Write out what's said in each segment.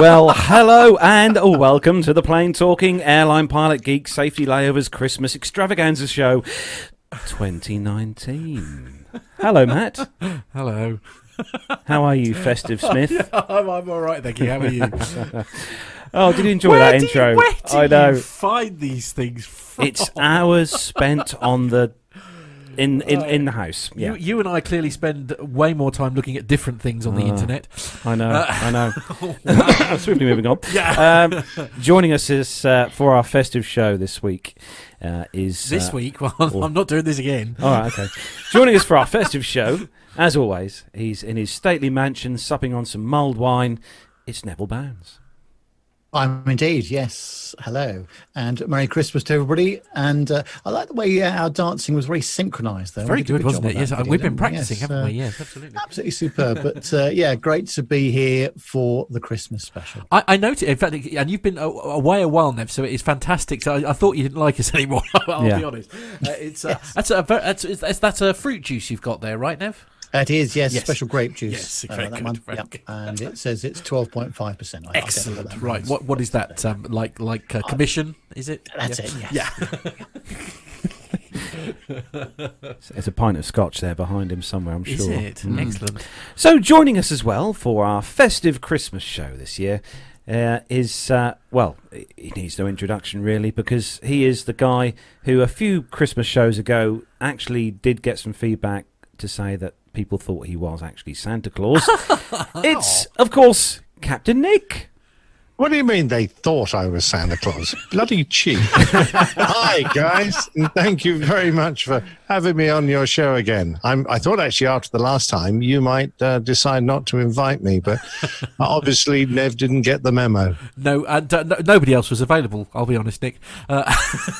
well, hello and welcome to the Plane Talking Airline Pilot Geek Safety Layovers Christmas Extravaganza Show 2019. Hello, Matt. Hello. How are you, Festive Smith? I'm, I'm all right, thank you. How are you? Oh, did you enjoy where that do intro? You, where do I know. you find these things from? It's hours spent on the in in, in the house. Yeah, You, you and I clearly spend way more time looking at different things on the Ah. internet. I know. Uh, I know. Swiftly moving on. Yeah. Um, joining us is uh, for our festive show this week uh, is this uh, week, well, or- I'm not doing this again. All right, okay. Joining us for our festive show, as always, he's in his stately mansion, supping on some mulled wine. It's Neville Bounds. I'm indeed, yes. Hello. And Merry Christmas to everybody. And uh, I like the way uh, our dancing was very synchronised there. Very We good, wasn't it? Yes, uh, video, we've been didn't we? practicing, Yes, haven't uh, we? Yes, absolutely. Absolutely superb. but uh, yeah, great to be here for the Christmas special. I, I noticed, in fact, and you've been away a while, Nev, so it's fantastic. So I, I thought you didn't like us anymore. I'll Yeah. be honest. Uh, it's uh, that's a ver- that's, it's, that's a fruit juice you've got there, right, Nev? It is, yes, Yes. special grape juice. Yes, uh, very that good, one. very Yep. good. And it says it's 12.5%. I- I don't know what that Right. What what is that? Um, like like uh, commission? Is it? That's yeah. it, yes. Yeah. There's a pint of scotch there behind him somewhere, I'm sure. Is sure. it? Mm. Excellent. So, joining us as well for our festive Christmas show this year uh, is, uh, well, he needs no introduction really because he is the guy who a few Christmas shows ago actually did get some feedback to say that people thought he was actually Santa Claus. it's, of course, Captain Nick. What do you mean they thought I was Santa Claus? Bloody cheap. Hi, guys, and thank you very much for having me on your show again. I'm, I thought actually after the last time you might uh, decide not to invite me, but obviously Nev didn't get the memo. No, and uh, no, nobody else was available. I'll be honest, Nick. Uh,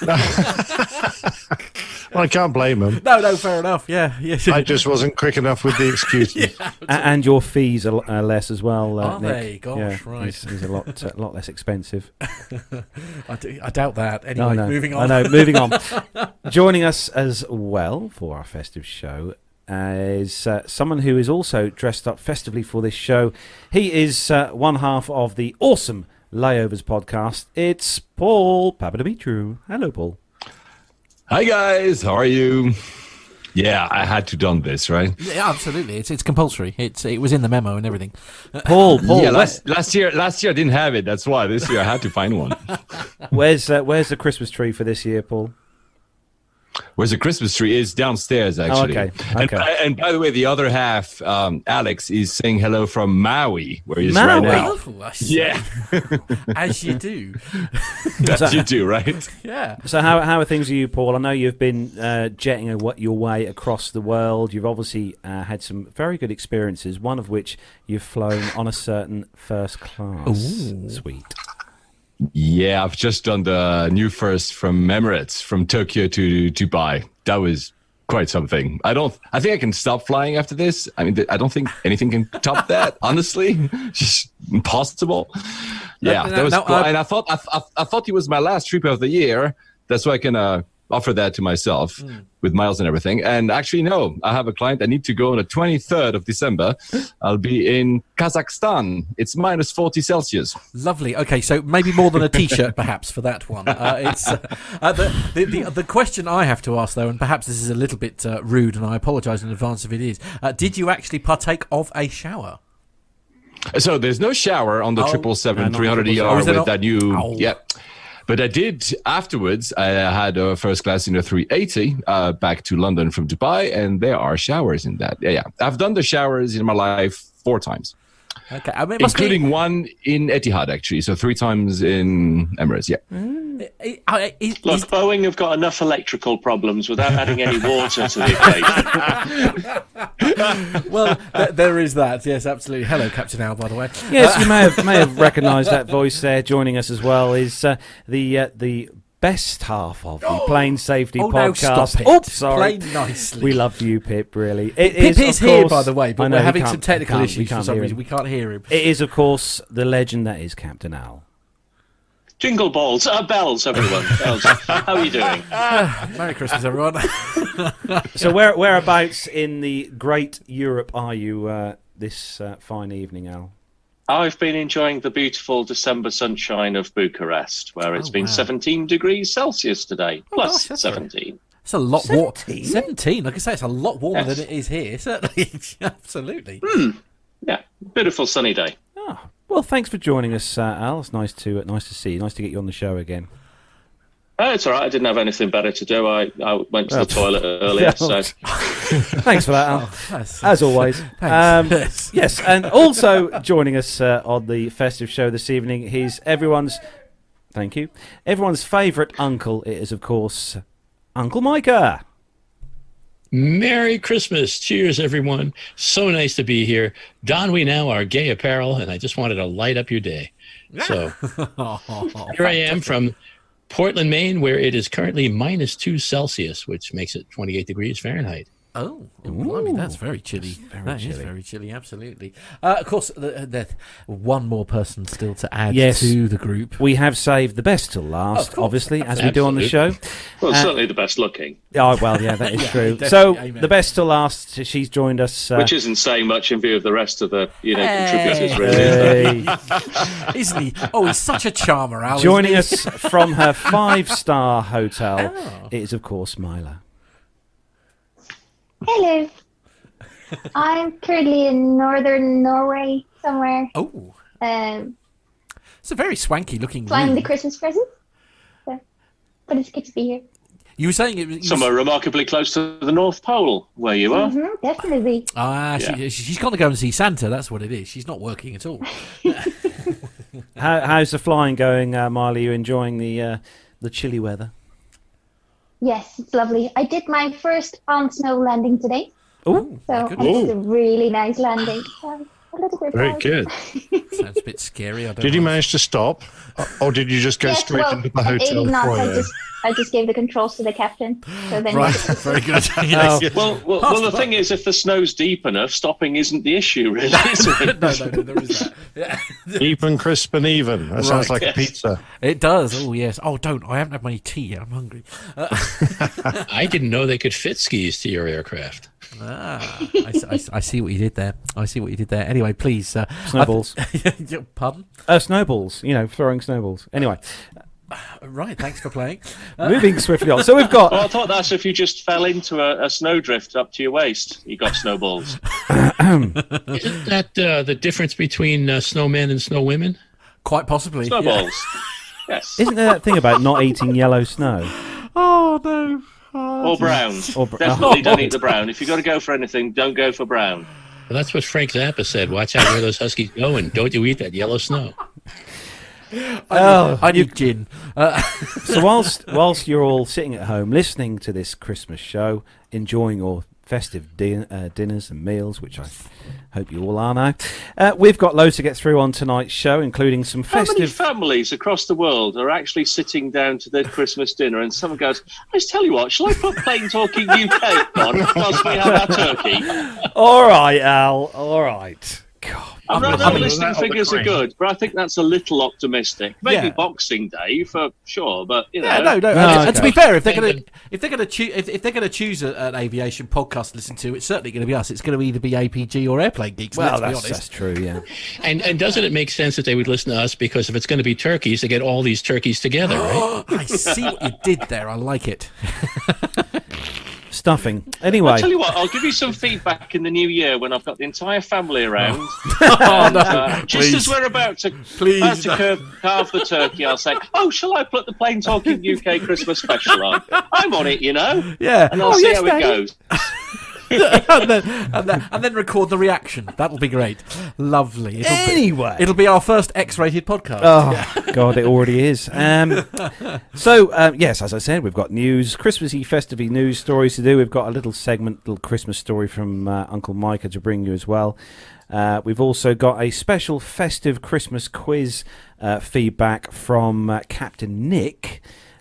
Well, I can't blame him. no, no, fair enough. Yeah, yeah. I just wasn't quick enough with the excuses. A- and your fees are uh, less as well, uh, Are Nick. they? Gosh, yeah, right. He's, he's a lot, uh, lot less expensive. I, do- I doubt that. Anyway, No, no. moving on. I know, moving on. Joining us as well for our festive show uh, is uh, someone who is also dressed up festively for this show. He is uh, one half of the awesome Layovers podcast. It's Paul Papadimitriou. Hello, Paul. Hi guys, how are you? Yeah, I had to done this, right? Yeah, absolutely. It's it's compulsory. It's it was in the memo and everything. Paul, Paul, yeah, last last year last year I didn't have it. That's why this year I had to find one. where's uh, where's the Christmas tree for this year, Paul? Where's the Christmas tree? Is downstairs actually. okay, And, okay. by- and by the way, the other half, um, Alex, is saying hello from Maui, where he is Maui? right now. Oh, Yeah, as you do. as you do, right? Yeah. So how how are things with you, Paul? I know you've been uh, jetting your way across the world. You've obviously uh, had some very good experiences. One of which you've flown on a certain first class suite. Yeah, I've just done the new first from Emirates from Tokyo to Dubai. That was quite something. I don't. I think I can stop flying after this. I mean, I don't think anything can top that. Honestly, just impossible. Yeah, No, that was. no, cool. uh, and I thought I, I, I thought it was my last trip of the year. That's why I can uh, offer that to myself Hmm. with miles and everything. And actually, no, I have a client. I need to go on the 23rd of December. I'll be in Kazakhstan. It's minus 40 Celsius. Lovely. Okay, so maybe more than a T-shirt, perhaps, for that one. Uh, it's uh, uh, the, the the the question I have to ask though, and perhaps this is a little bit uh, rude, and I apologise in advance if it is. Uh, did you actually partake of a shower? So there's no shower on the Oh, triple no, seven not three hundred triple ER seven. Is with not? that new Ow. yeah. But I did afterwards. I had a first class in a 380 uh, back to London from Dubai, and there are showers in that. Yeah, yeah. I've done the showers in my life four times, Okay, I mean, it must be- including one in Etihad actually. So three times in Emirates. Yeah. I- I- is- Look, is- Boeing have got enough electrical problems without adding any water to the equation. well, th- there is that. Yes, absolutely. Hello, Captain Al. By the way. Yes, you may have may have recognised that voice there. Joining us as well is uh, the uh, the best half of the Plane Safety Oh, no, podcast. stop it. Oops, sorry. Play nicely. We love you, Pip. Really, it Pip of is here, course- by the way, but know, we're having some technical we issues for some reason. We can't hear him. It is, of course, the legend that is Captain Al. Jingle balls, uh, bells, everyone. Bells. How are you doing? Merry Christmas, everyone. So, where whereabouts in the great Europe are you uh, this uh, fine evening, Al? I've been enjoying the beautiful December sunshine of Bucharest, where it's Oh, been wow. 17 degrees Celsius today, Oh, plus gosh, that's very- 17. It's a lot warmer. 17? 17? Like I say, it's a lot warmer Yes. than it is here. Certainly. Absolutely. Yeah, beautiful sunny day. Oh, well, thanks for joining us, uh, Al. It's nice to uh, nice to see you. Nice to get you on the show again. Oh, it's all right. I didn't have anything better to do. I, I went to Oh. the toilet earlier, so Thanks for that, Al. That's- As always. Um, Yes. yes, and also joining us uh, on the festive show this evening, he's everyone's. Thank you. Everyone's favourite uncle. It is, of course, Uncle Micah. Merry Christmas. Cheers, everyone. So nice to be here. Don we now are gay apparel, and I just wanted to light up your day. So here I am from Portland, Maine, where it is currently minus two Celsius, which makes it 28 degrees Fahrenheit. Oh, oh blimey, that's very chilly. very That is chilly. very chilly, absolutely. Uh, of course, the, the, one more person still to add Yes. to the group. We have saved the best till last, Of course. obviously, as we do on the show. well, Uh, certainly the best looking, Oh, well, yeah, that is Yeah, true. So, Amen. the best till last, she's joined us. Uh, which isn't saying much in view of the rest of the you know Hey. contributors. Really, is it? Hey. Isn't he? Oh, he's such a charmer, Al. Joining us from her five star hotel, Oh. it is, of course, Mila. Hello. I'm currently in northern Norway somewhere, Oh, um, it's a very swanky looking flying room. the Christmas presents. So, but it's good to be here. You were saying it was. Somewhere remarkably close to the North Pole, where you are. hmm definitely. Ah, she, Yeah. she's gone to go and see Santa. That's what it is. She's not working at all. How, how's the flying going, uh, Mila? You enjoying the uh, the chilly weather? Yes, it's lovely. I did my first on snow landing today, Oh, so it's a really nice landing. A little bit Very proud. good. Sounds a bit scary. I don't Did you manage to stop, or- or did you just go Yes, straight well, into the at 80 hotel knots, I just I just gave the controls to the captain. So then Right, very good. Yes. Oh. Well, well, well, the thing is, if the snow's deep enough, stopping isn't the issue, really. Is it? no, no, no, there is that. Yeah. Deep and crisp and even. That sounds Right. like a pizza. It does. Oh yes. Oh, don't. I haven't had my tea yet. I'm hungry. Uh, I didn't know they could fit skis to your aircraft. Ah, I, s- I s- I see what you did there. I see what you did there. Anyway, please. Uh, snowballs. I- Pardon? uh, snowballs. You know, throwing snowballs. Anyway, Right. Thanks for playing. moving swiftly on. So we've got Well, I thought that's if you just fell into a, a snowdrift up to your waist, you got snowballs. Isn't that uh, the difference between uh, snowmen and snowwomen? Quite possibly. yeah. Snowballs. Yes. Isn't there that thing about not eating yellow snow? Oh no. Oh, Or brown. Or br- Definitely don't eat the brown. If you've got to go for anything, don't go for brown. Well, that's what Frank Zappa said. Watch out where those huskies go, and don't you eat that yellow snow. Oh, I need gin. Uh, so whilst whilst you're all sitting at home listening to this Christmas show, enjoying your festive din- uh, dinners and meals, which I hope you all are now, uh, we've got loads to get through on tonight's show, including some How many festive. families across the world are actually sitting down to their Christmas dinner and someone goes, I just tell you what, shall I put Plane Talking UK on whilst we have our turkey? all right, Al. All right. God. I'm not I that mean, listening that on the figures are good, but I think that's a little optimistic. Maybe Yeah. Boxing Day for sure, but you know, yeah, no, no. No, and, and to be fair, if they're gonna if they're gonna choose if, if they're gonna choose a, an aviation podcast to listen to, it's certainly going to be us. It's going to either be APG or Airplane Geeks. Well, let's be that's, honest. that's true, yeah. And and doesn't it make sense that they would listen to us? Because if it's going to be turkeys, they get all these turkeys together, right? I see what you did there. I like it. Stuffing. Anyway, I'll tell you what, I'll give you some feedback in the new year when I've got the entire family around. Oh, And, no, uh, just as we're about to, Please, about to no. curve, carve the turkey, I'll say, "Oh, shall I put the Plane Talking UK Christmas special on? I'm on it, you know, Yeah. and I'll Oh, see yes, how Daddy. it goes." And, then, and, then, and then record the reaction. That'll be great. Lovely. It'll Anyway. be, it'll be our first X-rated podcast. Oh God, it already is. Um, so um, yes, as I said, we've got news, Christmassy, festively news stories to do. We've got a little segment, little Christmas story from uh, Uncle Micah to bring you as well. Uh, we've also got a special festive Christmas quiz uh, feedback from uh, Captain Nick,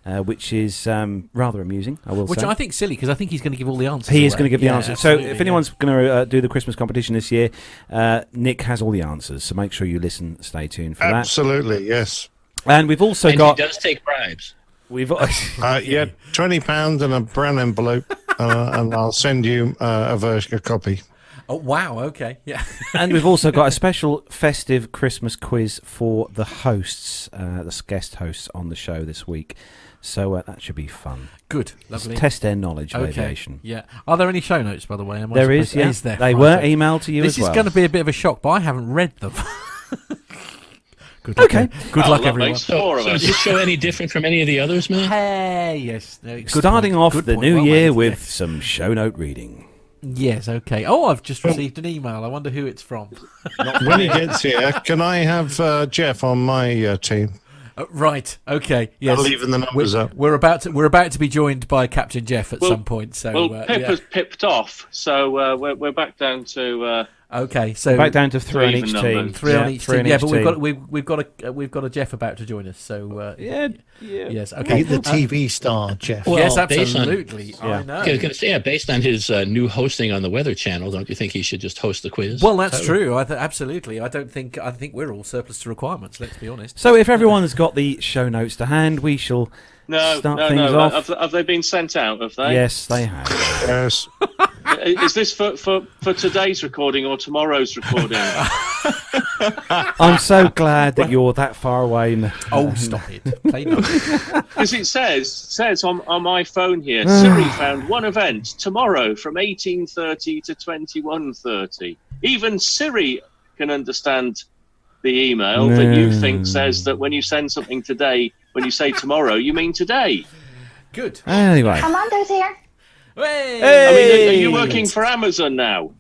uh, which is um, rather amusing. I will say. Which say. I think silly because I think he's going to give all the answers. He is away. going to give the Yeah, answers. So, absolutely, if yeah. anyone's going to uh, do the Christmas competition this year, uh, Nick has all the answers. So, make sure you listen, stay tuned for that. Absolutely, yes. And we've also and got he does take bribes. we've Uh, yeah, twenty pounds and a brown envelope, uh, and I'll send you uh, a version, a copy. Oh wow, okay, yeah. and we've also got a special festive Christmas quiz for the hosts, uh, the guest hosts on the show this week. So uh, that should be fun. Good, lovely. Test their knowledge of okay, aviation. yeah. Are there any show notes, by the way? Am I There is, supposed- yeah. Is there? They Right, were okay. emailed to you This as well. is going to be a bit of a shock, but I haven't read them. Good luck, Okay. Good Oh, luck, lovely. everyone. So, Four so is this show any different from any of the others, man? Hey, yes. no, Starting point, off good the point, new well year with yes. some show note reading. Yes, okay. Oh, I've just received an email. I wonder who it's from. when he gets here, can I have uh, Jeff on my uh, team? Uh, right. Okay. Yes. I'll even the numbers we're, up. we're about to we're about to be joined by Captain Jeff at Well- some point. So Well, uh, Pip yeah. has pipped off, so uh, we're, we're back down to. Okay. So Back down to three on each team. three yeah, on each team. Yeah, but we've got we've we've got a uh, we've got a Jeff about to join us. So uh, Yeah, yeah. yes. Okay. The, the TV star, Jeff. Well, yes, based on- absolutely. I know. I was going to say, yeah, based on his uh, new hosting on the Weather Channel, don't you think he should just host the quiz? Well, that's Totally. true. I th- absolutely. I don't think I think we're all surplus to requirements. Let's be honest. So if everyone's got the show notes to hand, we shall no, start no, things no. off. Have, have they been sent out? Have they? Yes, they have. Yes. Is this for, for, for today's recording or tomorrow's recording? I'm so glad that you're that far away. And, Oh, stop it! Because it says says on, on my phone here, ah. Siri found one event tomorrow from 18:30 to 21:30. Even Siri can understand the email that you think says that when you send something today, when you say tomorrow, you mean today. Good. Anyway, Armando's here. Hey! I mean, are- are you working for Amazon now?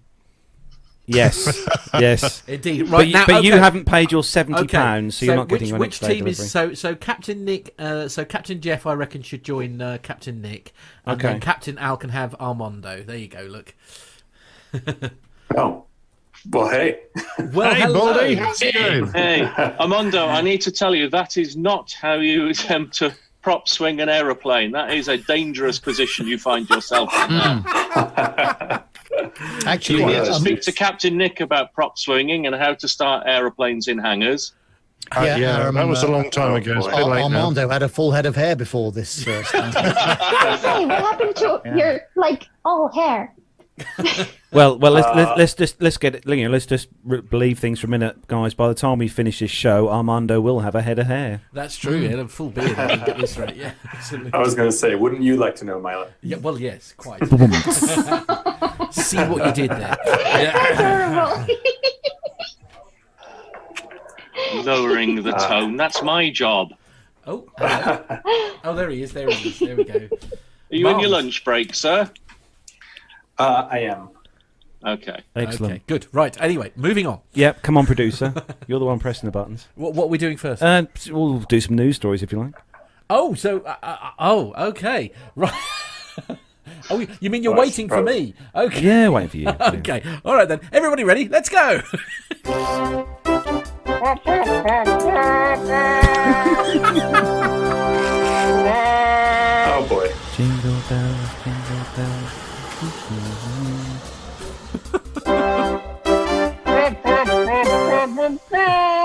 yes, yes. Indeed. Right but you, now, but you haven't paid your seventy pounds, so, you're not which, getting your which next team delivery. is so so Captain Nick uh, so Captain Jeff I reckon should join uh, Captain Nick and Okay. then Captain Al can have Armando there you go look Oh, well, hey. well hey, hello. Baldy, how's it going? Hey, Armando, I need to tell you that is not how you attempt to prop swing an aeroplane. That is a dangerous position you find yourself in. there. Actually, You need to speak to Captain Nick about prop swinging and how to start aeroplanes in hangars. yeah, Yeah, um, that was a uh, long time ago. It's a bit Ar- late now. Armando had a full head of hair before this. Uh, started. Hey, what happened to your like all hair? Well, well, let's, Uh, let's let's just let's get it. You know, let's just re- believe things for a minute, guys. By the time we finish this show, Armando will have a head of hair. that's true yeah a full beard I get this right yeah absolutely I was going to say, wouldn't you like to know my yeah well yes quite see what you did there yeah. Terrible. Lowering the tone. That's my job. oh hello. oh there he is there he is there we go Are you in your lunch break, sir? Uh, I am. Okay. Excellent. okay good right anyway moving on Yep. Come on, producer. You're the one pressing the buttons. what, what are we doing first Uh, we'll do some news stories if you like. Oh, so uh, uh, oh, okay, right. oh, you mean you're Well, waiting for me? Okay, Yeah, waiting for you. okay, all right then. Everybody ready? Let's go.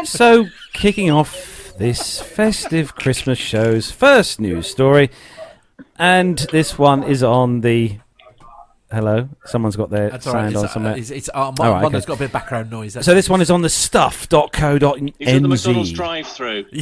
So, kicking off this festive Christmas show's first news story, and this one is on the. Hello, someone's got their That's all right. sound It's, on uh, somewhere. it's, it's uh, All right, one that's okay. got a bit of background noise. That's So this one is on the stuff.co.nz. He's at the McDonald's drive-through.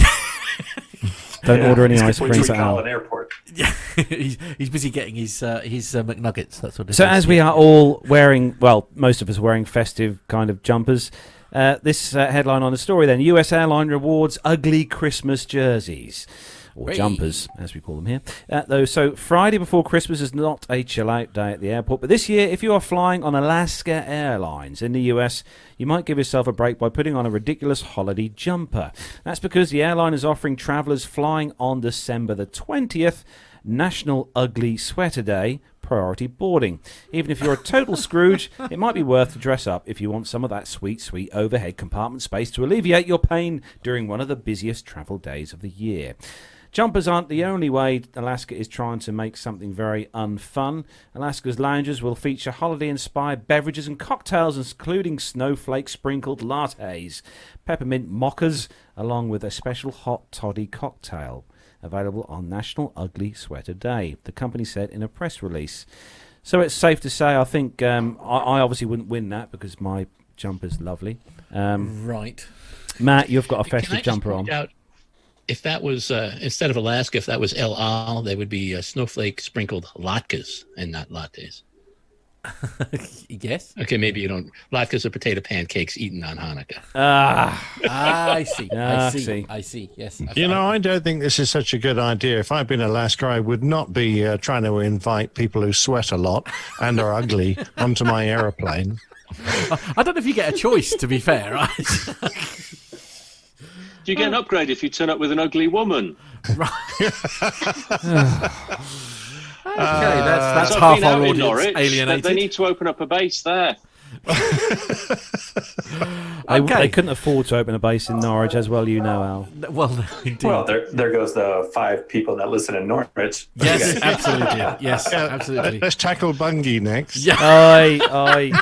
Don't order any ice Which cream we for call Al. an airport. he's, he's busy getting his uh, his uh, McNuggets. That's what. It So is. as we are all wearing, well, most of us wearing festive kind of jumpers. Uh, this uh, headline on the story then: U.S. airline rewards ugly Christmas jerseys. Or jumpers, as we call them here. Uh, though, so Friday before Christmas is not a chill out day at the airport, but this year, if you are flying on Alaska Airlines in the US, you might give yourself a break by putting on a ridiculous holiday jumper. That's because the airline is offering travellers flying on December the 20th National Ugly Sweater Day priority boarding. Even if you're a total Scrooge, it might be worth to dress up if you want some of that sweet, sweet overhead compartment space to alleviate your pain during one of the busiest travel days of the year. Jumpers aren't the only way Alaska is trying to make something very unfun. Alaska's lounges will feature holiday inspired beverages and cocktails, including snowflake sprinkled lattes, peppermint mochas, along with a special hot toddy cocktail available on National Ugly Sweater Day, the company said in a press release. So it's safe to say, I think um, I, I obviously wouldn't win that because my jumper's lovely. Um, Right. Matt, you've got a Can I festive just jumper on. Out, if that was uh, instead of Alaska, if that was El Al, they would be uh, snowflake sprinkled latkes and not lattes. yes. Okay, maybe you don't. Latkes are potato pancakes eaten on Hanukkah. Ah, Ah, I see. Ah, I see. see. I see. Yes. You know, I don't think this is such a good idea. If I'd been Alaska, I would not be uh, trying to invite people who sweat a lot and are ugly onto my aeroplane. I don't know if you get a choice. To be fair, right? Do you get an upgrade if you turn up with an ugly woman? Okay, that's uh, that's So I've half our in audience Norwich. They, alienated. they need to open up a base there. they, Okay. they couldn't afford to open a base in Norwich, as well you know, Al. Well, indeed. Well, there, there goes the five people that listen in Norwich. yes, absolutely. Yes, absolutely. Let's tackle Bungay next. Yeah. I, oi.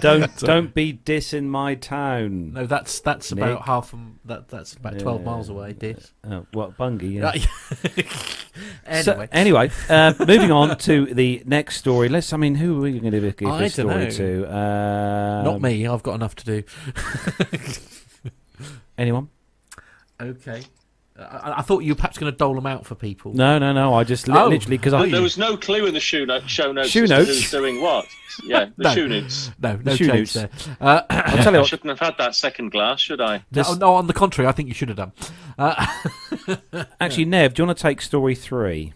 don't don't be dissing my town. No, that's that's Nick. about half. From, that that's about twelve miles away. Dis. Oh, what Bungay? Yeah. Right. So, anyway, anyway, uh, moving on to the next story. Let's. I mean, who are we going to give I this story dunno. to? Um, not me. I've got enough to do. Anyone? okay. I, I thought you were perhaps going to dole them out for people. No, no, no. I just li- Oh. literally because I. There was no clue in the show, note, show notes Shoe notes? who's doing what. Yeah, the No. shoe notes. No, no shoe change notes. there. Uh, I'll tell you what. I shouldn't have had that second glass, should I? This- no, no, on the contrary, I think you should have done. Uh, Actually, Nev, do you want to take story three?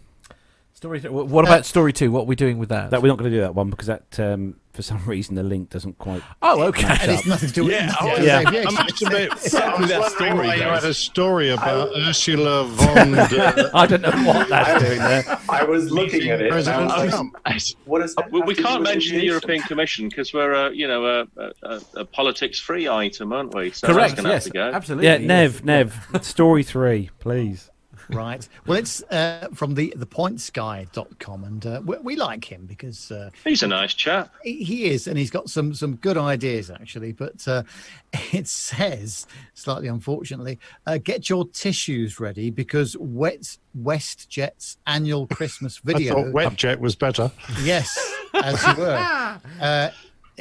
Story. What about story two? What are we doing with that? That we're not going to do that one because that, um, for some reason, the link doesn't quite. oh, okay. And it's nothing to do with Yeah, I was, Yeah. I must admit, that story, why you had a story about Ursula von der I don't know what that's doing there. I was looking at it. And I President was like, Trump. what is that? We, we can't mention the? European Commission because we're a, you know, a, a, a, a politics-free item, aren't we? So Correct. Yes, have to go. absolutely. Yeah. Nev, Nev, story three, please. Right. Well, it's uh, from the thepointsguy.com, and uh, we, we like him because uh, He's a nice chap. he, he is, and he's got some some good ideas actually. But uh, it says, slightly unfortunately, uh, get your tissues ready because Wet WestJet's annual Christmas video. I video. thought Wetjet was better. Yes, as you were. Uh,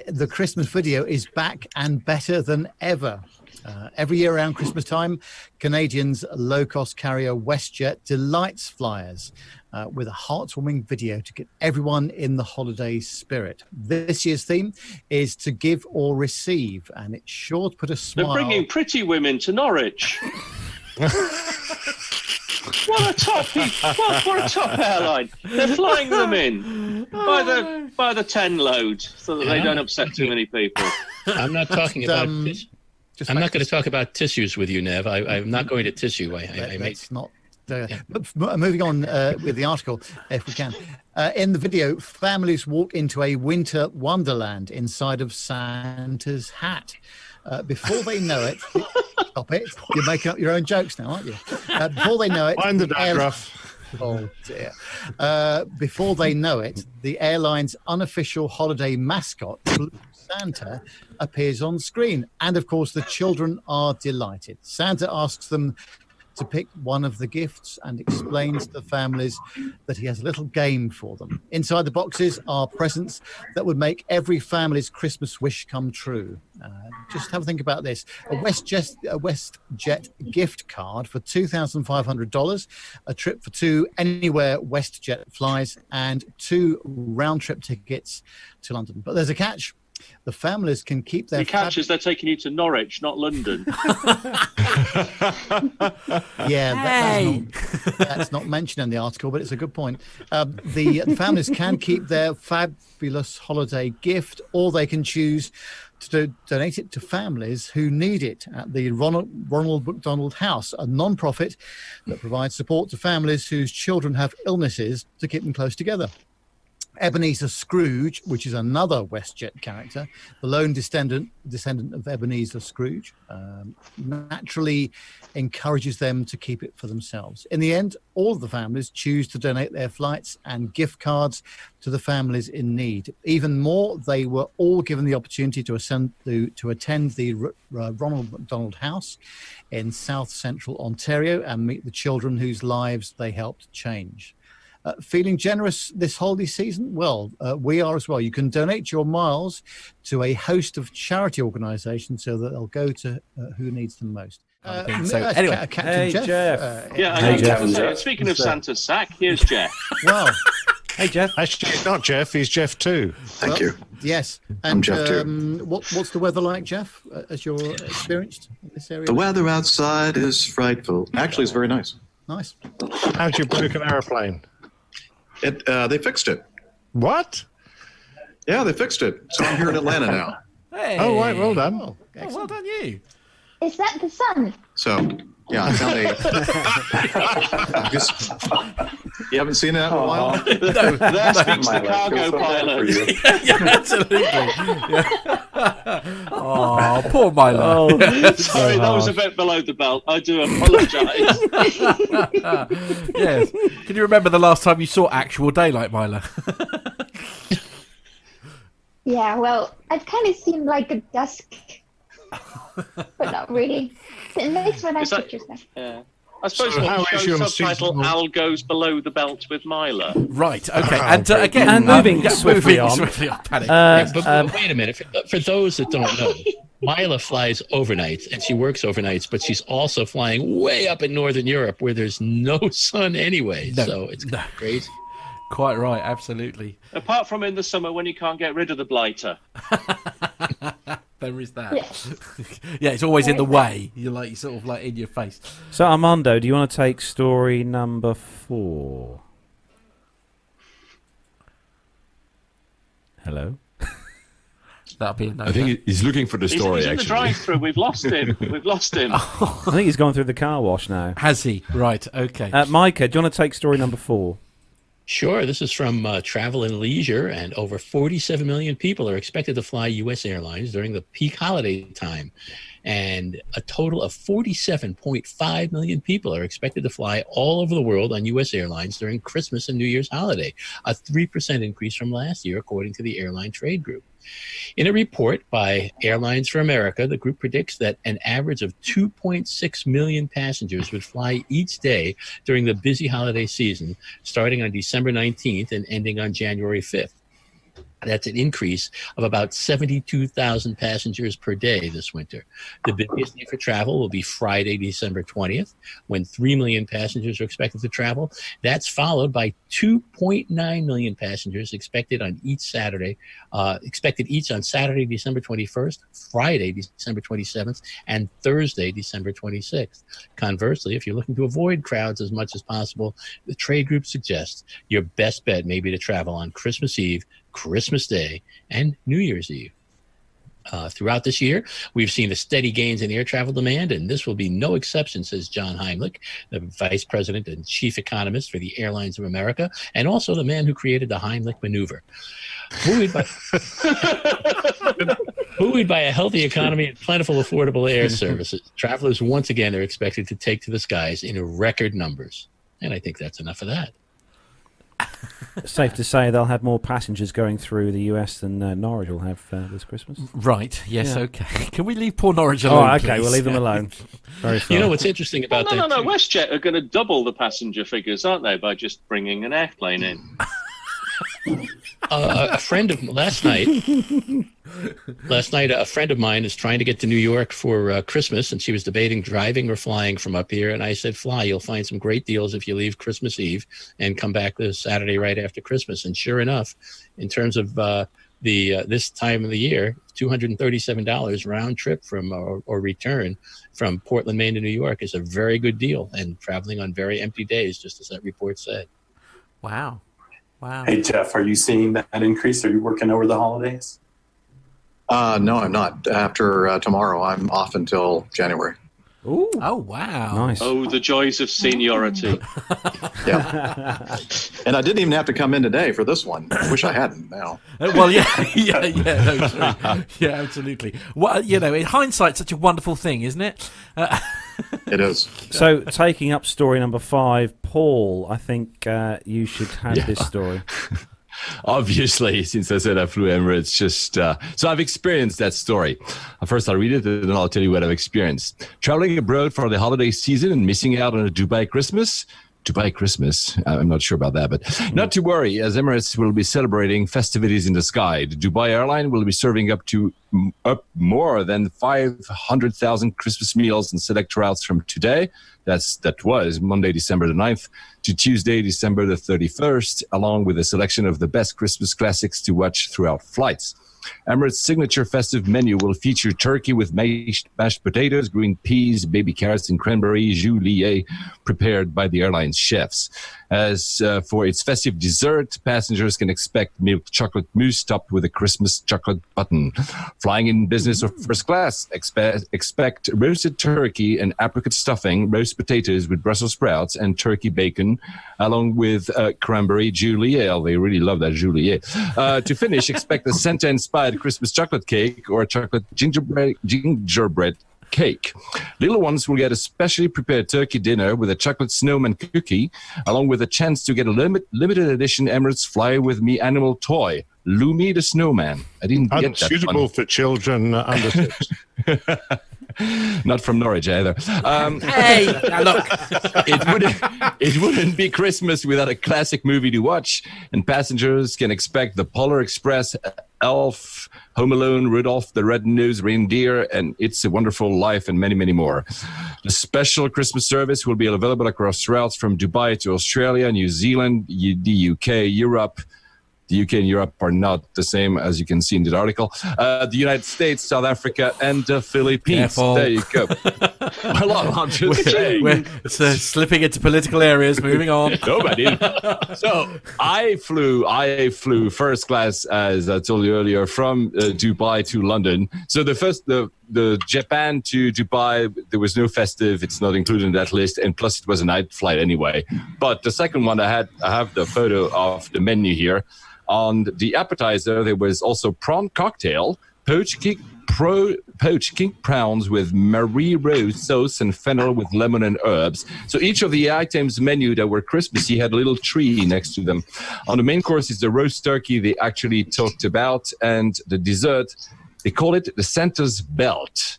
the Christmas video is back and better than ever. Uh, every year around Christmas time, Canadians' low cost carrier WestJet delights flyers uh, with a heartwarming video to get everyone in the holiday spirit. This year's theme is to give or receive, and it's sure to put a smile. They're smile. bringing pretty women to Norwich. what a top! What, what a top airline! They're flying them in by the by the ten load so that they don't upset too many people. I'm not talking about. um, tis- Just I'm like not going to talk about tissues with you, Nev. I, I'm not going to tissue. I, I, Let- I make let's not. Uh, but moving on uh, with the article, if we can. Uh, in the video, families walk into a winter wonderland inside of Santa's hat. Uh, before they know it, stop it. You're making up your own jokes now, aren't you? Uh, before they know it, Mind the air- digraph. Oh dear. Uh, before they know it, the airline's unofficial holiday mascot, Blue Santa, appears on screen. And of course, the children are delighted. Santa asks them to pick one of the gifts and explains to the families that he has a little game for them. Inside the boxes are presents that would make every family's Christmas wish come true. Uh, just have a think about this: a WestJet, a WestJet gift card for two thousand five hundred dollars, a trip for two anywhere WestJet flies, and two round-trip tickets to London. But there's a catch: the families can keep their The catch is they're taking you to Norwich, not London. Yeah, that, that's, not, that's not mentioned in the article, but it's a good point. Um, the families can keep their fabulous holiday gift, or they can choose to do, donate it to families who need it at the Ronald, Ronald McDonald House, a non-profit that provides support to families whose children have illnesses to keep them close together. Ebenezer Scrooge, which is another WestJet character, the lone descendant descendant of Ebenezer Scrooge, um, naturally encourages them to keep it for themselves. In the end, all of the families choose to donate their flights and gift cards to the families in need. Even more, they were all given the opportunity to, ascend, to, to attend the Ronald McDonald House in South Central Ontario and meet the children whose lives they helped change. Uh, feeling generous this holiday season? Well, uh, we are as well. You can donate your miles to a host of charity organisations so that they'll go to uh, who needs them most. Uh, so. uh, Anyway. Ca- Captain Hey, Jeff. Jeff. uh, Yeah, Hey, know. Jeff. Jeff. Speaking of Santa's sack, here's Jeff. well, Hey, Jeff. Actually, it's not Jeff. He's Jeff too. Thank well, you. Yes. And Jeff too. um, what, what's the weather like, Jeff, uh, as you're experienced in this area? The weather outside is frightful. Actually, it's very nice. Nice. How'd you your an aeroplane? It, uh, they fixed it. What? Yeah, they fixed it. So I'm here in Atlanta now. Hey. Oh, right. Well done. Oh, well done, you. Is that the sun? So, yeah, I found a. Just- you haven't seen that in a oh. while? There speaks the My life cargo feels so bad for pilot. you. yeah, absolutely. Yeah. oh, poor Milo. Oh, Sorry, that was a bit below the belt. I do apologise. yes. Can you remember the last time you saw actual daylight, Milo? Yeah, well, I've kind of seen like a dusk, but not really. It makes for nice Is that- pictures though. yeah. I suppose So we'll how show is your subtitle seasonal- Al goes below the belt with Milo. right. Okay. Oh, and uh, again, And um, moving yeah, swiftly moving on. Swiftly on. Panic. Uh, but, um, wait a minute. For, for those that don't know, Mila flies overnight and she works overnights, but she's also flying way up in Northern Europe where there's no sun anyway. No, so it's no. crazy. Quite right. Absolutely. Apart from in the summer when you can't get rid of the blighter. There is that. Yes. yeah, it's always in the There is that. way. You're like, you're sort of like in your face. So, Armando, do you want to take story number four? Hello? That'll be a no. I think he's looking for the He's, story, he's in the actually. drive-through. We've lost him. We've lost him. I think he's gone through the car wash now. Has he? Right. Okay. Uh, Micah, do you want to take story number four? Sure. This is from uh, Travel and Leisure, and over 47 million people are expected to fly U.S. airlines during the peak holiday time. And a total of 47.5 million people are expected to fly all over the world on U.S. airlines during Christmas and New Year's holiday, a 3% increase from last year, according to the Airline Trade Group. In a report by Airlines for America, the group predicts that an average of 2.6 million passengers would fly each day during the busy holiday season, starting on December 19th and ending on January 5th. That's an increase of about 72,000 passengers per day this winter. The busiest day for travel will be Friday, December 20th, when 3 million passengers are expected to travel. That's followed by 2.9 million passengers expected on each Saturday, uh, expected each on Saturday, December 21st, Friday, December 27th, and Thursday, December 26th. Conversely, if you're looking to avoid crowds as much as possible, the trade group suggests your best bet may be to travel on Christmas Eve, Christmas Day, and New Year's Eve. Uh, throughout this year, we've seen a steady gains in air travel demand, and this will be no exception, says John Heimlich, the vice president and chief economist for the Airlines of America, and also the man who created the Heimlich maneuver. Buoyed by, buoyed by a healthy economy and plentiful, affordable air services, travelers once again are expected to take to the skies in record numbers. And I think that's enough of that. Safe to say they'll have more passengers going through the US than uh, Norwich will have uh, this Christmas. right. Yes. Yeah. Okay. Can we leave poor Norwich alone? Oh, okay, please? we'll leave them alone. Very You know what's interesting Well, about no, no, that? no. too? WestJet are going to double the passenger figures, aren't they, by just bringing an airplane in? uh, a friend of last night last night a friend of mine is trying to get to new york for uh, christmas and she was debating driving or flying from up here and i said fly. You'll find some great deals if you leave christmas eve and come back this saturday right after christmas. And sure enough in terms of uh, the uh, this time of the year $237 round trip from or, or return from portland maine to new york is a very good deal and traveling on very empty days just as that report said. Wow. Wow. Hey, Jeff, are you seeing that increase? Are you working over the holidays? Uh, no, I'm not. After uh, tomorrow, I'm off until January. Ooh, Oh wow. nice. Oh, the joys of seniority. Yeah. and I didn't even have to come in today for this one. I wish I hadn't now. Uh, well, yeah, yeah, yeah, no, true. yeah, absolutely. Well, you know, in hindsight, such a wonderful thing, isn't it? Uh, It is. So, taking up story number five, Paul, I think uh, you should have Yeah. this story. Obviously, since I said I flew Emirates, just uh, so I've experienced that story. First, I'll read it, and then I'll tell you what I've experienced. Traveling abroad for the holiday season and missing out on a Dubai Christmas. Dubai Christmas. Uh, I'm not sure about that, but not to worry, as Emirates will be celebrating festivities in the sky. The Dubai airline will be serving up to up more than 500,000 Christmas meals and select routes from today. That's that was Monday, December the 9th to Tuesday, December the 31st, along with a selection of the best Christmas classics to watch throughout flights. Emirates' signature festive menu will feature turkey with mashed, mashed potatoes, green peas, baby carrots, and cranberry julienne prepared by the airline's chefs. As uh, for its festive dessert, passengers can expect milk chocolate mousse topped with a Christmas chocolate button. Flying in business or first class, expect, expect roasted turkey and apricot stuffing, roast potatoes with Brussels sprouts, and turkey bacon, along with uh, cranberry julienne. They really love that juliet. Uh, to finish, expect a Santa inspired Christmas chocolate cake or a chocolate gingerbread, gingerbread cake. Little ones will get a specially prepared turkey dinner with a chocolate snowman cookie, along with a chance to get a limit, limited edition Emirates Fly With Me animal toy, Lumi the Snowman. I didn't get that Unsuitable one. for children uh, under six. Not from Norwich either. Um, Hey, look. it wouldn't it wouldn't be Christmas without a classic movie to watch, and passengers can expect the Polar Express, Elf, Home Alone, Rudolph the Red-Nosed Reindeer, and It's a Wonderful Life, and many, many more. The special Christmas service will be available across routes from Dubai to Australia, New Zealand, the UK, Europe. The UK and Europe are not the same, as you can see in the article. Uh, the United States, South Africa, and the Philippines. Careful. There you go. I'm just saying. We're uh, slipping into political areas. Moving on. Nobody. so I flew. I flew first class, as I told you earlier, from uh, Dubai to London. So the first, the the Japan to Dubai, there was no festive. It's not included in that list, and plus it was a night flight anyway. But the second one, I had, I have the photo of the menu here. On the appetizer, there was also prawn cocktail, poached king, pro, poached king prawns with Marie Rose sauce and fennel with lemon and herbs. So each of the items menu that were Christmas, Christmassy had a little tree next to them. On the main course is the roast turkey they actually talked about, and the dessert they call it the Santa's belt.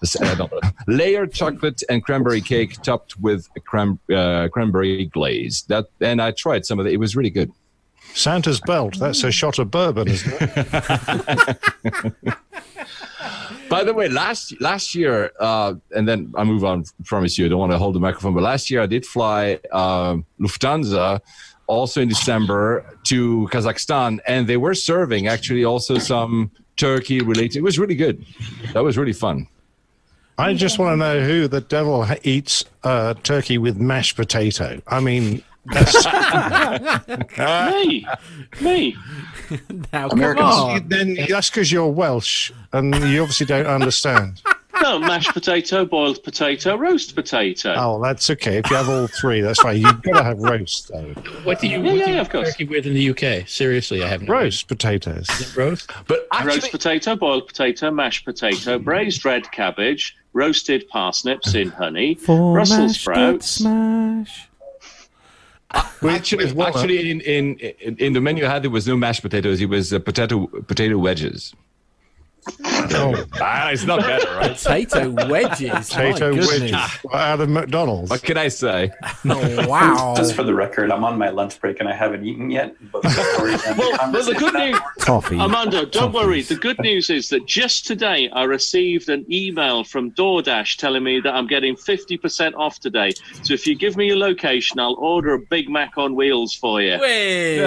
The, I layered chocolate and cranberry cake topped with a cran, uh, cranberry glaze. That and I tried some of it. It was really good. Santa's belt. That's a shot of bourbon, isn't it? By the way, last last year, uh, and then I move on. Promise you, I don't want to hold the microphone. But last year, I did fly um Lufthansa, also in December to Kazakhstan, and they were serving actually also some turkey related. It was really good. That was really fun. I just want to know who the devil eats uh, turkey with mashed potato. I mean, that's, me, me. Now, come Americans. on. then that's because you're Welsh and you obviously don't understand. No, mashed potato, boiled potato, roast potato. Oh, that's okay. If you have all three, that's fine. You've got to have roast though. What do you, Yeah, what yeah, do you of course. turkey with in the UK? Seriously, I have no Roast potatoes. idea. Roast? But roast actually, potato, boiled potato, mashed potato, braised red cabbage, roasted parsnips in honey, For Brussels sprouts. smash. actually, actually in, in in in the menu I had there was no mashed potatoes. It was uh, potato potato wedges. Oh, Ah, it's not better, right? Potato wedges. potato wedges goodness. out of McDonald's. What can I say? Oh, wow. Just for the record, I'm on my lunch break and I haven't eaten yet. But before we end the Well, well, the good news, Toffee. Armando, don't Toffees. worry. The good news is that just today I received an email from DoorDash telling me that I'm getting 50% off today. So if you give me your location, I'll order a Big Mac on wheels for you. Way.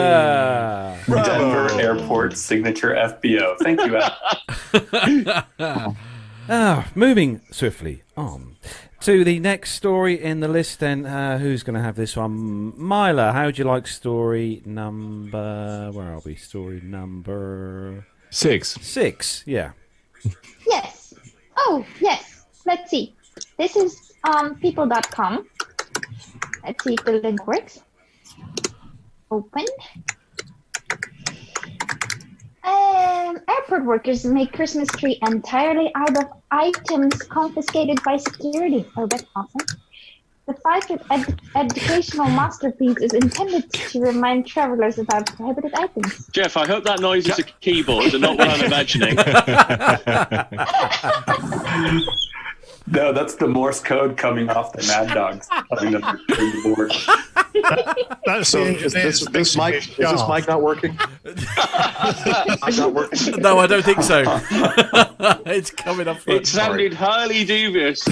Denver Airport signature FBO. Thank you, Al. Ah, moving swiftly on to the next story in the list. Then, uh, who's going to have this one? Mila, how would you like story number? Where are we? Story number Six. six. Yeah. Yes. Oh, yes. Let's see. This is um, people.com. Let's see if the link works. Open. Um, airport workers make Christmas tree entirely out of items confiscated by security. Oh, that's awesome. The five-foot ed- educational masterpiece is intended to remind travelers about prohibited items. Jeff, I hope that noise is a keyboard and not what I'm imagining. No, that's the Morse code coming off the Mad Dogs telling them to the board. That's So is engineer's this, this mic is this shaft. mic not working? not working. No, I don't think so. it's coming up. It sounded highly dubious.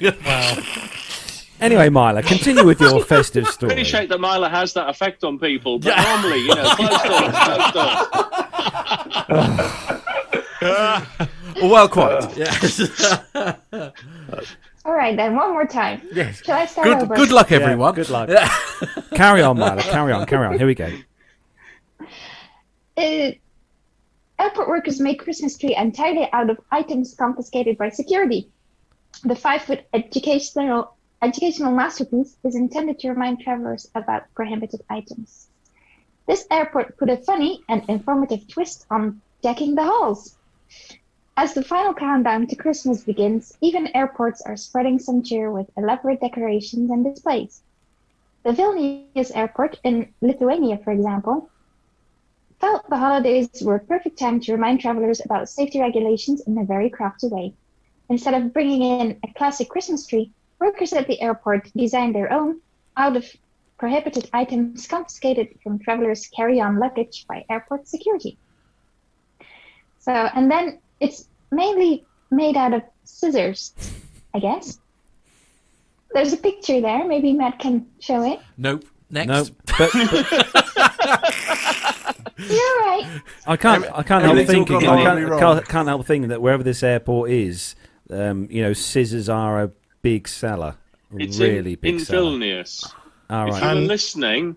Wow. Anyway, Mila, continue with your festive story. Appreciate that Mila has that effect on people, but normally, you know, close doors, close doors. Well, quite. Yes. All right, then one more time. Yes. Shall I start Good, over? good luck, Yeah, everyone. good luck. carry on, Mila. Carry on. Carry on. Here we go. Uh, airport workers make Christmas tree entirely out of items confiscated by security. The five-foot educational educational masterpiece is intended to remind travelers about prohibited items. This airport put a funny and informative twist on decking the halls. As the final countdown to Christmas begins, even airports are spreading some cheer with elaborate decorations and displays. The Vilnius airport in Lithuania, for example, felt the holidays were a perfect time to remind travelers about safety regulations in a very crafty way. Instead of bringing in a classic Christmas tree, workers at the airport designed their own out of prohibited items confiscated from travelers' carry on luggage by airport security. So, and then it's mainly made out of scissors, I guess. There's a picture there. Maybe Matt can show it. Nope. Next. No, but, but You're right. I can't. I can't help thinking. I can't, wrong. can't, can't help thinking that wherever this airport is, um, you know, scissors are a big seller. It's really in, big in seller. Vilnius. All If you were And- listening,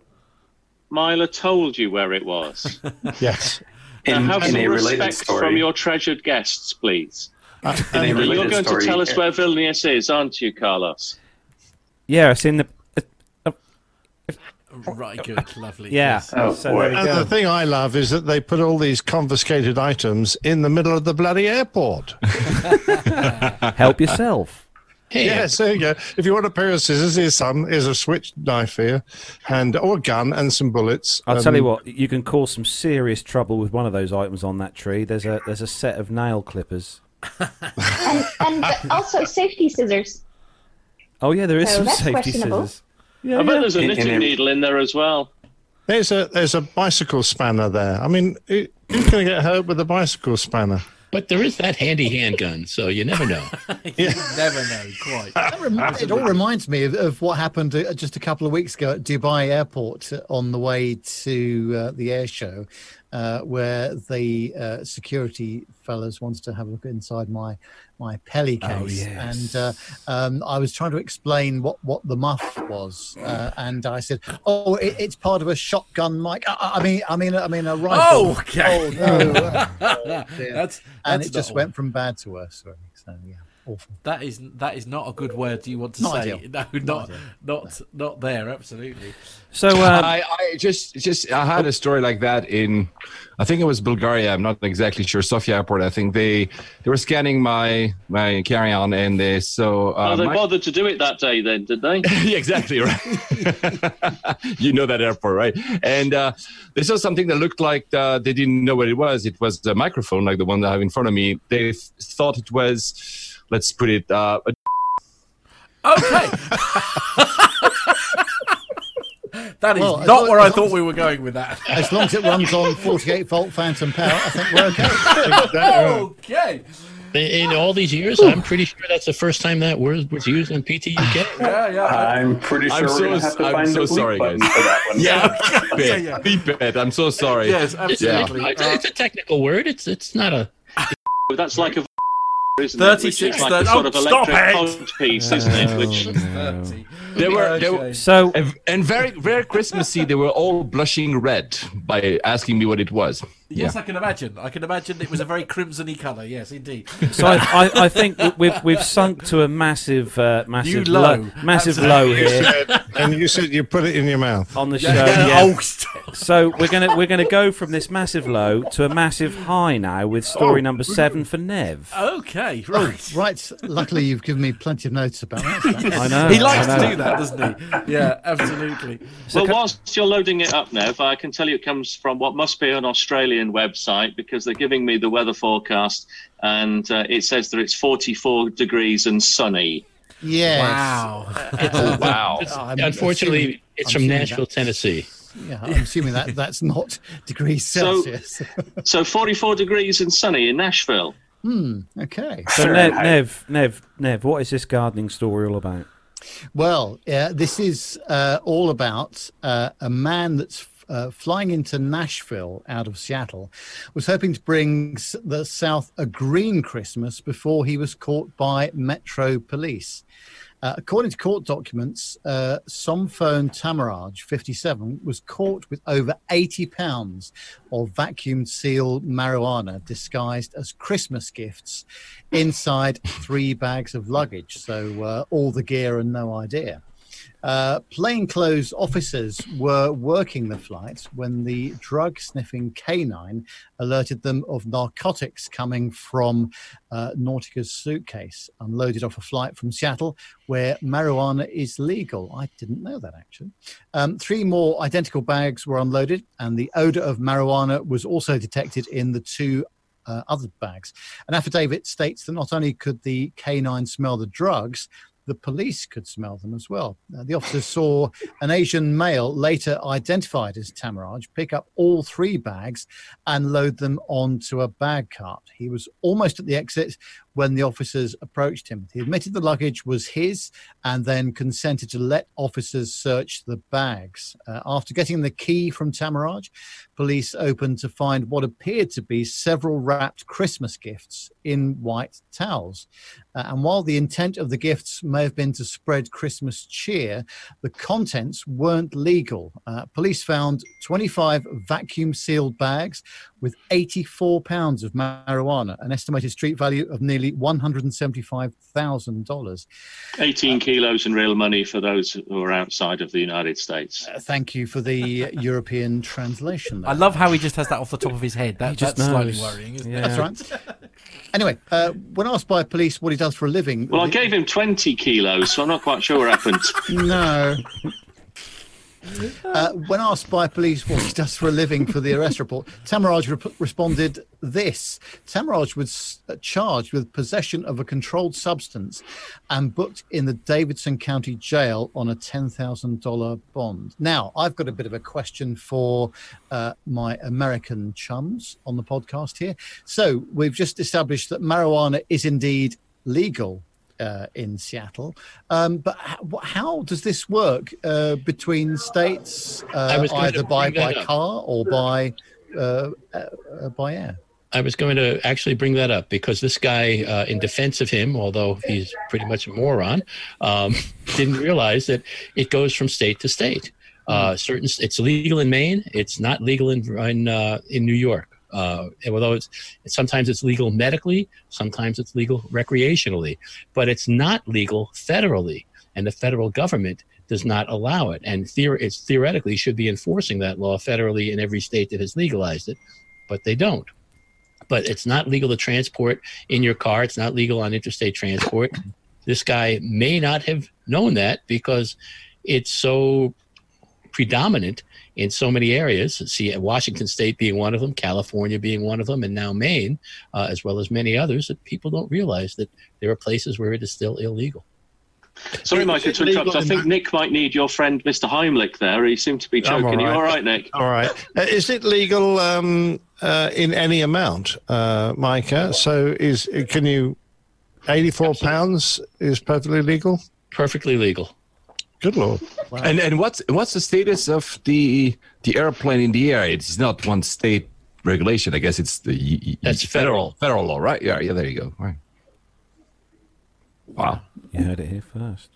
Mila told you where it was. Yes. In, now have in some a respect story, from your treasured guests, please. Uh, in a uh, You're going story, to tell us uh, where Vilnius is, aren't you, Carlos? Yeah, it's in the. Uh, right. Good. Lovely. Yeah. Yes. Oh, so boy. there we And go. the thing I love is that they put all these confiscated items in the middle of the bloody airport. Help yourself. Hey, Yes, there you go. If you want a pair of scissors, here's some. Here's a switch knife here, and or a gun and some bullets. I'll tell you Um, what. You can cause some serious trouble with one of those items on that tree. There's a there's a set of nail clippers. And, and also safety scissors. Oh yeah, there is So some that's safety questionable. scissors. I bet there's a In- in knitting needle in there as well. There's a there's a bicycle spanner there. I mean, who's going to get hurt with a bicycle spanner? But there is that handy handgun, so you never know. You never know. Quite. That it all reminds me of, of what happened uh, just a couple of weeks ago at Dubai Airport on the way to uh, the air show, uh, where the uh, security fellas wanted to have a look inside my my Peli case, yes. and uh, um, I was trying to explain what what the muff was, uh, and I said, "Oh, it, it's part of a shotgun mic. I, I mean, I mean, I mean a rifle." Oh, okay. Oh no! Oh, and it just went from bad to worse. Really. So yeah, awful. That is that is not a good word. Do you want to Not say? ideal. No, not Not not not there. Absolutely. So um, I, I just just I had a story like that in I think it was Bulgaria. I'm not exactly sure. Sofia Airport. I think they they were scanning my my carry on and they so uh, oh, they my- bothered to do it that day then, did they? yeah, exactly right. you know that airport, right? And uh, they saw something that looked like uh, they didn't know what it was. It was a microphone, like the one that I have in front of me. They th- thought it was, let's put it, uh, a Okay. that is Well, not long- where I thought we were going with that. As long as it runs on 48 volt phantom power, I think we're okay. okay. In all these years, I'm pretty sure that's the first time that word was used in PTUK. Yeah, yeah. I'm pretty sure I'm so- we're have to I'm find so the sorry, guys. for that one. yeah, beep Yeah, yeah. beep it. I'm so sorry. yes, It's, absolutely. it's, it's a technical word. It's it's not a. That's like a isn't it? Which 36, is like a 30 sort of oh, stop electric it! piece, isn't it? Which no. Thirty. They were, they were so and, and very, very Christmassy. They were all blushing red by asking me what it was. Yes, I can imagine. I can imagine it was a very crimsony colour. Yes, indeed. So I, I, I think we've we've sunk to a massive uh, massive New low. massive Absolutely. low here and you said you put it in your mouth. on the show. Yeah, yeah. Oh, So we're gonna we're gonna go from this massive low to a massive high now with story number seven for Nev. okay, Oh, right. right. Luckily, you've given me plenty of notes about that. I know. He likes I to do that, doesn't he? Yeah, absolutely. well, whilst you're loading it up, Nev, I can tell you it comes from what must be an Australian website because they're giving me the weather forecast, and uh, it says that it's 44 degrees and sunny. Yes. Wow. Oh, wow. It's, I'm unfortunately, It's I'm from Nashville, that- Tennessee. Yeah, I'm assuming that that's not degrees So- Celsius. So 44 degrees and sunny in Nashville. hmm. Okay. So Sure, Nev, Nev, Nev, Nev, what is this gardening story all about? Well, uh, this is uh, all about uh, a man that's uh, flying into Nashville out of Seattle, was hoping to bring the South a green Christmas before he was caught by Metro Police. Uh, according to court documents, uh, Somphone Tamaraj, 57, was caught with over 80 pounds of vacuum sealed marijuana disguised as Christmas gifts inside three bags of luggage. So uh, all the gear and no idea. Uh, plainclothes officers were working the flight when the drug sniffing canine alerted them of narcotics coming from uh, Nautica's suitcase, unloaded off a flight from Seattle, where marijuana is legal. I didn't know that actually. Um, three more identical bags were unloaded, and the odor of marijuana was also detected in the two uh, other bags. An affidavit states that not only could the canine smell the drugs, the police could smell them as well. Uh, the officers saw an Asian male, later identified as Tamaraj, pick up all three bags and load them onto a bag cart. He was almost at the exit when the officers approached him. He admitted the luggage was his and then consented to let officers search the bags. Uh, after getting the key from Tamaraj, police opened to find what appeared to be several wrapped Christmas gifts in white towels. Uh, and while the intent of the gifts may have been to spread Christmas cheer, the contents weren't legal. Uh, police found 25 vacuum sealed bags with 84 pounds of marijuana, an estimated street value of nearly $175,000. 18 kilos in real money for those who are outside of the United States. Uh, thank you for the European translation. there. I love how he just has that off the top of his head. That, He just that's slightly worrying, isn't Yeah. it? That's right. Anyway, uh, when asked by police what he does for a living, Well, I gave him 20 kilos, so I'm not quite sure what happened. No. Uh, when asked by police what he does for a living for the arrest report, Tamaraj responded this Tamaraj was uh, charged with possession of a controlled substance and booked in the Davidson County Jail on a $10,000 bond. Now, I've got a bit of a question for uh, my American chums on the podcast here. So, we've just established that marijuana is indeed legal uh, in Seattle. Um, but how, how does this work uh, between states, uh, either by, by car or by uh, uh, uh, by air? I was going to actually bring that up because this guy, uh, in defense of him, although he's pretty much a moron, um, didn't realize that it goes from state to state. Uh, certain, it's legal in Maine. It's not legal in in, uh, in New York. Uh, and although it's sometimes it's legal medically, sometimes it's legal recreationally, but it's not legal federally, and the federal government does not allow it. And theor- it's theoretically should be enforcing that law federally in every state that has legalized it, but they don't but it's not legal to transport in your car. It's not legal on interstate transport. This guy may not have known that because it's so predominant in so many areas. See, Washington State being one of them, California being one of them, and now Maine, uh, as well as many others, that people don't realize that there are places where it is still illegal. Sorry, Is Michael, it to interrupt. I think Nick might need your friend, Mr. Heimlich, there. He seemed to be I'm choking. all You all right, Nick? All right. Uh, is it legal um, uh, in any amount, uh, Micah? So is can you? Eighty-four pounds is perfectly legal. Perfectly legal. Good lord. And and what's what's the status of the the airplane in the air? It's not one state regulation. I guess it's the y- y- That's federal federal law, right? Yeah, yeah. There you go. Right. Wow. You heard it here first.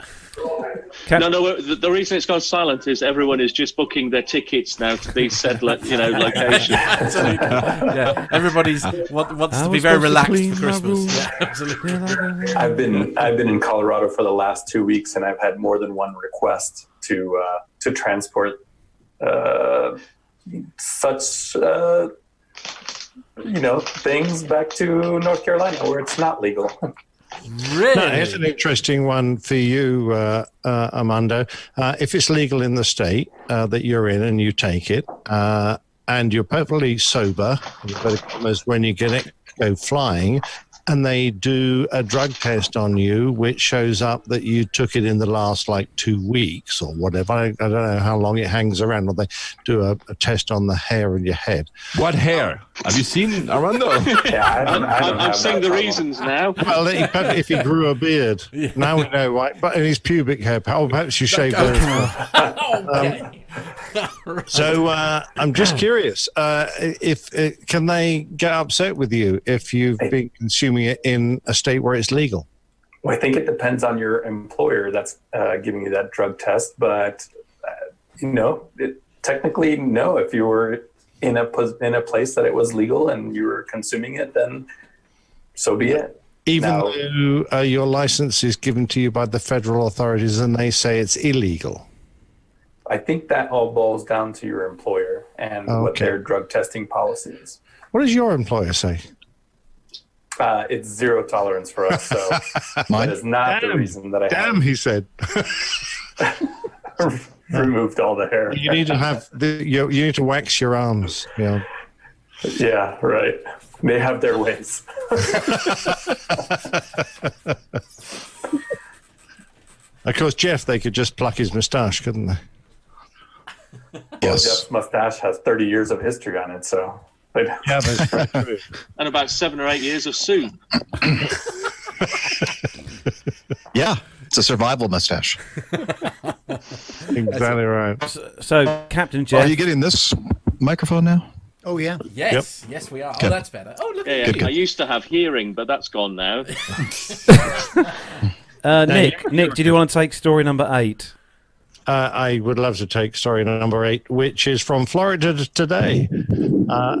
No, no. The, the reason it's gone silent is everyone is just booking their tickets now to these said, lo- you know, locations. Absolutely. Yeah, everybody's want, wants I to be very relaxed for Christmas. Yeah, absolutely. I've been I've been in Colorado for the last two weeks, and I've had more than one request to uh, to transport uh, such uh, you know things back to North Carolina where it's not legal. Really? No, here's an interesting one for you, uh, uh. Uh, if it's legal in the state uh, that you're in and you take it, uh, and you're perfectly sober, when you get it, go flying, and they do a drug test on you, which shows up that you took it in the last like two weeks or whatever. I, I don't know how long it hangs around, or they do a, a test on the hair in your head. What hair? Have you seen Armando? Yeah, I don't, I don't I'm, I'm have seeing that the problem. reasons now. Well, if he grew a beard. Now we know, right? But in his pubic hair, oh, perhaps you shaved there as well. So uh, I'm just curious uh, if uh, can they get upset with you if you've been consuming it in a state where it's legal? Well, I think it depends on your employer that's uh, giving you that drug test, but uh, you know, it, technically, no. If you were in a in a place that it was legal and you were consuming it, then so be it. Even No. though uh, your license is given to you by the federal authorities and they say it's illegal. I think that all boils down to your employer and what Okay. their drug testing policy is. What does your employer say? Uh, it's zero tolerance for us, so that is not the reason that I have. Damn, he said. removed all the hair. You need to have the, you, you need to wax your arms. You know. Yeah, right. They have their ways. Of course, Jeff, they could just pluck his moustache, couldn't they? Well, Yes. Jeff's mustache has 30 years of history on it, so. Yeah, that's very true. And about seven or eight years of soup. Yeah. It's a survival mustache. exactly right. So, Captain Jeff, Are you getting this microphone now? Oh yeah. Yes, yes, we are. Oh, that's better. Oh, look. Yeah, at yeah, Good, good. I used to have hearing, but that's gone now. uh, Nick, Nick, did you want to take story number eight? Uh, I would love to take story number eight, which is from Florida today. Uh,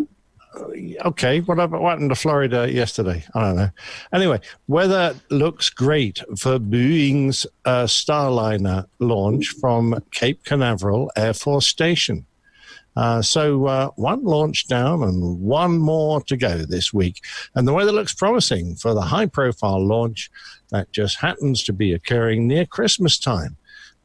okay, what happened, to Florida yesterday? I don't know. Anyway, weather looks great for Boeing's uh, Starliner launch from Cape Canaveral Air Force Station. Uh, so uh, one launch down and one more to go this week. And the weather looks promising for the high profile launch that just happens to be occurring near Christmas time.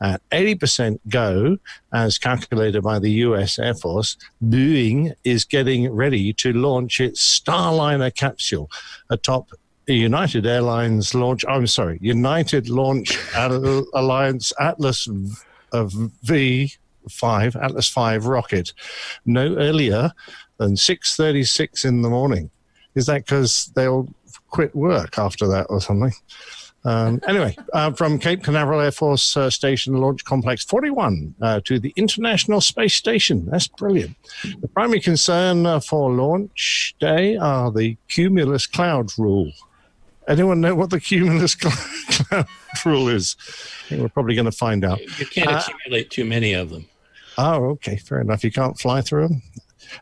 Uh, At 80% go, as calculated by the US Air Force, Boeing is getting ready to launch its Starliner capsule atop United Airlines launch. I'm sorry, United Launch Alliance Atlas v- uh, of V5, Atlas 5 rocket, no earlier than 6:36 in the morning. Is that because they'll quit work after that or something? Um, anyway, uh, from Cape Canaveral Air Force uh, Station Launch Complex 41 uh, to the International Space Station. That's brilliant. The primary concern uh, for launch day are the cumulus cloud rule. Anyone know what the cumulus cloud rule is? I think we're probably going to find out. You can't Uh, accumulate too many of them. Oh, okay, fair enough. You can't fly through them.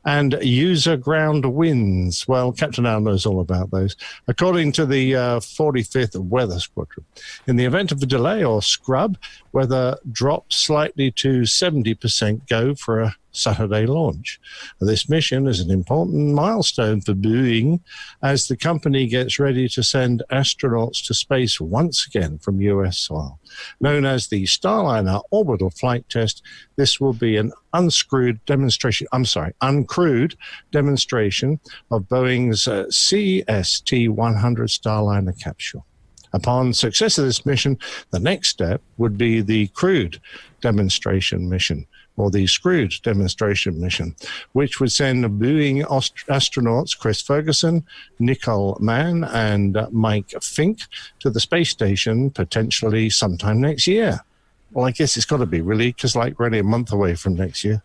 And user ground winds. Well, Captain Al knows all about those. According to the uh, 45th Weather Squadron, in the event of a delay or scrub, weather drops slightly to 70% go for a Saturday launch. This mission is an important milestone for Boeing as the company gets ready to send astronauts to space once again from US soil. Known as the Starliner Orbital Flight Test, this will be an unscrewed demonstration, I'm sorry, uncrewed demonstration of Boeing's uh, CST 100 Starliner capsule. Upon success of this mission, the next step would be the crewed demonstration mission, or the Scrooge demonstration mission, which would send the Boeing ast- astronauts Chris Ferguson, Nicole Mann, and uh, Mike Fincke to the space station potentially sometime next year. Well, I guess it's got to be really, because like we're only a month away from next year.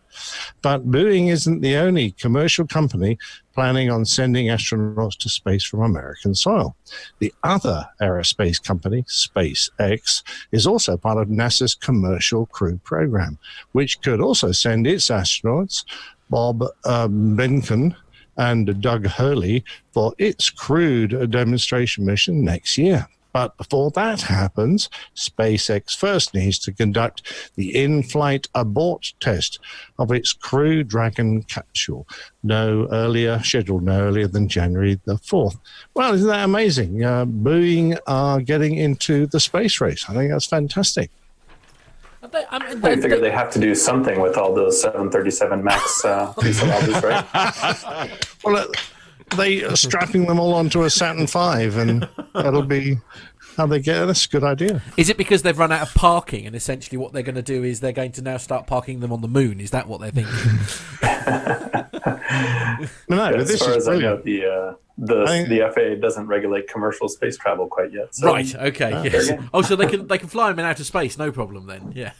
But Boeing isn't the only commercial company planning on sending astronauts to space from American soil. The other aerospace company, SpaceX, is also part of NASA's Commercial Crew Program, which could also send its astronauts, Bob um, Behnken and Doug Hurley, for its crewed demonstration mission next year. But before that happens, SpaceX first needs to conduct the in flight abort test of its Crew Dragon capsule, no earlier, scheduled no earlier than January the 4th. Well, isn't that amazing? Uh, Boeing are getting into the space race. I think that's fantastic. They, I mean, I they, figure they have to do something with all those 737 MAX uh, fuselages, right? Well, uh, they are strapping them all onto a Saturn V, and that'll be how they get. That's a good idea. Is it because they've run out of parking and essentially what they're going to do is they're going to now start parking them on the moon? Is that what they're thinking? No, no, as this far is as I know, the uh, the I- the FAA doesn't regulate commercial space travel quite yet. So right. Okay. Ah, yes. there you go. Oh, so they can they can fly them in outer space, no problem then. Yeah.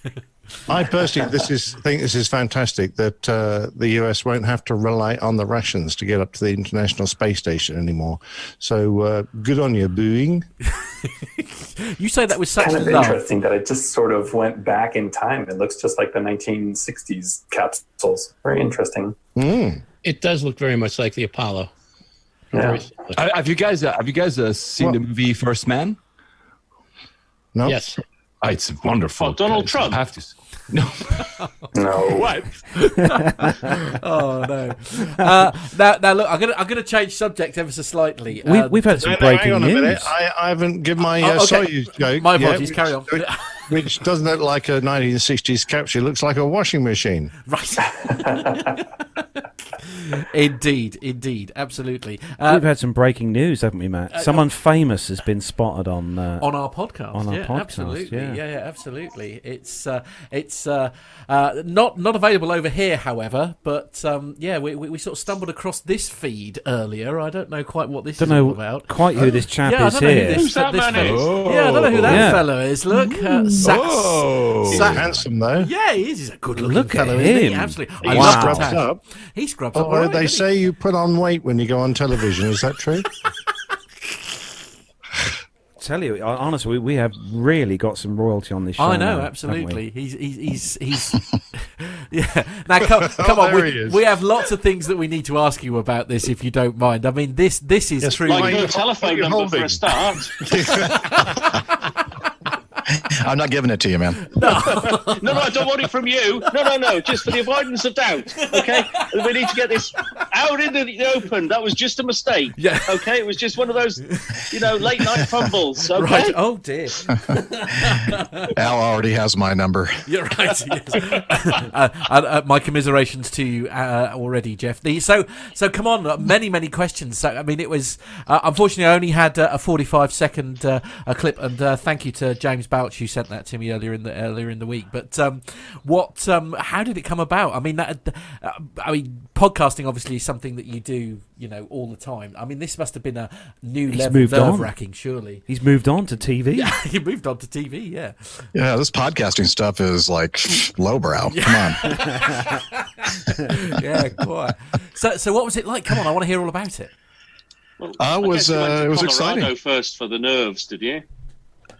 I personally this is think this is fantastic that uh, the US won't have to rely on the Russians to get up to the International Space Station anymore. So uh, good on you, Boeing. You say that with such kind of love. interesting that it just sort of went back in time. It looks just like the 1960s capsules. Very interesting. Mm. It does look very much like the Apollo. Yeah. Uh, Have you guys uh, have you guys uh, seen the movie First Man? No, Yes. Oh, it's wonderful. Oh, Donald guys. Trump? You have to. S- No. No. what? Oh no! Uh, now, now look, I'm gonna I'm gonna change subject ever so slightly. We, Um, we've had some No, no, hang breaking on a minute. news. I, I haven't given my Oh, uh, okay. Soyuz joke. My apologies. which- carry on. Which doesn't look like a 1960s capsule. It looks like a washing machine. right. indeed, indeed, absolutely. Uh, We've had some breaking news, haven't we, Matt? Someone famous has been spotted on. Uh, on our podcast. On our yeah, podcast, absolutely. yeah. yeah, absolutely. It's uh, it's uh, uh, not not available over here, however. But um, yeah, we, we, we sort of stumbled across this feed earlier. I don't know quite what this don't is all know about. quite who this chap yeah, is don't who here. this, Who's that this man fellow- is? Yeah, I don't know who that Yeah. fellow is. Look, uh, Sax. Oh. He's Sa- handsome though. Yeah, he is. He's a good-looking Look at fellow, isn't he? him. Absolutely. He I love the scrubs tash. up. He scrubs oh, up. Oh, all right, they doesn't say you put on weight when you go on television. Is that true? Tell you, honestly, we, we have really got some royalty on this show. I know, now, absolutely. He's he's he's, he's yeah. Now come, oh, come on, we, we have lots of things that we need to ask you about this, if you don't mind. I mean, this this is Yes, truly. Like Why your you- telephone what are you number for a start. I'm not giving it to you, man. No, no, I don't want it from you. No, no, no. Just for the avoidance of doubt. Okay, we need to get this out into the open. That was just a mistake. Yeah. Okay, it was just one of those, you know, late night fumbles. Okay. Right. Oh dear. Al already has my number. You're right. yes. uh, uh, uh, my commiserations to you uh, already, Jeff. The, so, so come on. uh, Many, many questions. So, I mean, it was uh, unfortunately I only had uh, a 45 second uh, a clip, and uh, thank you to James Bouch who sent that to me earlier in the earlier in the week. But um, what? Um, how did it come about? I mean, that, uh, I mean, podcasting obviously is something that you do, you know, all the time. I mean, this must have been a new He's level moved on. nerve wracking, surely. He's moved on to TV. you moved on to TV, yeah. Yeah, this podcasting stuff is like lowbrow. Come on. yeah, quite. So, so what was it like? Come on, I want to hear all about it. Well, I was, guess you went uh, to it was Colorado exciting. first for the nerves, did you?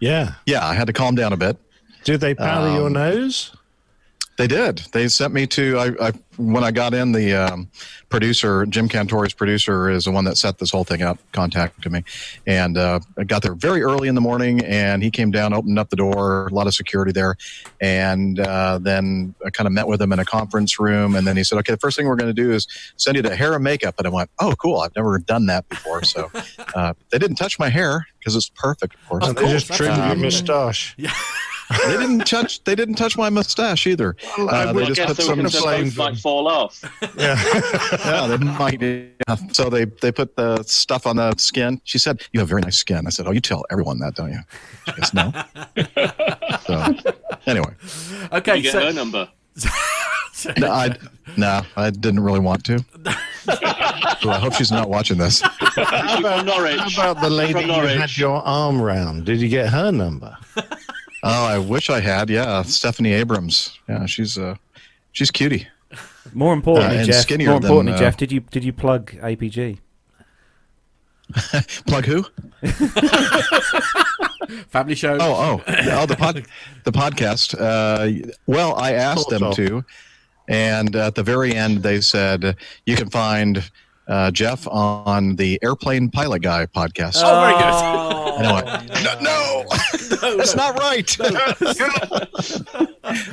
Yeah. Yeah, I had to calm down a bit. Do they powder your Um, nose? They did. They sent me to. I, I when I got in, the um, producer Jim Cantore's producer is the one that set this whole thing up. Contacted me, and uh, I got there very early in the morning, and he came down, opened up the door, a lot of security there, and uh, then I kind of met with him in a conference room, and then he said, "Okay, the first thing we're going to do is send you to hair and makeup," and I went, "Oh, cool! I've never done that before." So uh, they didn't touch my hair because it's perfect, of course. Of They just course, trimmed your absolutely. moustache. they didn't touch. They didn't touch my mustache either. Well, Uh, would they just put some concerned flame might fall off. yeah, yeah, they might. Yeah. So they they put the stuff on the skin. She said, "You have very nice skin." I said, "Oh, you tell everyone that, don't you?" She goes, "No." so anyway, Okay, you get so her number. no, I no, I didn't really want to. So I hope she's not watching this. She's from Norwich. How about the lady you had your arm round? Did you get her number? Oh, I wish I had. Yeah, Stephanie Abrams. Yeah, she's uh, she's cutie. More importantly, Uh, Jeff. More than, importantly, uh, Jeff. Did you did you plug APG? Plug who? family show. Oh, oh, oh, the pod, the podcast. Uh, well, I asked them of. to, and at the very end, they said you can find uh, Jeff on the Airplane Pilot Guy podcast. Oh, very good. And I went, no, no, that's not right.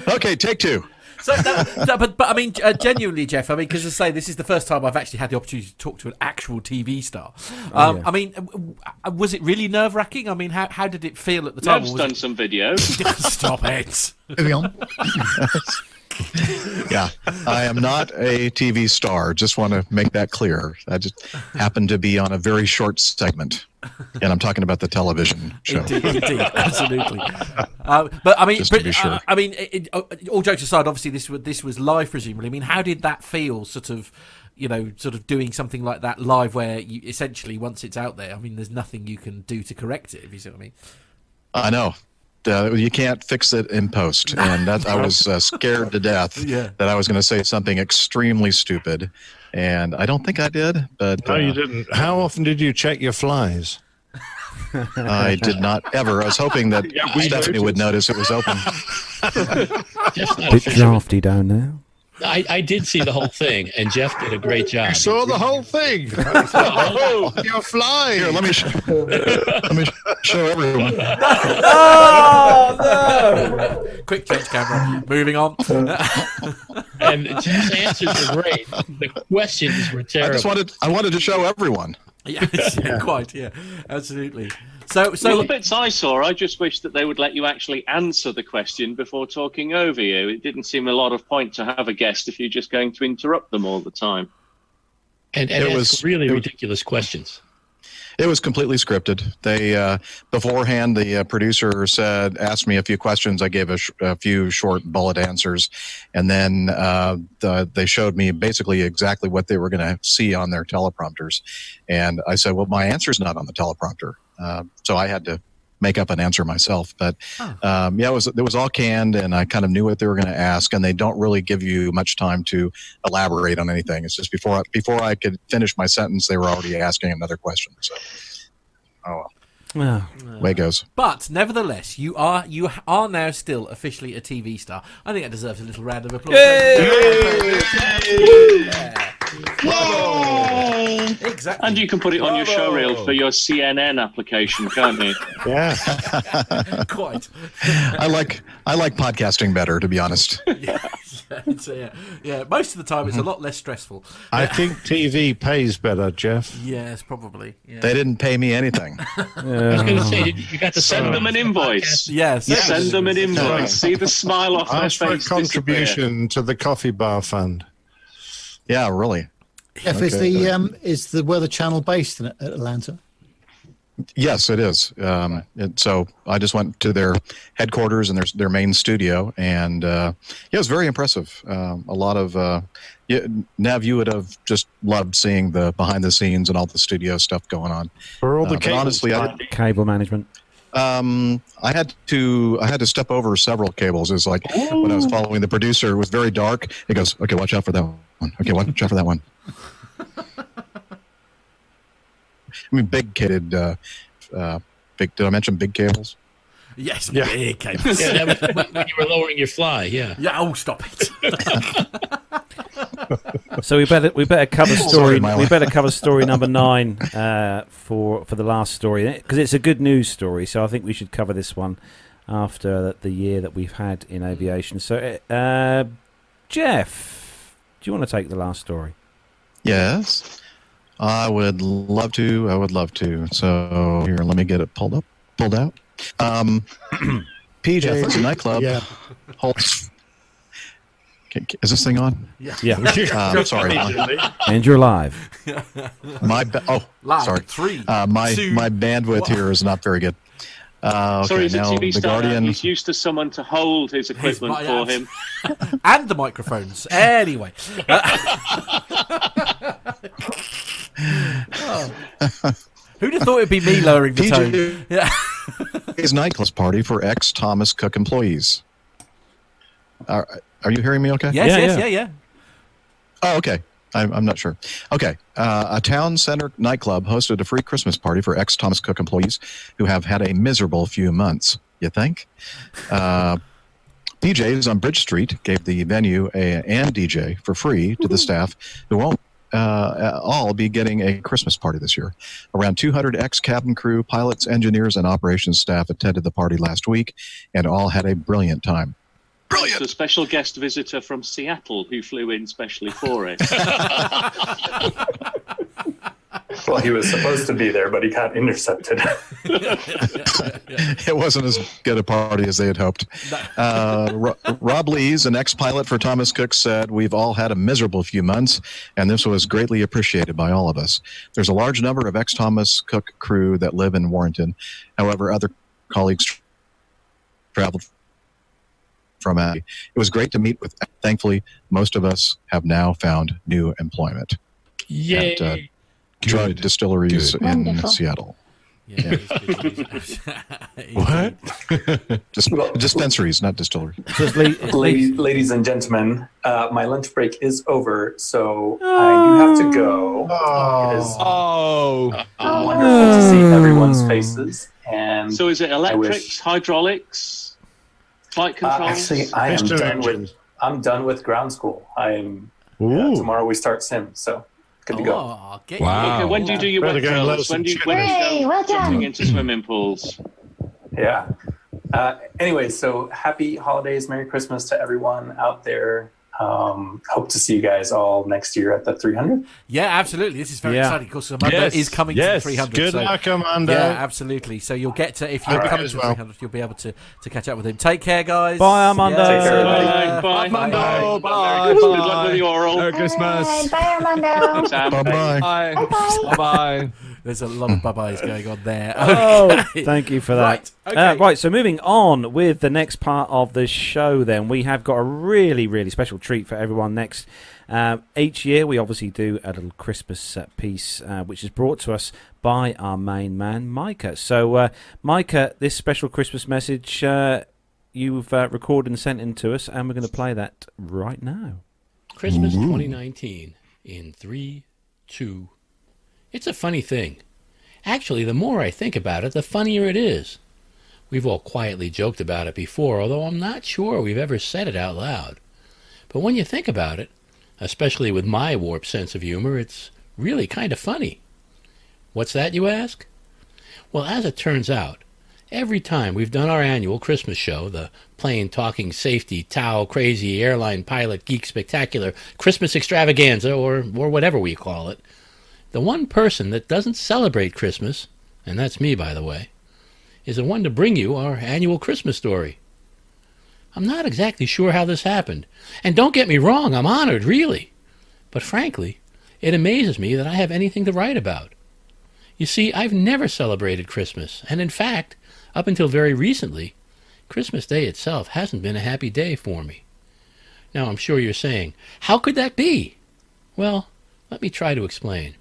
okay, take two. So, that, that- but, but I mean, uh, genuinely, Jeff. I mean, because as I say, this is the first time I've actually had the opportunity to talk to an actual TV star. Um, yeah. I mean, w- w- was it really nerve wracking? I mean, how, how did it feel at the time? I've done it- some videos. Stop it. Moving on. yeah, I am not a TV star. Just want to make that clear. I just happened to be on a very short segment, and I'm talking about the television show. Indeed, indeed, absolutely. Uh, but I mean, Just to but, be sure. uh, I mean, it, it, all jokes aside, obviously this was this was live, presumably. I mean, how did that feel? Sort of, you know, sort of doing something like that live, where you essentially once it's out there, I mean, there's nothing you can do to correct it. If you see what I mean. I know. Uh, you can't fix it in post, and that I was uh, scared to death Yeah. that I was going to say something extremely stupid, and I don't think I did. But No, uh, you didn't. How often did you check your flies? I did not ever. I was hoping that Yeah, we Stephanie would notice it was open. A Bit drafty down there. I, I did see the whole thing, and Jeff did a great job. I saw the whole thing. oh, you're flying. Here, let me sh- let me show everyone. oh no! Quick change camera. Moving on. And Jeff's answers were great. The questions were terrible. I just wanted I wanted to show everyone. yeah, yeah, quite. Yeah, absolutely. So, So so the bits I saw, I just wish that they would let you actually answer the question before talking over you. It didn't seem a lot of point to have a guest if you're just going to interrupt them all the time. and and It was- really it was- ridiculous questions. It was completely scripted. They uh, beforehand, the uh, producer said, asked me a few questions. I gave a, sh- a few short bullet answers, and then uh, the, they showed me basically exactly what they were going to see on their teleprompters. And I said, "Well, my answer's not on the teleprompter," uh, so I had to make up an answer myself. But um, yeah, it was it was all canned, and I kind of knew what they were going to ask. And they don't really give you much time to elaborate on anything. It's just before I, before I could finish my sentence, they were already asking another question. So, oh, well. Oh, way goes. But nevertheless, you are you are now still officially a TV star. I think that deserves a little round of applause. Yeah. Yay! Exactly. And you can put it on your show reel for your CNN application, can't you? Yeah. Quite. I like I like podcasting better, to be honest. yeah, it's, uh, yeah, yeah. Most of the time, it's a lot less stressful. I think TV pays better, Jeff. Yes, probably. Yeah. They didn't pay me anything. I was going to say, you- you got to Send them an invoice. Yes. Yes. Send them an invoice. Right. See the smile off their Ask for a face. disappear. contribution to the coffee bar fund. Yeah, really. Jeff, is the um, is the Weather Channel based in Atlanta? Yes, it is. Um, it, so I just went to their headquarters and their their main studio, and uh, yeah, it was very impressive. Um, a lot of uh, yeah, Nav, you would have just loved seeing the behind the scenes and all the studio stuff going on. For all Uh, the but cables, honestly, I, cable management. Um, I had to I had to step over several cables. It's like when I was following the producer, it was very dark. He goes, "Okay, watch out for that one. Okay, watch out for that one." I mean, big cated. Uh, uh, big. Did I mention big cables? Yes, Yeah. big cables. Yeah, that was when- when you were lowering your fly. Yeah. Yeah, oh, stop it. So we better we better cover story Milo. we better cover story number nine uh, for for the last story because it's a good news story. So I think we should cover this one after the, the year that we've had in aviation. So uh, Jeff, do you want to take the last story? Yes, I would love to. I would love to. So here, let me get it pulled up, pulled out. Um, PJ's nightclub Yeah. holds. Is this thing on? Yeah, Yeah. Uh, sorry, and you're live. my ba- oh, Live. sorry. Three. Uh, my two, my bandwidth one. here is not very good. Uh, okay, Sorry, he's a TV the star. Guardian. He's used to someone to hold his equipment my for him. and the microphones. Anyway. Oh. Who'd have thought it'd be me lowering the tone? PJ Yeah. is nightclub party for ex Thomas Cook employees. Are, are you hearing me? Okay. Yes, Yeah, yes, yeah. yeah, yeah. Oh, okay. I'm, I'm not sure. Okay. Uh, a town center nightclub hosted a free Christmas party for ex Thomas Cook employees who have had a miserable few months. You think? Uh, PJ's on Bridge Street gave the venue a, and DJ for free to the staff who won't uh, all be getting a Christmas party this year. Around 200 ex cabin crew, pilots, engineers, and operations staff attended the party last week and all had a brilliant time. Brilliant! The special guest visitor from Seattle who flew in specially for it. Well, he was supposed to be there, but he got intercepted. it wasn't as good a party as they had hoped. Uh, Ro- Rob Lees, an ex-pilot for Thomas Cook, said, "We've all had a miserable few months, and this was greatly appreciated by all of us. There's a large number of ex-Thomas Cook crew that live in Warrington. However, other colleagues traveled from it. It was great to meet with. Thankfully, most of us have now found new employment Yay. at uh, Detroit Good. distilleries Good. in Wonderful. Seattle. Yeah, it's good to use it. What? Dis- dispensaries, not distilleries. Just le- ladies, ladies and gentlemen, uh, my lunch break is over, so I do have to go. It is Oh, wonderful to see everyone's faces. And So is it wish- electrics, hydraulics, flight uh, actually, I am Piston done with. engines. I'm done with ground school. I'm uh, tomorrow. We start sim, so good to go. Oh, get Wow. Okay, when do you do your Better wet go and drills? When do you, when do you go well jumping done. into swimming pools? Yeah. Uh, anyway, so happy holidays, Merry Christmas to everyone out there. Um, hope to see you guys all next year at the 300. Yeah, absolutely. This is very Yeah. exciting because Armando Yes, is coming yes. to the 300. Good so- luck, Armando. Yeah, absolutely. So you'll get to if you're All right, coming as to well. 300, you'll be able to, to catch up with him. Take care, guys. Bye, Armando. Take care, Bye. everybody. Bye. Armando, Bye. bye, Good luck bye. with the oral. Merry Christmas. Bye, bye Armando. Sam. Bye bye. Bye. Bye-bye. Bye. There's a lot of bye-byes going on there. Oh, Okay. thank you for that. Right, okay. Uh, right, so moving on with the next part of the show, then we have got a really, really special treat for everyone next. Uh, each year, we obviously do a little Christmas uh, piece, uh, which is brought to us by our main man, Micah. So, uh, Micah, this special Christmas message uh, you've uh, recorded and sent in to us, and we're going to play that right now. Christmas 2019 in three, two. It's a funny thing. Actually, the more I think about it, the funnier it is. We've all quietly joked about it before, although I'm not sure we've ever said it out loud. But when you think about it, especially with my warped sense of humor, it's really kind of funny. What's that, you ask? Well, as it turns out, every time we've done our annual Christmas show, the plane talking safety, Tao crazy airline pilot geek spectacular Christmas extravaganza, or, or whatever we call it, the one person that doesn't celebrate Christmas, and that's me, by the way, is the one to bring you our annual Christmas story. I'm not exactly sure how this happened, and don't get me wrong, I'm honored, really. But frankly, it amazes me that I have anything to write about. You see, I've never celebrated Christmas, and in fact, up until very recently, Christmas Day itself hasn't been a happy day for me. Now, I'm sure you're saying, how could that be? Well, let me try to explain.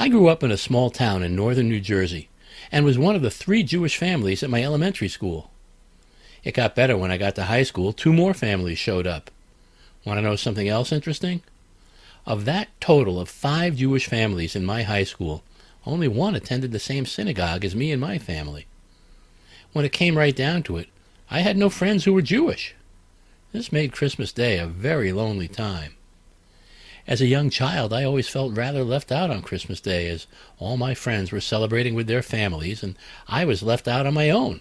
I grew up in a small town in northern New Jersey and was one of the three Jewish families at my elementary school. It got better when I got to high school. Two more families showed up. Want to know something else interesting? Of that total of five Jewish families in my high school, only one attended the same synagogue as me and my family. When it came right down to it, I had no friends who were Jewish. This made Christmas Day a very lonely time. As a young child, I always felt rather left out on Christmas Day, as all my friends were celebrating with their families, and I was left out on my own.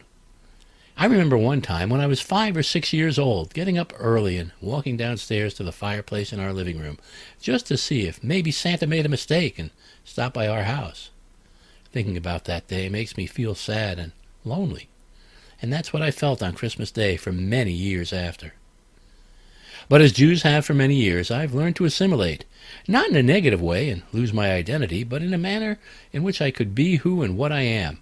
I remember one time when I was five or six years old, getting up early and walking downstairs to the fireplace in our living room, just to see if maybe Santa made a mistake and stopped by our house. Thinking about that day makes me feel sad and lonely, and that's what I felt on Christmas Day for many years after. But as Jews have for many years, I've learned to assimilate, not in a negative way and lose my identity, but in a manner in which I could be who and what I am,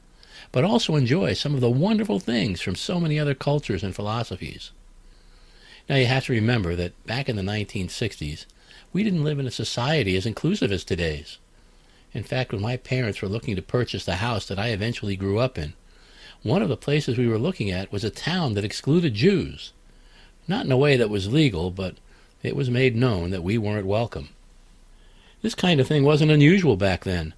but also enjoy some of the wonderful things from so many other cultures and philosophies. Now you have to remember that back in the 1960s, we didn't live in a society as inclusive as today's. In fact, when my parents were looking to purchase the house that I eventually grew up in, one of the places we were looking at was a town that excluded Jews. Not in a way that was legal, but it was made known that we weren't welcome. This kind of thing wasn't unusual back then.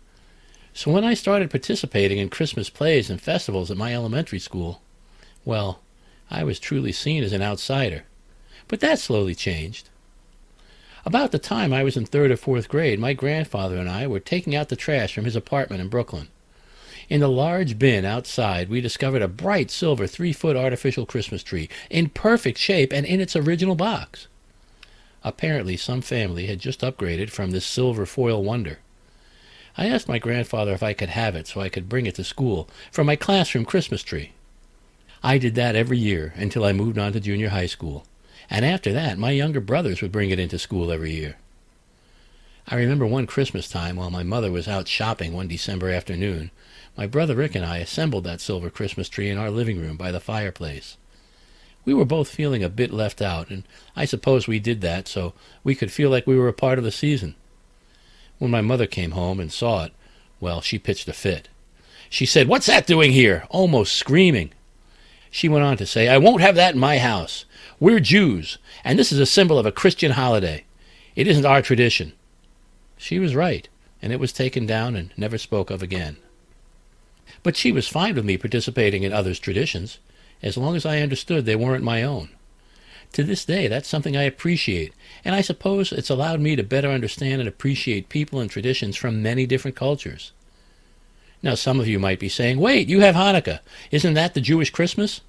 So when I started participating in Christmas plays and festivals at my elementary school, well, I was truly seen as an outsider. But that slowly changed. About the time I was in third or fourth grade, my grandfather and I were taking out the trash from his apartment in Brooklyn. In the large bin outside, we discovered a bright silver three foot artificial Christmas tree, in perfect shape and in its original box. Apparently, some family had just upgraded from this silver foil wonder. I asked my grandfather if I could have it so I could bring it to school for my classroom Christmas tree. I did that every year until I moved on to junior high school, and after that my younger brothers would bring it into school every year. I remember one Christmas time while my mother was out shopping one December afternoon, my brother Rick and I assembled that silver Christmas tree in our living room by the fireplace. We were both feeling a bit left out, and I suppose we did that so we could feel like we were a part of the season. When my mother came home and saw it, well, she pitched a fit. She said, What's that doing here? almost screaming. She went on to say, I won't have that in my house. We're Jews, and this is a symbol of a Christian holiday. It isn't our tradition. She was right, and it was taken down and never spoke of again. But she was fine with me participating in others' traditions, as long as I understood they weren't my own. To this day, that's something I appreciate, and I suppose it's allowed me to better understand and appreciate people and traditions from many different cultures. Now, some of you might be saying, wait, you have Hanukkah. Isn't that the Jewish Christmas?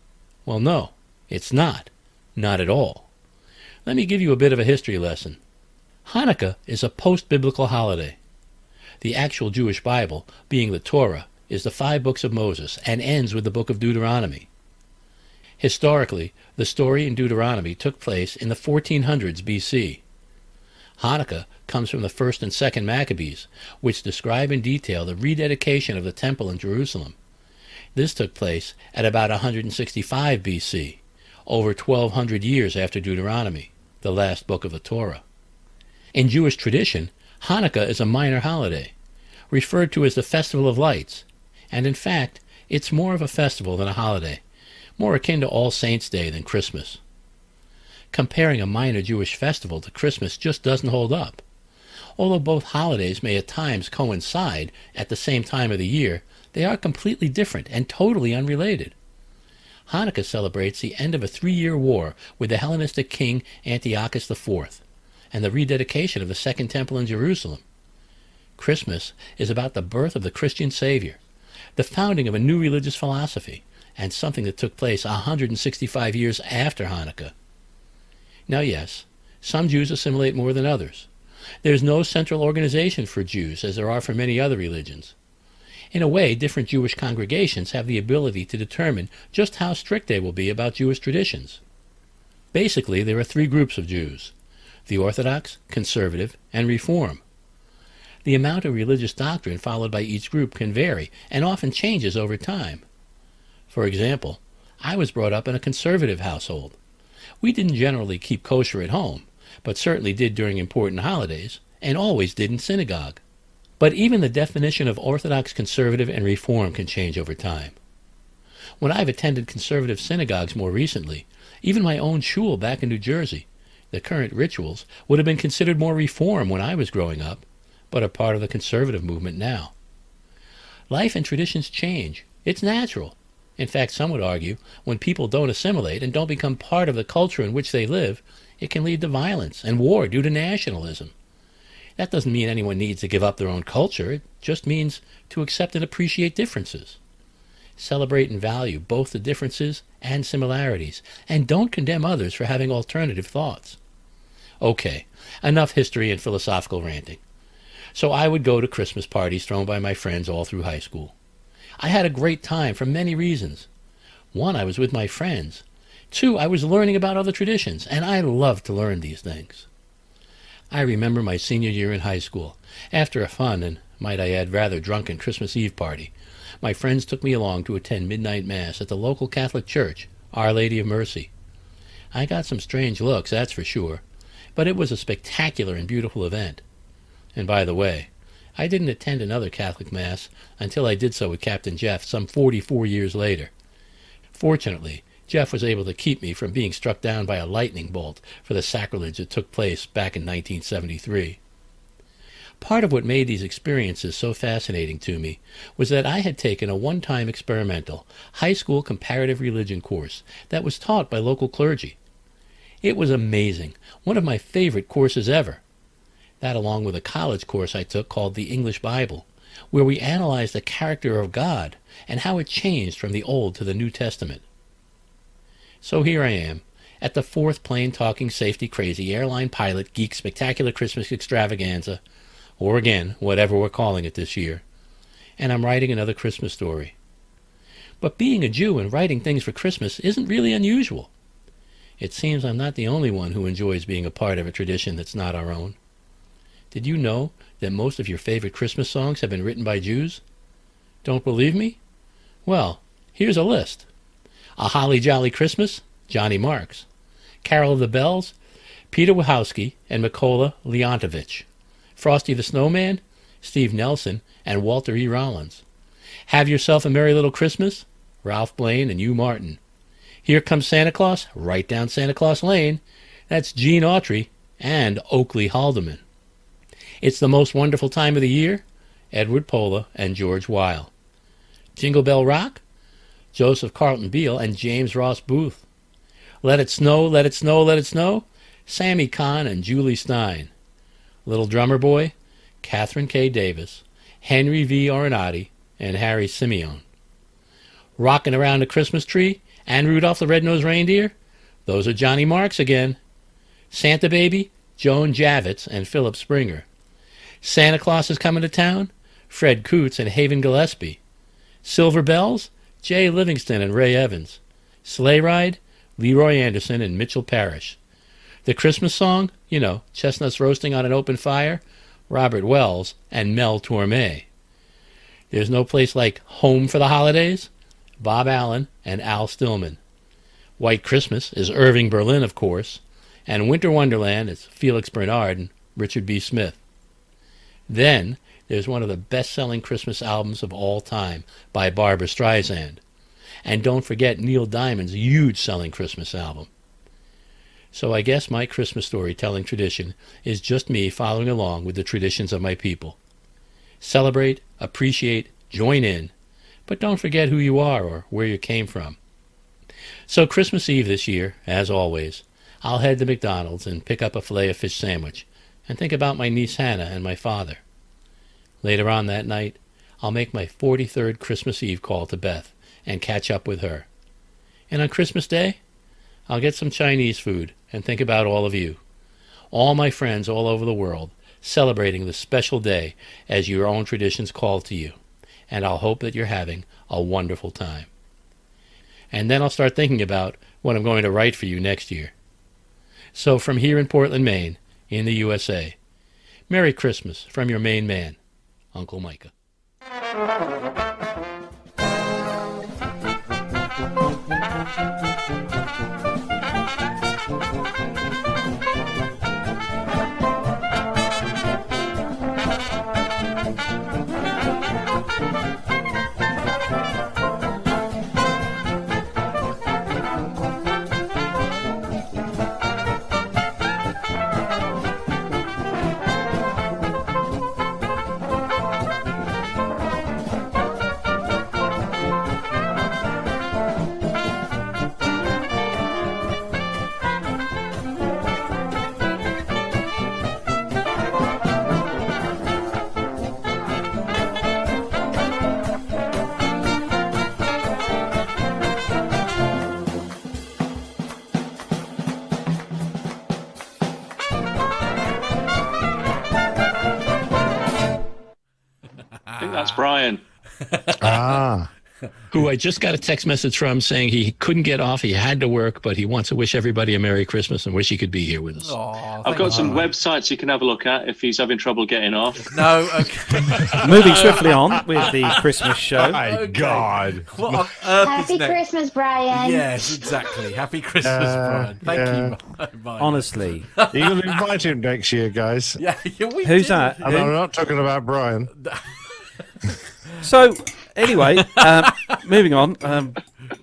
Well, no, it's not. Not at all. Let me give you a bit of a history lesson. Hanukkah is a post biblical holiday. The actual Jewish Bible, being the Torah, is the five books of Moses and ends with the book of Deuteronomy. Historically, the story in Deuteronomy took place in the 1400s BC. Hanukkah comes from the first and second Maccabees, which describe in detail the rededication of the temple in Jerusalem. This took place at about 165 BC, over 1200 years after Deuteronomy, the last book of the Torah. In Jewish tradition, Hanukkah is a minor holiday, referred to as the Festival of Lights, and in fact, it's more of a festival than a holiday more akin to All Saints' Day than Christmas. Comparing a minor Jewish festival to Christmas just doesn't hold up. Although both holidays may at times coincide at the same time of the year, they are completely different and totally unrelated. Hanukkah celebrates the end of a three year war with the Hellenistic king Antiochus IV and the rededication of the Second Temple in Jerusalem. Christmas is about the birth of the Christian Savior, the founding of a new religious philosophy, and something that took place 165 years after Hanukkah. Now, yes, some Jews assimilate more than others. There's no central organization for Jews, as there are for many other religions. In a way, different Jewish congregations have the ability to determine just how strict they will be about Jewish traditions. Basically, there are three groups of Jews the Orthodox, Conservative, and Reform. The amount of religious doctrine followed by each group can vary and often changes over time. For example, I was brought up in a conservative household. We didn't generally keep kosher at home, but certainly did during important holidays, and always did in synagogue. But even the definition of Orthodox conservative and reform can change over time. When I've attended conservative synagogues more recently, even my own shul back in New Jersey, the current rituals would have been considered more reform when I was growing up, but are part of the conservative movement now. Life and traditions change. It's natural. In fact, some would argue when people don't assimilate and don't become part of the culture in which they live, it can lead to violence and war due to nationalism. That doesn't mean anyone needs to give up their own culture, it just means to accept and appreciate differences. Celebrate and value both the differences and similarities, and don't condemn others for having alternative thoughts. Okay, enough history and philosophical ranting. So I would go to Christmas parties thrown by my friends all through high school. I had a great time for many reasons. One, I was with my friends. Two, I was learning about other traditions, and I loved to learn these things. I remember my senior year in high school. After a fun and, might I add, rather drunken Christmas Eve party, my friends took me along to attend midnight mass at the local Catholic church, Our Lady of Mercy. I got some strange looks, that's for sure, but it was a spectacular and beautiful event. And by the way, I didn't attend another Catholic Mass until I did so with Captain Jeff some 44 years later. Fortunately, Jeff was able to keep me from being struck down by a lightning bolt for the sacrilege that took place back in 1973. Part of what made these experiences so fascinating to me was that I had taken a one time experimental high school comparative religion course that was taught by local clergy. It was amazing, one of my favorite courses ever. That, along with a college course I took called the English Bible, where we analyzed the character of God and how it changed from the Old to the New Testament. So here I am, at the fourth plane talking safety crazy airline pilot geek spectacular Christmas extravaganza, or again, whatever we're calling it this year. And I'm writing another Christmas story. But being a Jew and writing things for Christmas isn't really unusual. It seems I'm not the only one who enjoys being a part of a tradition that's not our own. Did you know that most of your favorite Christmas songs have been written by Jews? Don't believe me? Well, here's a list. A Holly Jolly Christmas, Johnny Marks. Carol of the Bells, Peter Wilhousky and Mikola Leontovich. Frosty the Snowman, Steve Nelson and Walter E. Rollins. Have Yourself a Merry Little Christmas, Ralph Blane and Hugh Martin. Here Comes Santa Claus, right down Santa Claus Lane. That's Gene Autry and Oakley Haldeman. It's the most wonderful time of the year, Edward Pola and George Wyle. Jingle Bell Rock, Joseph Carleton Beal and James Ross Boothe. Let It Snow, Let It Snow, Let It Snow, Sammy Cahn and Jule Styne. Little Drummer Boy, Katherine K. Davis, Henry V. Onorati, and Harry Simeon. Rockin' Around the Christmas Tree and Rudolph the Red-Nosed Reindeer, those are Johnny Marks again. Santa Baby, Joan Javits and Philip Springer. Santa Claus is Coming to Town, Fred Coots and Haven Gillespie. Silver Bells, Jay Livingston and Ray Evans. Sleigh Ride, Leroy Anderson and Mitchell Parish. The Christmas song, you know, Chestnuts Roasting on an Open Fire, Robert Wells and Mel Torme. There's no place like Home for the Holidays, Bob Allen and Al Stillman. White Christmas is Irving Berlin, of course, and Winter Wonderland is Felix Bernard and Richard B. Smith. Then there's one of the best selling Christmas albums of all time by Barbra Streisand. And don't forget Neil Diamond's huge selling Christmas album. So I guess my Christmas storytelling tradition is just me following along with the traditions of my people. Celebrate, appreciate, join in, but don't forget who you are or where you came from. So Christmas Eve this year, as always, I'll head to McDonald's and pick up a filet of fish sandwich and think about my niece Hannah and my father. Later on that night, I'll make my 43rd Christmas Eve call to Beth and catch up with her. And on Christmas Day, I'll get some Chinese food and think about all of you, all my friends all over the world, celebrating this special day as your own traditions call to you. And I'll hope that you're having a wonderful time. And then I'll start thinking about what I'm going to write for you next year. So from here in Portland, Maine, in the USA, Merry Christmas from your Maine man, Uncle Micah. That's Brian. Ah. who I just got a text message from saying he couldn't get off, he had to work, but he wants to wish everybody a Merry Christmas and wish he could be here with us. I've got some websites you can have a look at if he's having trouble getting off. No, okay. Moving swiftly on with the Christmas show. My God. What on earth Happy is next? Christmas, Brian. Yes, exactly. Happy Christmas, Uh, Brian. Thank yeah. you. Brian. Honestly. You're going to invite him next year, guys. Yeah, yeah, we Who's did. that? And I'm not talking about Brian. So, anyway, um, moving on um,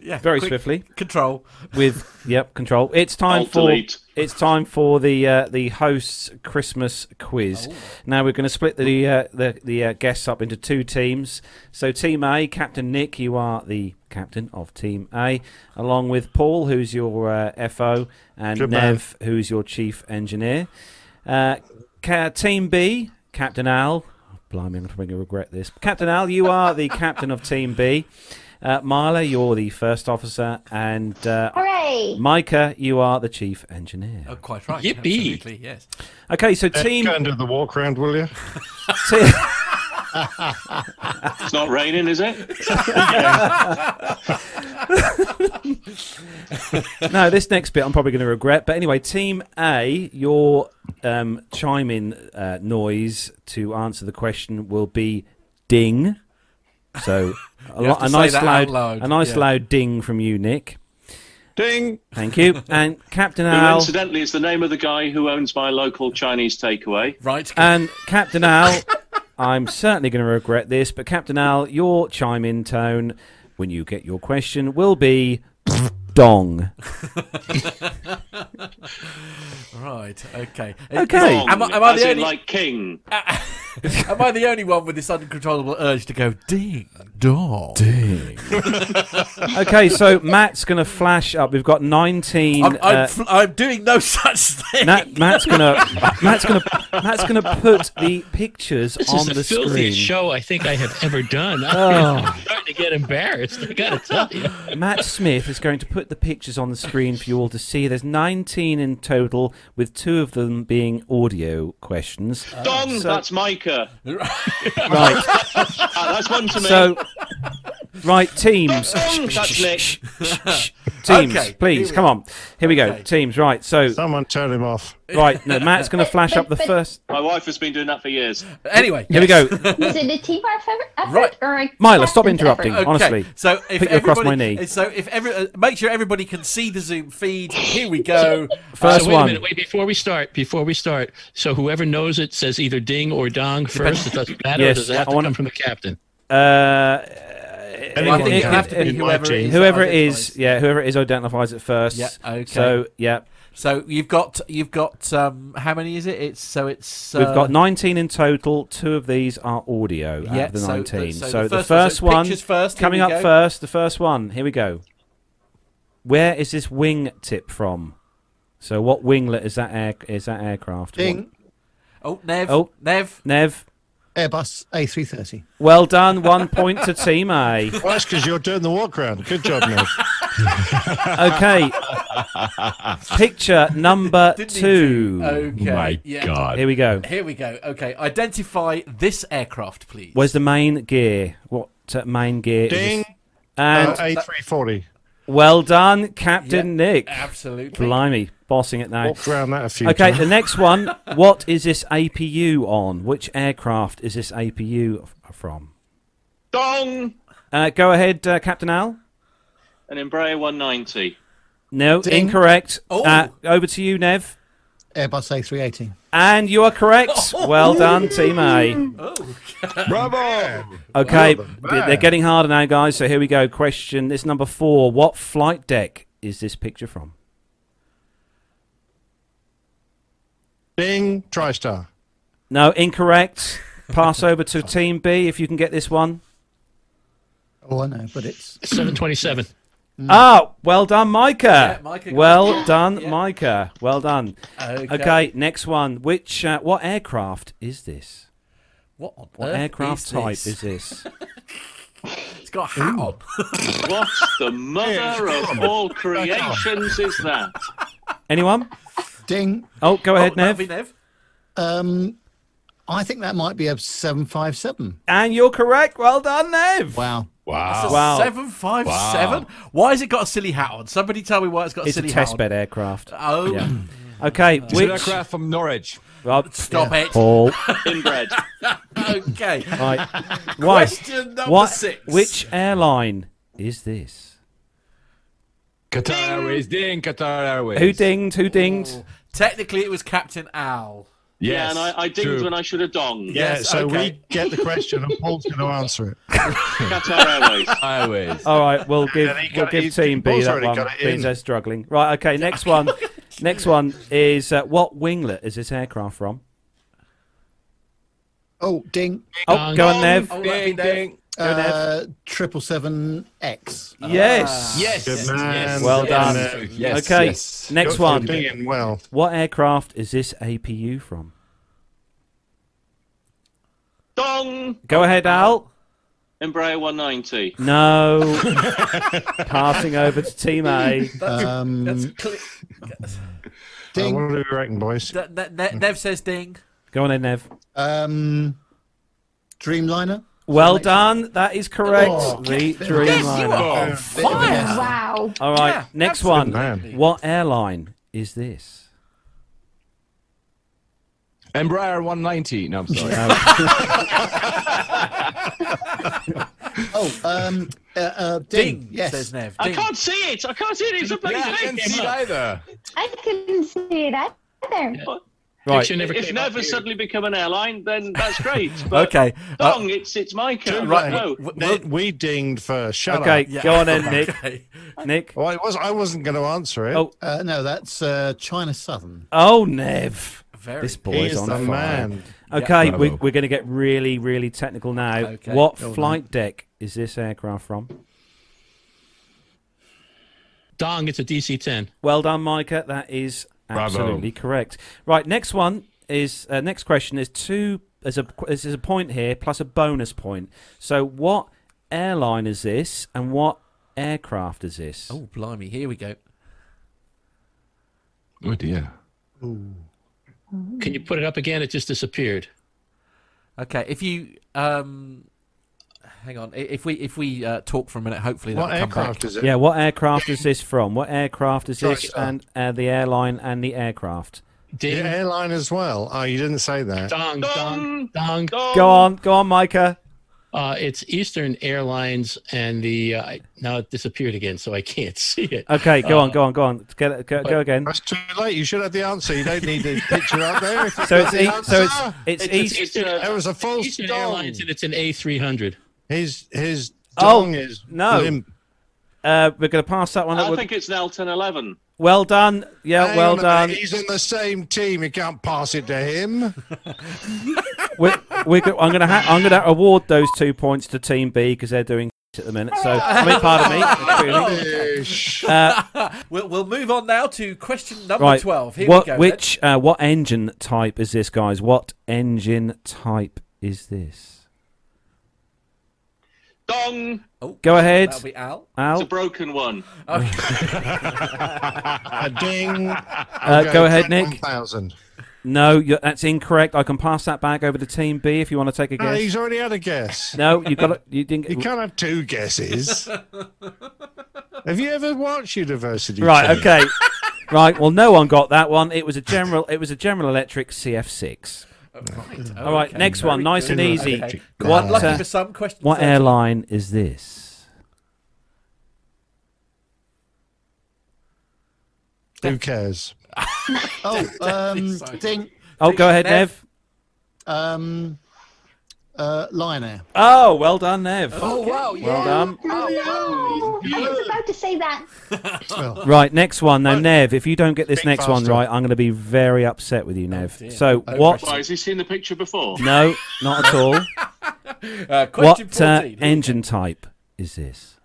Yeah, very quick swiftly Control. with yep control. It's time Alt for delete. it's time for the uh, the host's Christmas quiz. Now we're going to split the uh, the the uh, guests up into two teams. So Team A, Captain Nick, you are the captain of Team A, along with Paul, who's your uh, FO, and Good man. Nev, who's your chief engineer. Uh, ca- team B, Captain Al. Blimey, I'm going to regret this. Captain Al, you are the captain of Team B. Uh, Marla, you're the first officer, and uh, Hooray! Micah, you are the chief engineer. Oh, quite right. Yippee. Absolutely, yes. Okay, so Uh, team. Go and do the walk round, will you? te- It's not raining, is it? no, this next bit I'm probably going to regret. But anyway, Team A, your um, chime in uh, noise to answer the question will be ding. So a, lo- a nice loud, loud, a nice yeah. loud ding from you, Nick. Ding. Thank you. And Captain Who, Al incidentally, is the name of the guy who owns my local Chinese takeaway. Right. and Captain Al. I'm certainly going to regret this, but Captain Al, your chime in tone when you get your question will be Pfft dong. Right. Okay. Okay. Am, I- am I the in, only? like king. am I the only one with this uncontrollable urge to go ding dong? Ding. okay, so Matt's going to flash up. We've got 19. I'm, I'm, uh, fl- I'm doing no such thing. Nat, Matt's gonna Matt's gonna Matt's gonna put the pictures This on is the, the screen. filthiest show I think I have ever done. Oh. I'm starting to get embarrassed. I gotta tell you. Matt Smith is going to put the pictures on the screen for you all to see. There's 19 in total, with two of them being audio questions. Dong, so- that's Micah. Right. Ah, that's one to me. So, right, teams. That's Nick. Teams, Okay, please, here we come on. Here we go. Okay. Teams, right. So, Someone turn him off. right, no, Matt's going to flash up the first. My wife has been doing that for years. Anyway, Here we yes. go. Is it a team effort, effort Right. or a Mila, stop captain's interrupting. effort? Honestly. So if Put you across my everybody- knee. So if every, uh, make sure everybody can see the Zoom feed. Here we go. First so wait one. a minute. Wait before we start. Before we start. So whoever knows it says either ding or dong first. It doesn't matter. Yes, does it have I to wanna- come from the captain? Uh, Well, I think it- it have to be it- whoever it is. whoever it is, yeah, whoever it is identifies it first. Yeah, okay. So yeah, So you've got you've got um, how many is it? It's so it's uh, we've got 19 in total. Two of these are audio out Yeah, of the so- 19. so So, the the first one- first so one, first, coming up go. first. The first one. Here we go. Where is this wing tip from? So what winglet is that? Air, is that aircraft? Ding. Oh, Nev. Oh. Nev. Nev. Airbus A330. Well done. One point to Team A. Well, that's because you're doing the walk round. Good job, Nick. Okay. Picture number Didn't two. to. Okay. My yeah. God. Here we go. Here we go. Okay. Identify this aircraft, please. Where's the main gear? What uh, main gear? Ding. this? And Uh, A340. Well done, Captain Nick. Absolutely. Blimey, bossing it now. Walked around that a few Okay, times. the next one. What is this APU on? Which aircraft is this APU f- from? Dong! Uh, go ahead, uh, Captain Al. An Embraer 190. No, Ding. incorrect. Oh. Uh, over to you, Nev. Airbus A380. And you are correct. Oh. Well done, Team A. Bravo! Okay, Well they're getting harder now, guys. So here we go. Question. This number four. What flight deck is this picture from? Ding. TriStar. No, incorrect. Pass over to Team B if you can get this one. Oh, I know, but it's 727. Ah, well done, Micah. Yeah, Micah well it. done, Yeah. Micah. Well done. Okay. Okay, next one. Which uh, what aircraft is this? What on What earth aircraft is type this? is this? It's got a hat on. What the mother of all creations is that? Anyone? ding. Oh, go ahead, Oh, Nev. Nev. Um, I think that might be a 757. And you're correct. Well done, Nev. Wow. Wow. Wow. Seven five seven. Why has it got a silly hat on? Somebody tell me why it's got a It's a silly hat on. test on. bed aircraft. Oh, Yeah. Okay, It's an which aircraft from Norwich. well, stop it. Paul. Inbred. okay. Right. Right. Question number What? six. Which airline is this? Qatar Airways. Ding, Qatar Airways. Who dinged? Who dinged? Oh. Technically, it was Captain Al. Yes. yeah, and I, I dinged true. when I should have donged. Yeah, Yes, so okay. we get the question and Paul's going to answer it. Qatar Airways. Airways. All right, we'll give we'll give he's- Team B Paul's that one. got it they're struggling. Right. Okay. Next one. next one is uh, what winglet is this aircraft from? Oh, ding. Oh, Dong. go on, Nev. Oh, Ding, ding. Uh, Triple seven X. Yes. Yes. Good man. Yes. Well yes. done. Yes. okay. yes. Next You're one. Dinging well. What aircraft is this APU from? Dong! Go ahead, Al. Embraer 190. No. Passing over to Team A. Um, That's clear. Uh, ding. what do we reckon, boys? That- that- that- Nev says ding. Go on then, Nev. Um, Dreamliner. Well done. That is correct. Oh, the Yes, you Dreamliner. are on fire. Wow. All right. Yeah, next one. absolutely. What airline is this? Embraer 190. No, I'm sorry. Oh, um, uh, uh, Ding, ding. Yes. says Nev. I can't see it. I can't see it. It's a bloody yeah, I can't see it either. I can't see it either. Right. Never If came Nev has suddenly become an airline, then that's great. But Okay. uh, Dong, it's it's Micah. Right. No. w- Ned, we dinged first. Shut Okay, up. yeah. go on then, Nick. Okay. Nick. Well, it was, I wasn't going to answer it. Oh. Uh, no, that's uh, China Southern. Oh, Nev. Very This boy He's is on the fire. man. Okay, Bravo. we, we're going to get really, really technical now. Okay. What Go on flight deck is this aircraft from? Dong, it's a DC 10. Well done, Micah. That is Bravo. absolutely correct. Right, next one is uh, next question is two. There's a there's a point here plus a bonus point. So, what airline is this, and what aircraft is this? Oh, blimey. Here we go. Oh dear. Can you put it up again? It just disappeared. Okay. If you. um Hang on. If we if we uh, talk for a minute, hopefully What that'll come aircraft back. is it? Yeah, what aircraft is this from? What aircraft is this, Sorry, and uh, the airline and the aircraft? Ding. The airline as well. Oh, you didn't say that. Dong, dong, Dong. dong. Dong. Go on, go on, Micah. Uh, it's Eastern Airlines, and the uh, now it disappeared again, so I can't see it. Okay, go Uh, on, go on, go on. Get it, go, go again. That's too late. You should have the answer. You don't need the picture up there. So got it's the e- so it's it's It's, east. it's, uh, It was a false Eastern dong. Airlines, and it's an A300. His his Oh, dong is no. limp. Uh, we're going to pass that one. I think it's an L-1011. Well done. Yeah, Hang well done. minute, He's in the same team. You can't pass it to him. We're, we're go- I'm going to ha- I'm going to award those two points to Team B because they're doing at the minute. So I mean, pardon me. Rubbish. Uh, We'll, we'll move on now to question number right. 12. Here what we go. which uh, what engine type is this, guys? What engine type is this? Dong. Oh, Go ahead. That'll be Al. It's a broken one. A ding. uh, go ahead, Nick. 1000. No, you that's incorrect. I can pass that back over to Team B if you want to take a No, guess. he's already had a guess. No, you got it. You didn't. You can't have two guesses. have you ever watched University? Right. Team? Okay. right. Well, no one got that one. It was a general. It was a General Electric CF6. Right. All right, okay, next one, nice and easy. Okay. What, Unlucky uh, for some question. What airline is this? Who cares? Oh, um, so. ding. Oh, go ahead, Nev. Nev. Um, uh, Lion Air. Oh, well done, Nev. Oh wow! Well done. Oh, no. I was about to say that. Well, Right, next one. Now, Nev, if you don't get this Think next one right, I'm going to be very upset with you, Nev. dear. so, Oh, what? Why, has he seen the picture before? No, not at all. Uh, question what 14. uh, Here we engine type is this?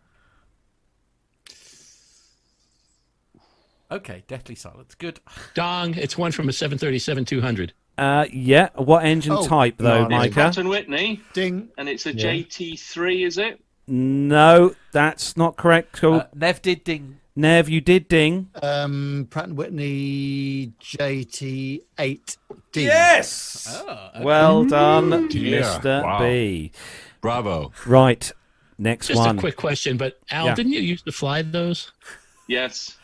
Okay, deathly silence. Good. Dong, it's one from a 737-200. Uh, yeah. What engine Oh, type, though, no, no. Micah? Pratt and Whitney, ding. and it's a Yeah. JT3, is it? No, that's not correct. Cool. Uh, Nev did ding. Nev, you did ding. Um, Pratt and Whitney JT8 D. Yes. Oh, okay. Well done, dear. Mr. Wow. B. Bravo. Right. Next one. Just one. a quick question, but Al, Yeah. didn't you used to fly those? Yes.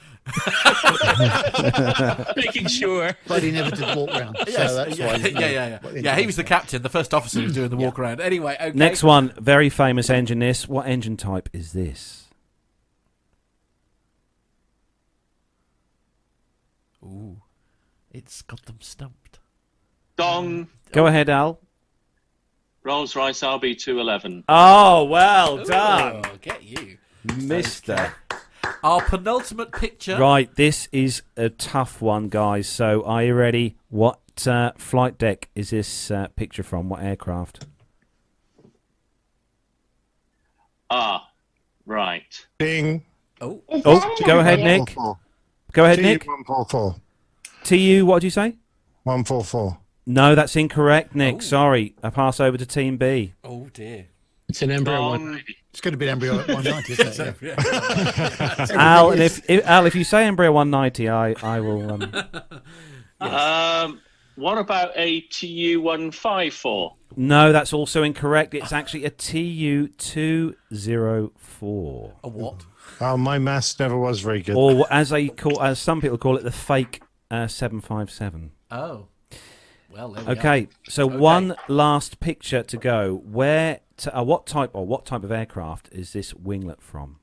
Making sure. But he never did walk round. So Yes, that's yeah, why. yeah, yeah, yeah. Yeah, he was the captain, the first officer who was doing the walk around. Anyway, okay. Next one. Very famous engine. This. What engine type is this? Ooh, it's got them stumped. Dong. Go ahead, Al. Rolls Royce RB211. Oh, well done, Oh, get you. Mister. Our penultimate picture. Right. This is a tough one, guys. So, are you ready? What uh, flight deck is this uh, picture from? What aircraft? Ah, right. Ding. Oh, Is Oh, an go ahead, idea? Nick. Go ahead, Nick. 144. Tu. What did you say? 144. No, that's incorrect, Nick. Oh. Sorry. I pass over to Team B. oh dear. It's an embryo Wrong. 190. It's going to be an embryo 190, isn't it? Yeah. Al, and if, if Al, if you say embryo 190, I I will. Um, Um, what about a TU one five four? no, that's also incorrect. It's actually a TU two zero four, A what? Oh, my maths never was very good. or as they call, as some people call it, the fake uh, seven five seven. Oh. Well, there we Okay, so Okay. one last picture to go. Where, to, uh, what type or what type of aircraft is this winglet from?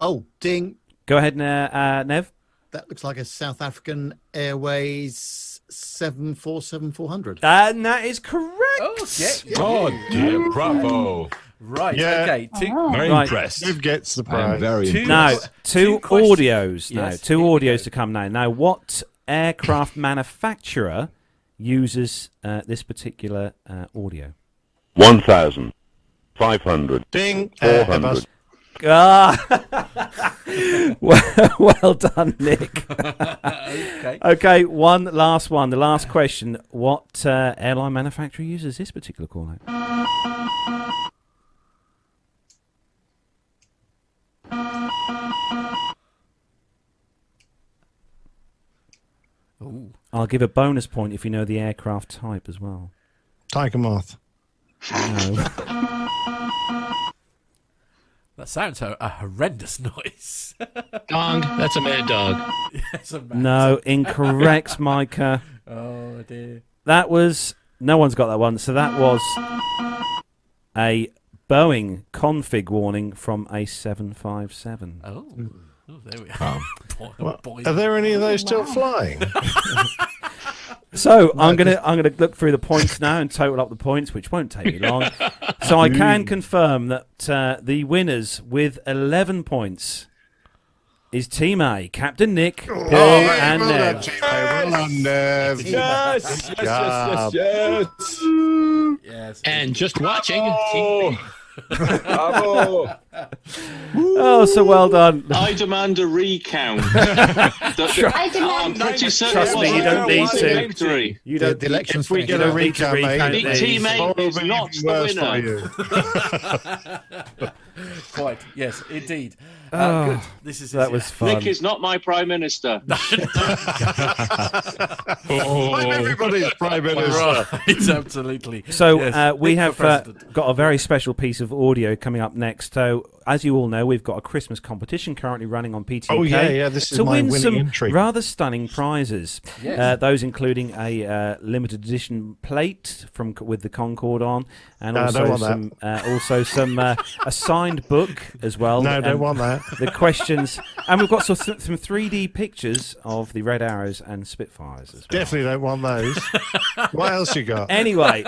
Oh, ding. Go ahead, Ne- uh, Nev. That looks like a South African Airways 747 400. And that is correct. Oh, yeah. Oh, dear. Bravo. Right. Yeah. Okay. Two, Oh. Very Right. impressed. Who gets the I'm prize? very Two- impressed. Now, two, Two questions. audios now. Yes, Two audios to come now. Now, what aircraft manufacturer uses uh, this particular uh, audio? 1,500. Ding. 400. Airbus. Ah, well, well done, Nick. okay. okay, one last one. The last question: What uh, airline manufacturer uses this particular call out? Ooh. I'll give a bonus point if you know the aircraft type as well. Tiger Moth. No. That sounds a, a horrendous noise. Dog. That's a mad dog. Yes, a no, incorrect, Micah. Oh dear. That was no one's got that one. So that was a Boeing config warning from a 757. Oh. Oh there we are. Boy, oh, What- boy. Are there any of those still flying? So I'm gonna I'm gonna look through the points now and total up the points, which won't take me long. so I can confirm that uh, the winners with 11 points is Team A, Captain Nick, Paul, and well Nev. Well done, Nev. Yes, yes, yes, yes, yes. Yes. And just watching. Bravo. Oh, so well done. I demand a recount. The- I I'm demand. pretty certain Trust it me, you was don't need a to. victory. You The, don't. the election's If we get a don't need to recount, recount mate, it. it's Team eight probably is not even the worse winner. you. Quite. Yes, indeed. Uh, Oh, good. This is that was fun. Nick is not my prime minister. I'm everybody's prime minister. right. Absolutely. So Yes, uh, we Nick have uh, got a very special piece of audio coming up next. So as you all know, we've got a Christmas competition currently running on PTK. Oh, yeah, yeah, this is to my win winning some entry. rather stunning prizes. Yes. Uh, those including a uh, limited edition plate from with the Concorde on, and No, also don't want some uh, also some uh, a signed book as well. No, don't want that. The questions, and we've got some some 3D pictures of the Red Arrows and Spitfires as well. Definitely don't want those. what else you got? Anyway,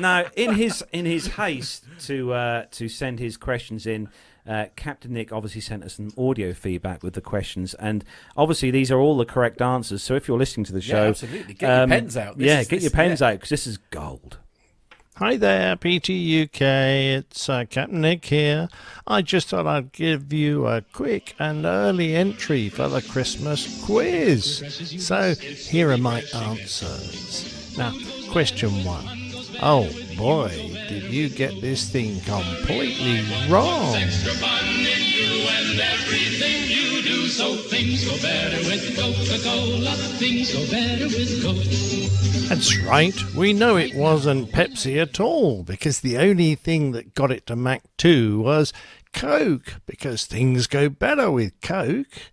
now in his in his haste to uh, to send his questions in, uh, Captain Nick obviously sent us some audio feedback with the questions, and obviously these are all the correct answers. So if you're listening to the show, um, absolutely. Get your pens out. This yeah, is- get this- your pens yeah. out because this is gold. Hi there, PT UK. It's uh, Captain Nick here. I just thought I'd give you a quick and early entry for the Christmas quiz. So here are my answers. Now, question one. Oh boy, did you get this thing completely wrong? That's right. We know it wasn't Pepsi at all because the only thing that got it to Mach 2 was Coke because things go better with Coke.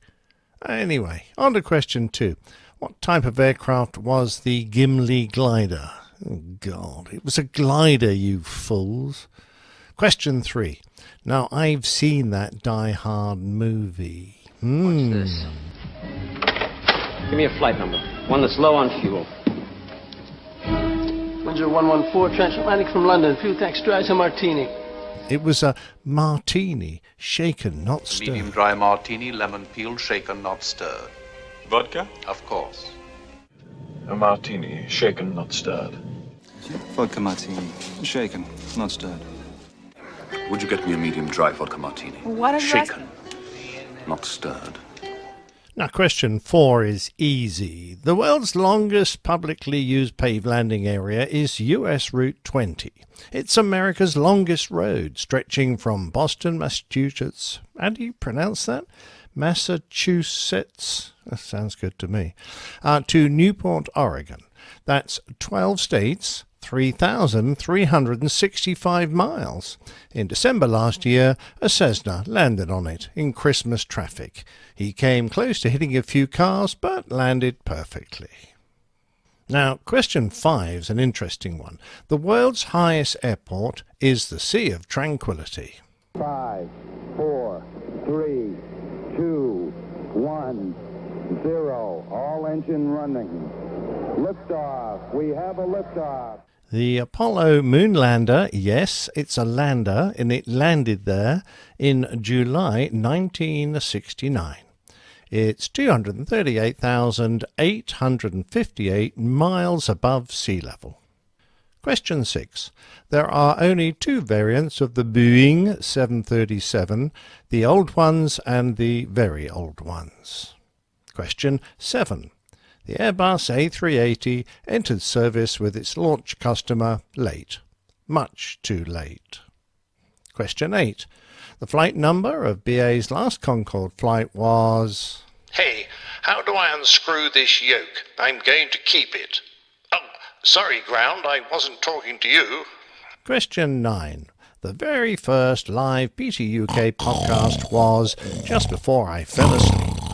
Anyway, on to question two. What type of aircraft was the Gimli glider? Oh, God, it was a glider, you fools. Question three. Now, I've seen that Die Hard movie. Hmm. Give me a flight number. One that's low on fuel. Windsor 114, transatlantic from London. Fuel tax dry a Martini. It was a martini, shaken, not stirred. Medium dry martini, lemon peel, shaken, not stirred. Vodka? Of course. A martini, shaken, not stirred. Vodka martini. Shaken, not stirred. Would you get me a medium dry vodka martini? What a Shaken, not stirred. Now, question four is easy. The world's longest publicly used paved landing area is US Route 20. It's America's longest road, stretching from Boston, Massachusetts. How do you pronounce that? Massachusetts? That sounds good to me. Uh, to Newport, Oregon. That's 12 states, 3,365 miles. In December last year, a Cessna landed on it in Christmas traffic. He came close to hitting a few cars, but landed perfectly. Now, question five's an interesting one. The world's highest airport is the Sea of Tranquility. Five, four, three, two, one, zero. All engine running. Liftoff. We have a liftoff. The Apollo moonlander, yes, it's a lander, and it landed there in July 1969. It's 238,858 miles above sea level. Question 6. There are only two variants of the Boeing 737, the old ones and the very old ones. Question 7. The Airbus A380 entered service with its launch customer late. Much too late. Question 8. The flight number of BA's last Concorde flight was. Hey, how do I unscrew this yoke? I'm going to keep it. Oh, sorry, Ground, I wasn't talking to you. Question 9. The very first live PTUK podcast was just before I fell asleep.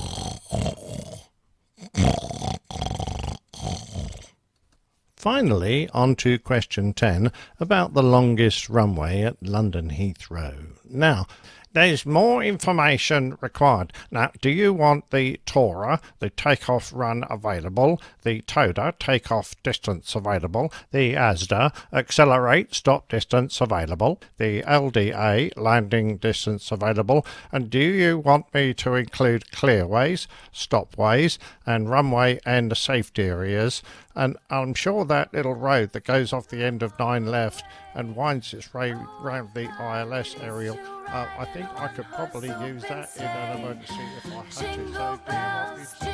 Finally, on to question 10 about the longest runway at London Heathrow. Now, there's more information required. Now, do you want the Tora, the takeoff run available, the TODA, takeoff distance available, the ASDA, accelerate stop distance available, the LDA, landing distance available, and do you want me to include clearways, stopways, and runway and safety areas? And I'm sure that little road that goes off the end of 9 left and winds its way round the ILS aerial, uh, I think I could probably use that in an emergency if I had to. So, do you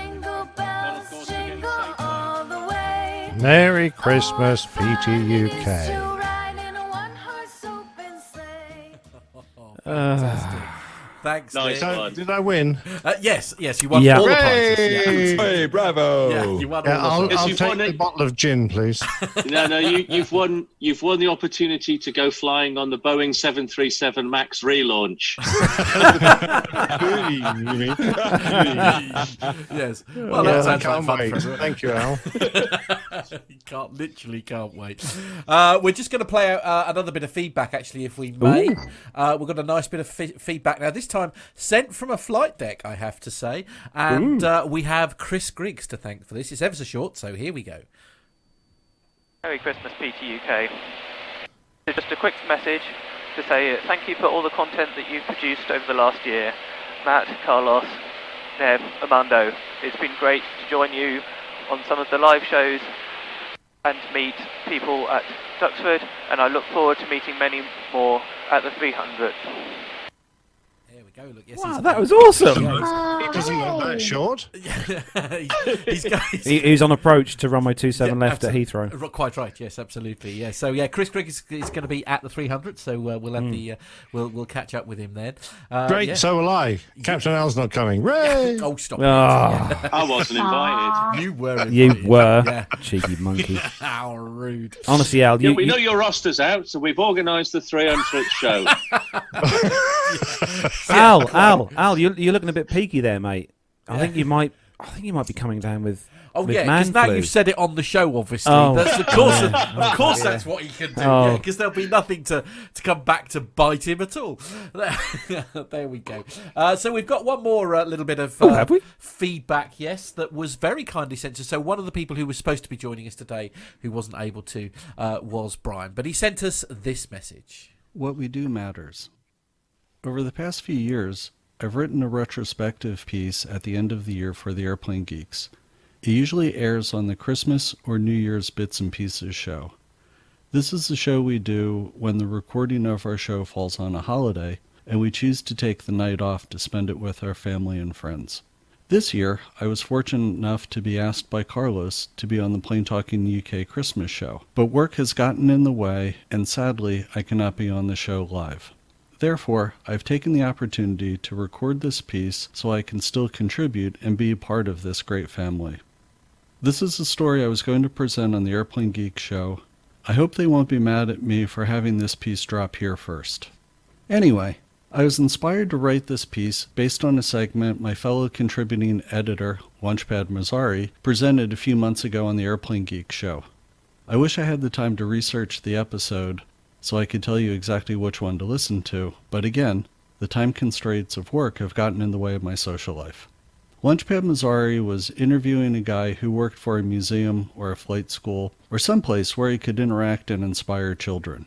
want me to? Merry Christmas, PTUK. Thanks. Nice Nick. one. Did I win? Uh, yes, yes, you won Yeah. all the prizes. Hey! Yeah. Hey, bravo! Yeah, you won Yeah, all I'll, the Yes, I'll you've take won the it. bottle of gin, please. No, no, you, you've won. You've won the opportunity to go flying on the Boeing 737 Max relaunch. yes. Well, Yeah, that I sounds like can't fun wait. for. Thank you, Al. you can't literally can't wait. Uh, we're just going to play out uh, another bit of feedback, actually, if we may. Uh, we've got a nice bit of fi- feedback now. This time sent from a flight deck, I have to say, and uh, we have Chris Griggs to thank for this. It's ever so short, so here we go. Merry Christmas, PTUK. So just a quick message to say uh, thank you for all the content that you've produced over the last year. Matt, Carlos, Nev, Armando. It's been great to join you on some of the live shows and meet people at Duxford, and I look forward to meeting many more at the 300. There we go. Look, yes, Wow, that was awesome. It doesn't look that short. he's, he's, got- he's- He, he's on approach to runway 27 Yeah, left at. Heathrow. Quite right. Yes, absolutely. Yeah. So yeah, Chris Griggs is, is going to be at the 300. So uh, we'll have the uh, we'll we'll catch up with him then. Uh, Great, yeah. so will I. Captain Al's not coming. Ray! Oh, stop! Ah. it. I wasn't invited. You were. You were. Yeah. Cheeky monkey. How rude. Honestly, Al, Yeah, you, we you- know your roster's out, so we've organised the 300th show. Al, Al, Al, you're, you're looking a bit peaky there, mate. I think you might. I think you might be coming down with. Oh with yeah, man because now flu. you've said it on the show. Obviously, Oh. that's of course, Yeah. of course, Yeah. that's what he can do. Oh. Yeah, because there'll be nothing to to come back to bite him at all. there we go. Uh, so we've got one more uh, little bit of Oh, uh, have we? feedback. Yes, that was very kindly sent to. us. So one of the people who was supposed to be joining us today, who wasn't able to, uh, was Brian. But he sent us this message. What we do matters. Over the past few years, I've written a retrospective piece at the end of the year for the Airplane Geeks. It usually airs on the Christmas or New Year's Bits and Pieces show. This is the show we do when the recording of our show falls on a holiday and we choose to take the night off to spend it with our family and friends. This year, I was fortunate enough to be asked by Carlos to be on the Plane Talking UK Christmas show, but work has gotten in the way, and sadly, I cannot be on the show live. Therefore, I've taken the opportunity to record this piece so I can still contribute and be a part of this great family. This is a story I was going to present on the Airplane Geek show. I hope they won't be mad at me for having this piece drop here first. Anyway, I was inspired to write this piece based on a segment my fellow contributing editor, Launchpad Mazzari, presented a few months ago on the Airplane Geek show. I wish I had the time to research the episode so I could tell you exactly which one to listen to, but again, the time constraints of work have gotten in the way of my social life. Launchpad Mazzari was interviewing a guy who worked for a museum or a flight school or someplace where he could interact and inspire children.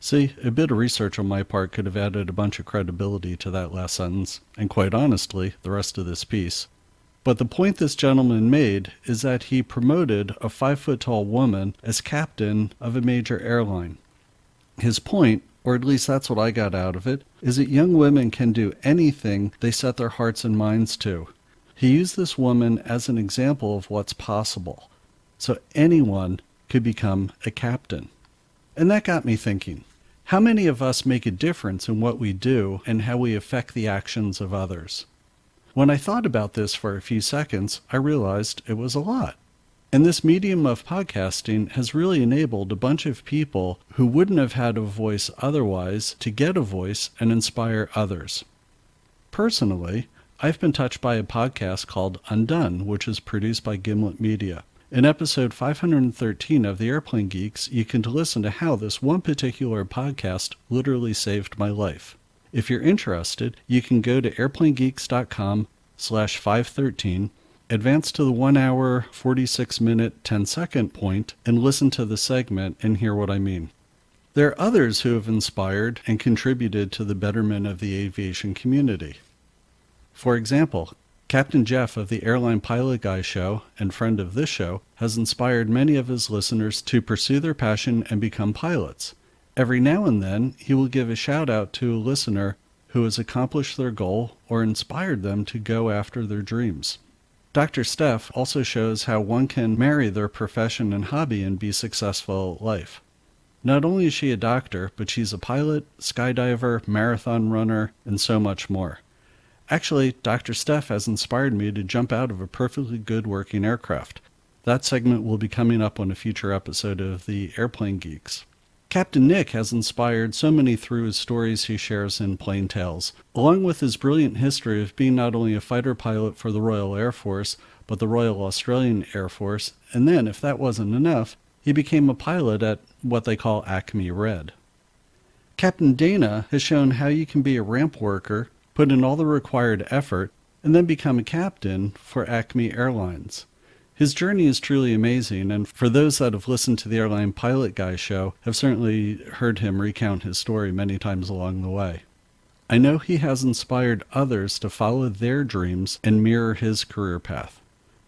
See, a bit of research on my part could have added a bunch of credibility to that last sentence, and quite honestly, the rest of this piece. But the point this gentleman made is that he promoted a five foot tall woman as captain of a major airline. His point, or at least that's what I got out of it, is that young women can do anything they set their hearts and minds to. He used this woman as an example of what's possible. So anyone could become a captain. And that got me thinking how many of us make a difference in what we do and how we affect the actions of others? When I thought about this for a few seconds, I realized it was a lot. And this medium of podcasting has really enabled a bunch of people who wouldn't have had a voice otherwise to get a voice and inspire others. Personally, I've been touched by a podcast called Undone, which is produced by Gimlet Media. In episode 513 of the Airplane Geeks, you can listen to how this one particular podcast literally saved my life. If you're interested, you can go to airplanegeeks.com slash 513 advance to the 1 hour 46 minute 10 second point and listen to the segment and hear what I mean. There are others who have inspired and contributed to the betterment of the aviation community. For example, Captain Jeff of the Airline Pilot Guy show and friend of this show has inspired many of his listeners to pursue their passion and become pilots. Every now and then, he will give a shout out to a listener who has accomplished their goal or inspired them to go after their dreams. Dr. Steph also shows how one can marry their profession and hobby and be successful at life. Not only is she a doctor, but she's a pilot, skydiver, marathon runner, and so much more. Actually, Dr. Steph has inspired me to jump out of a perfectly good working aircraft. That segment will be coming up on a future episode of the Airplane Geeks. Captain Nick has inspired so many through his stories he shares in Plain Tales, along with his brilliant history of being not only a fighter pilot for the Royal Air Force, but the Royal Australian Air Force, and then, if that wasn't enough, he became a pilot at what they call Acme Red. Captain Dana has shown how you can be a ramp worker, put in all the required effort, and then become a captain for Acme Airlines. His journey is truly amazing, and for those that have listened to the Airline Pilot Guy show, have certainly heard him recount his story many times along the way. I know he has inspired others to follow their dreams and mirror his career path.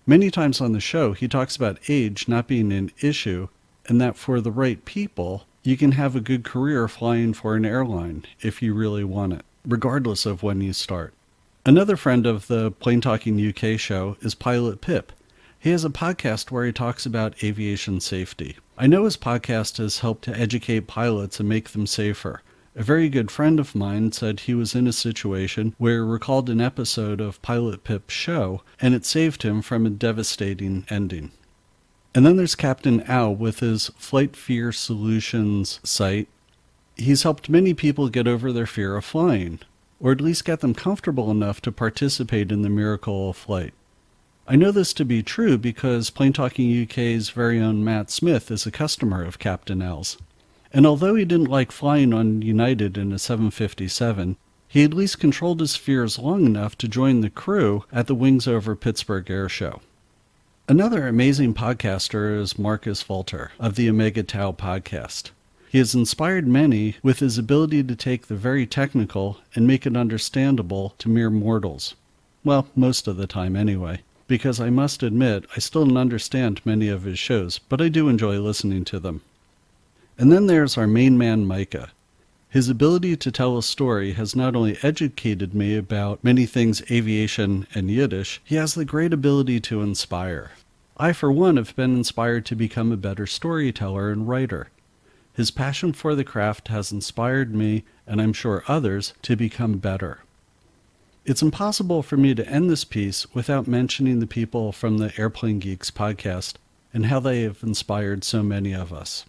Many times on the show, he talks about age not being an issue, and that for the right people, you can have a good career flying for an airline if you really want it, regardless of when you start. Another friend of the Plane Talking UK show is Pilot Pip. He has a podcast where he talks about aviation safety. I know his podcast has helped to educate pilots and make them safer. A very good friend of mine said he was in a situation where he recalled an episode of Pilot Pip's show, and it saved him from a devastating ending. And then there's Captain Al with his Flight Fear Solutions site. He's helped many people get over their fear of flying, or at least get them comfortable enough to participate in the miracle of flight. I know this to be true because Plane Talking UK's very own Matt Smith is a customer of Captain Al's. And although he didn't like flying on United in a 757, he at least controlled his fears long enough to join the crew at the Wings Over Pittsburgh Air Show. Another amazing podcaster is Markus Voelter of the Omega Tau podcast. He has inspired many with his ability to take the very technical and make it understandable to mere mortals. Well, most of the time anyway because I must admit I still don't understand many of his shows, but I do enjoy listening to them. And then there's our main man, Micah. His ability to tell a story has not only educated me about many things aviation and Yiddish, he has the great ability to inspire. I, for one, have been inspired to become a better storyteller and writer. His passion for the craft has inspired me, and I'm sure others, to become better. It's impossible for me to end this piece without mentioning the people from the Airplane Geeks podcast and how they have inspired so many of us.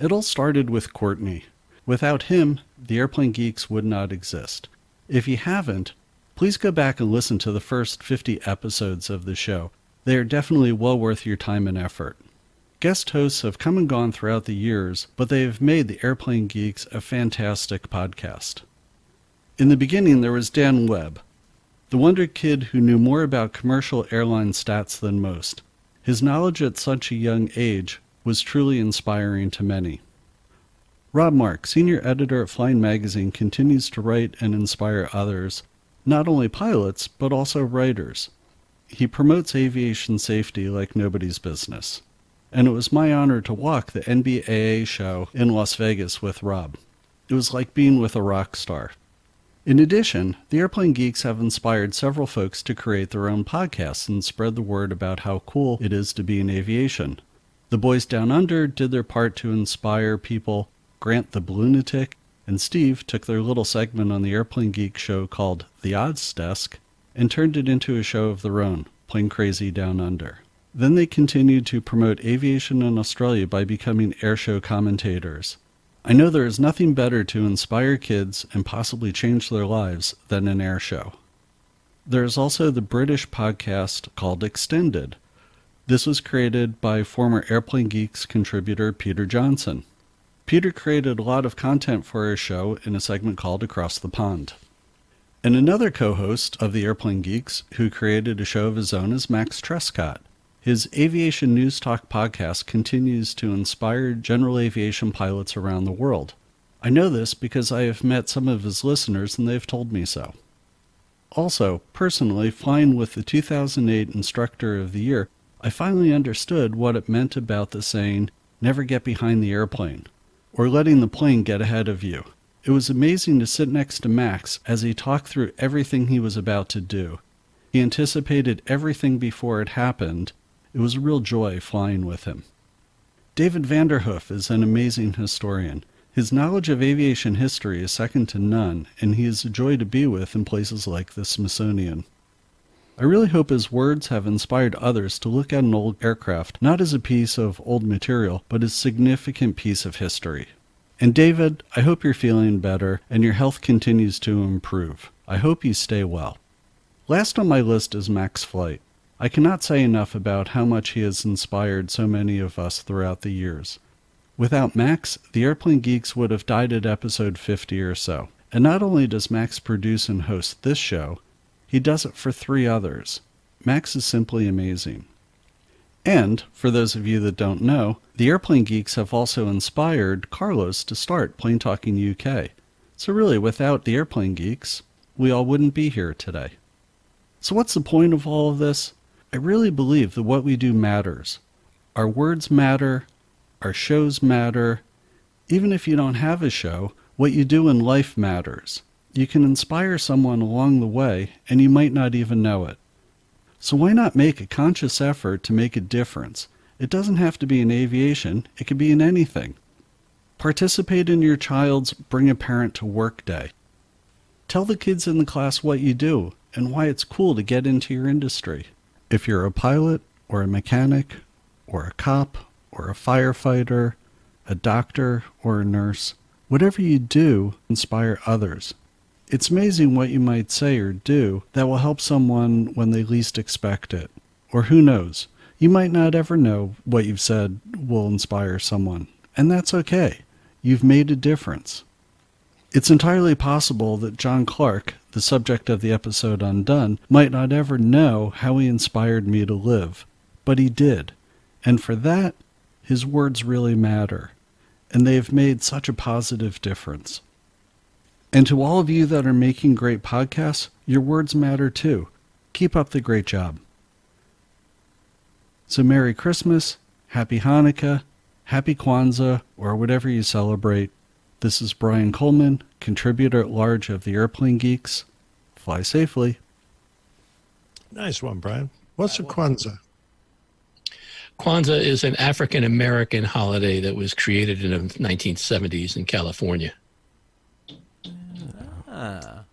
It all started with Courtney. Without him, the Airplane Geeks would not exist. If you haven't, please go back and listen to the first 50 episodes of the show. They are definitely well worth your time and effort. Guest hosts have come and gone throughout the years, but they have made the Airplane Geeks a fantastic podcast. In the beginning, there was Dan Webb, the wonder kid who knew more about commercial airline stats than most. His knowledge at such a young age was truly inspiring to many. Rob Mark, senior editor at Flying Magazine, continues to write and inspire others, not only pilots, but also writers. He promotes aviation safety like nobody's business. And it was my honor to walk the NBAA show in Las Vegas with Rob. It was like being with a rock star. In addition, the Airplane Geeks have inspired several folks to create their own podcasts and spread the word about how cool it is to be in aviation. The Boys Down Under did their part to inspire people. Grant the Lunatic and Steve took their little segment on the Airplane Geek show called The Oz Desk and turned it into a show of their own, Plane Crazy Down Under. Then they continued to promote aviation in Australia by becoming airshow commentators. I know there is nothing better to inspire kids and possibly change their lives than an air show. There is also the British podcast called Xtended. This was created by former Airplane Geeks contributor Peter Johnson. Peter created a lot of content for his show in a segment called Across the Pond. And another co host of the Airplane Geeks who created a show of his own is Max Trescott. His Aviation News Talk podcast continues to inspire general aviation pilots around the world. I know this because I have met some of his listeners and they've told me so. Also, personally, flying with the 2008 Instructor of the Year, I finally understood what it meant about the saying, never get behind the airplane, or letting the plane get ahead of you. It was amazing to sit next to Max as he talked through everything he was about to do. He anticipated everything before it happened. It was a real joy flying with him. David Vanderhoof is an amazing historian. His knowledge of aviation history is second to none, and he is a joy to be with in places like the Smithsonian. I really hope his words have inspired others to look at an old aircraft not as a piece of old material, but as a significant piece of history. And David, I hope you're feeling better and your health continues to improve. I hope you stay well. Last on my list is Max Flight. I cannot say enough about how much he has inspired so many of us throughout the years. Without Max, the Airplane Geeks would have died at episode 50 or so. And not only does Max produce and host this show, he does it for three others. Max is simply amazing. And, for those of you that don't know, the Airplane Geeks have also inspired Carlos to start Plane Talking UK. So, really, without the Airplane Geeks, we all wouldn't be here today. So, what's the point of all of this? I really believe that what we do matters. Our words matter, our shows matter. Even if you don't have a show, what you do in life matters. You can inspire someone along the way, and you might not even know it. So, why not make a conscious effort to make a difference? It doesn't have to be in aviation, it could be in anything. Participate in your child's Bring a Parent to Work Day. Tell the kids in the class what you do and why it's cool to get into your industry. If you're a pilot, or a mechanic, or a cop, or a firefighter, a doctor, or a nurse, whatever you do, inspire others. It's amazing what you might say or do that will help someone when they least expect it. Or who knows, you might not ever know what you've said will inspire someone. And that's okay. You've made a difference. It's entirely possible that John Clark, the subject of the episode Undone, might not ever know how he inspired me to live, but he did. And for that, his words really matter. And they have made such a positive difference. And to all of you that are making great podcasts, your words matter too. Keep up the great job. So, Merry Christmas, Happy Hanukkah, Happy Kwanzaa, or whatever you celebrate. This is Brian Coleman, contributor at large of the Airplane Geeks. Fly safely. Nice one, Brian. What's a Kwanzaa? Kwanzaa is an African American holiday that was created in the 1970s in California. Ah,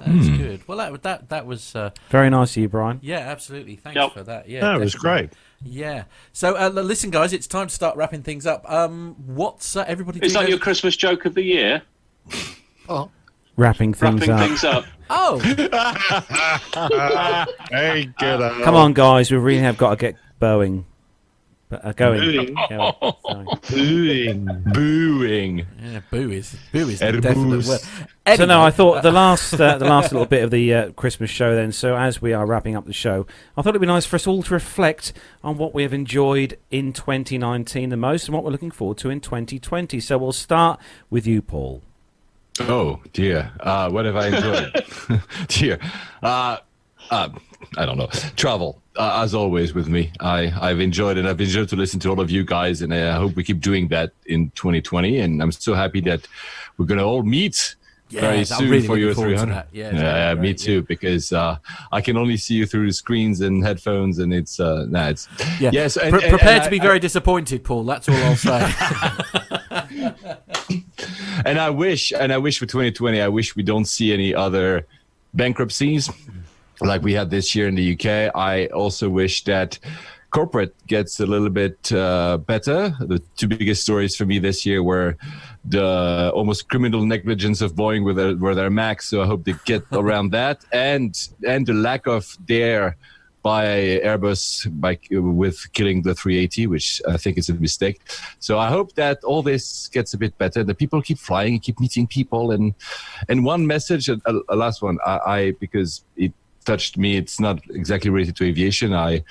that's Hmm. good. Well, that that that was uh, Very nice of you, Brian. Yeah, absolutely. Thanks Yep. for that. Yeah, That was great. Yeah. So, uh, listen, guys, it's time to start wrapping things up. Um, what's uh, everybody? Is doing that your Christmas joke of the year? Oh, Wrapping things Wrapping up. things up. Oh, Very good. Al. Come on, guys. We really have got to get Boeing. But, uh, going. Booing. Going. Sorry. Booing. Booing. yeah, boo is boo is the definite boos. word. so no, I thought the last uh, the last little bit of the uh, Christmas show. Then, so as we are wrapping up the show, I thought it'd be nice for us all to reflect on what we have enjoyed in 2019 the most, and what we're looking forward to in 2020. So we'll start with you, Paul. Oh dear, uh, what have I enjoyed? dear, uh, uh, I don't know. Travel, uh, as always, with me. I I've enjoyed and I've enjoyed to listen to all of you guys, and I hope we keep doing that in 2020. And I'm so happy that we're gonna all meet. Yeah, very soon really for your looking forward to 300. that. Yeah, gonna me too. Because uh, I can only see you through screens and headphones, and it's uh, nah, it's yeah. yes. And, Pre- and- prepare and to be I- very disappointed, Paul. That's all I'll say. and I wish, and I wish for 2020, I wish we don't see any other bankruptcies like we had this year in the UK. I also wish that corporate gets a little bit uh, better. The two biggest stories for me this year were the almost criminal negligence of Boeing with their, with their Max. So I hope they get around that, and and the lack of dare by Airbus by with killing the 380, which I think is a mistake. So I hope that all this gets a bit better. The people keep flying keep meeting people. And and one message, a, a last one, I, I because it touched me. It's not exactly related to aviation. I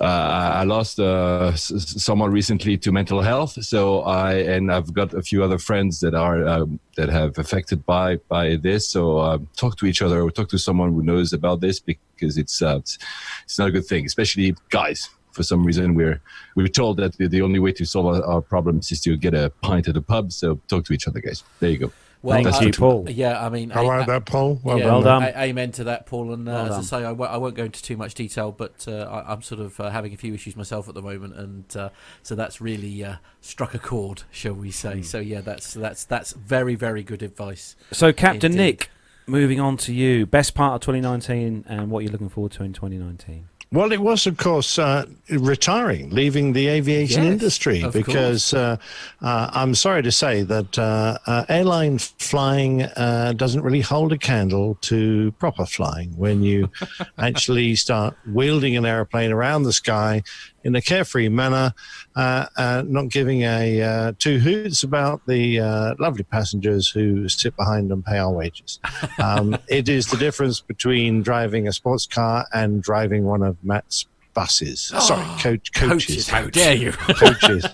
uh, I lost uh, someone recently to mental health. So I and I've got a few other friends that are um, that have affected by by this. So uh, talk to each other or talk to someone who knows about this because it's uh, it's, it's not a good thing, especially guys. For some reason, we're we're told that the, only way to solve our problems is to get a pint at a pub. So talk to each other, guys. There you go. Well, Thank you, Paul. Yeah, I mean, I like that, Paul. Well yeah, Well done. a- amen to that, Paul. And uh, Well as I say, I w- I won't go into too much detail, but uh, I, I'm sort of uh, having a few issues myself at the moment, and uh, so that's really uh, struck a chord, shall we say? Hmm. So yeah, that's that's that's very very good advice. So, Captain Indeed. Nick, moving on to you. Best part of 2019 and what you're looking forward to in 2019. Well, it was, of course, uh, retiring, leaving the aviation Yes, industry, because uh, uh, I'm sorry to say that uh, uh, airline flying uh, doesn't really hold a candle to proper flying. When you actually start wielding an airplane around the sky in a carefree manner, uh, uh, not giving a uh, two hoots about the lovely passengers who sit behind and pay our wages. Um, it is the difference between driving a sports car and driving one of Matt's buses. Sorry, coach Coaches, coaches. how dare you. coaches.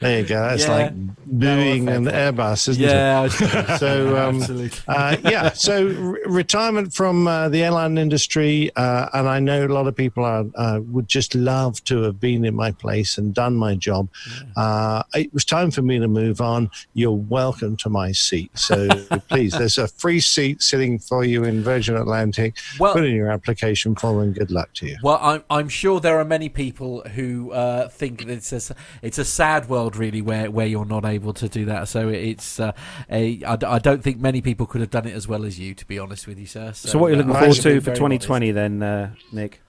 There you go. That's Yeah. like doing fair an. Airbus, isn't Yeah, it? suppose. So, um, uh, yeah. So, re- retirement from uh, the airline industry, uh, and I know a lot of people are, uh, would just love to have been in my place and done my job. Uh, it was time for me to move on. You're welcome to my seat. So, please, there's a free seat sitting for you in Virgin Atlantic. Well- Put in your application form, and good luck to you. Well, I'm I'm sure there are many people who uh, think that it's a it's a sad world really where, where you're not able to do that. So it's uh, a, I, I don't think many people could have done it as well as you, to be honest with you, sir. So, what are you looking uh, forward I should be to for very 2020 then, uh, Nick?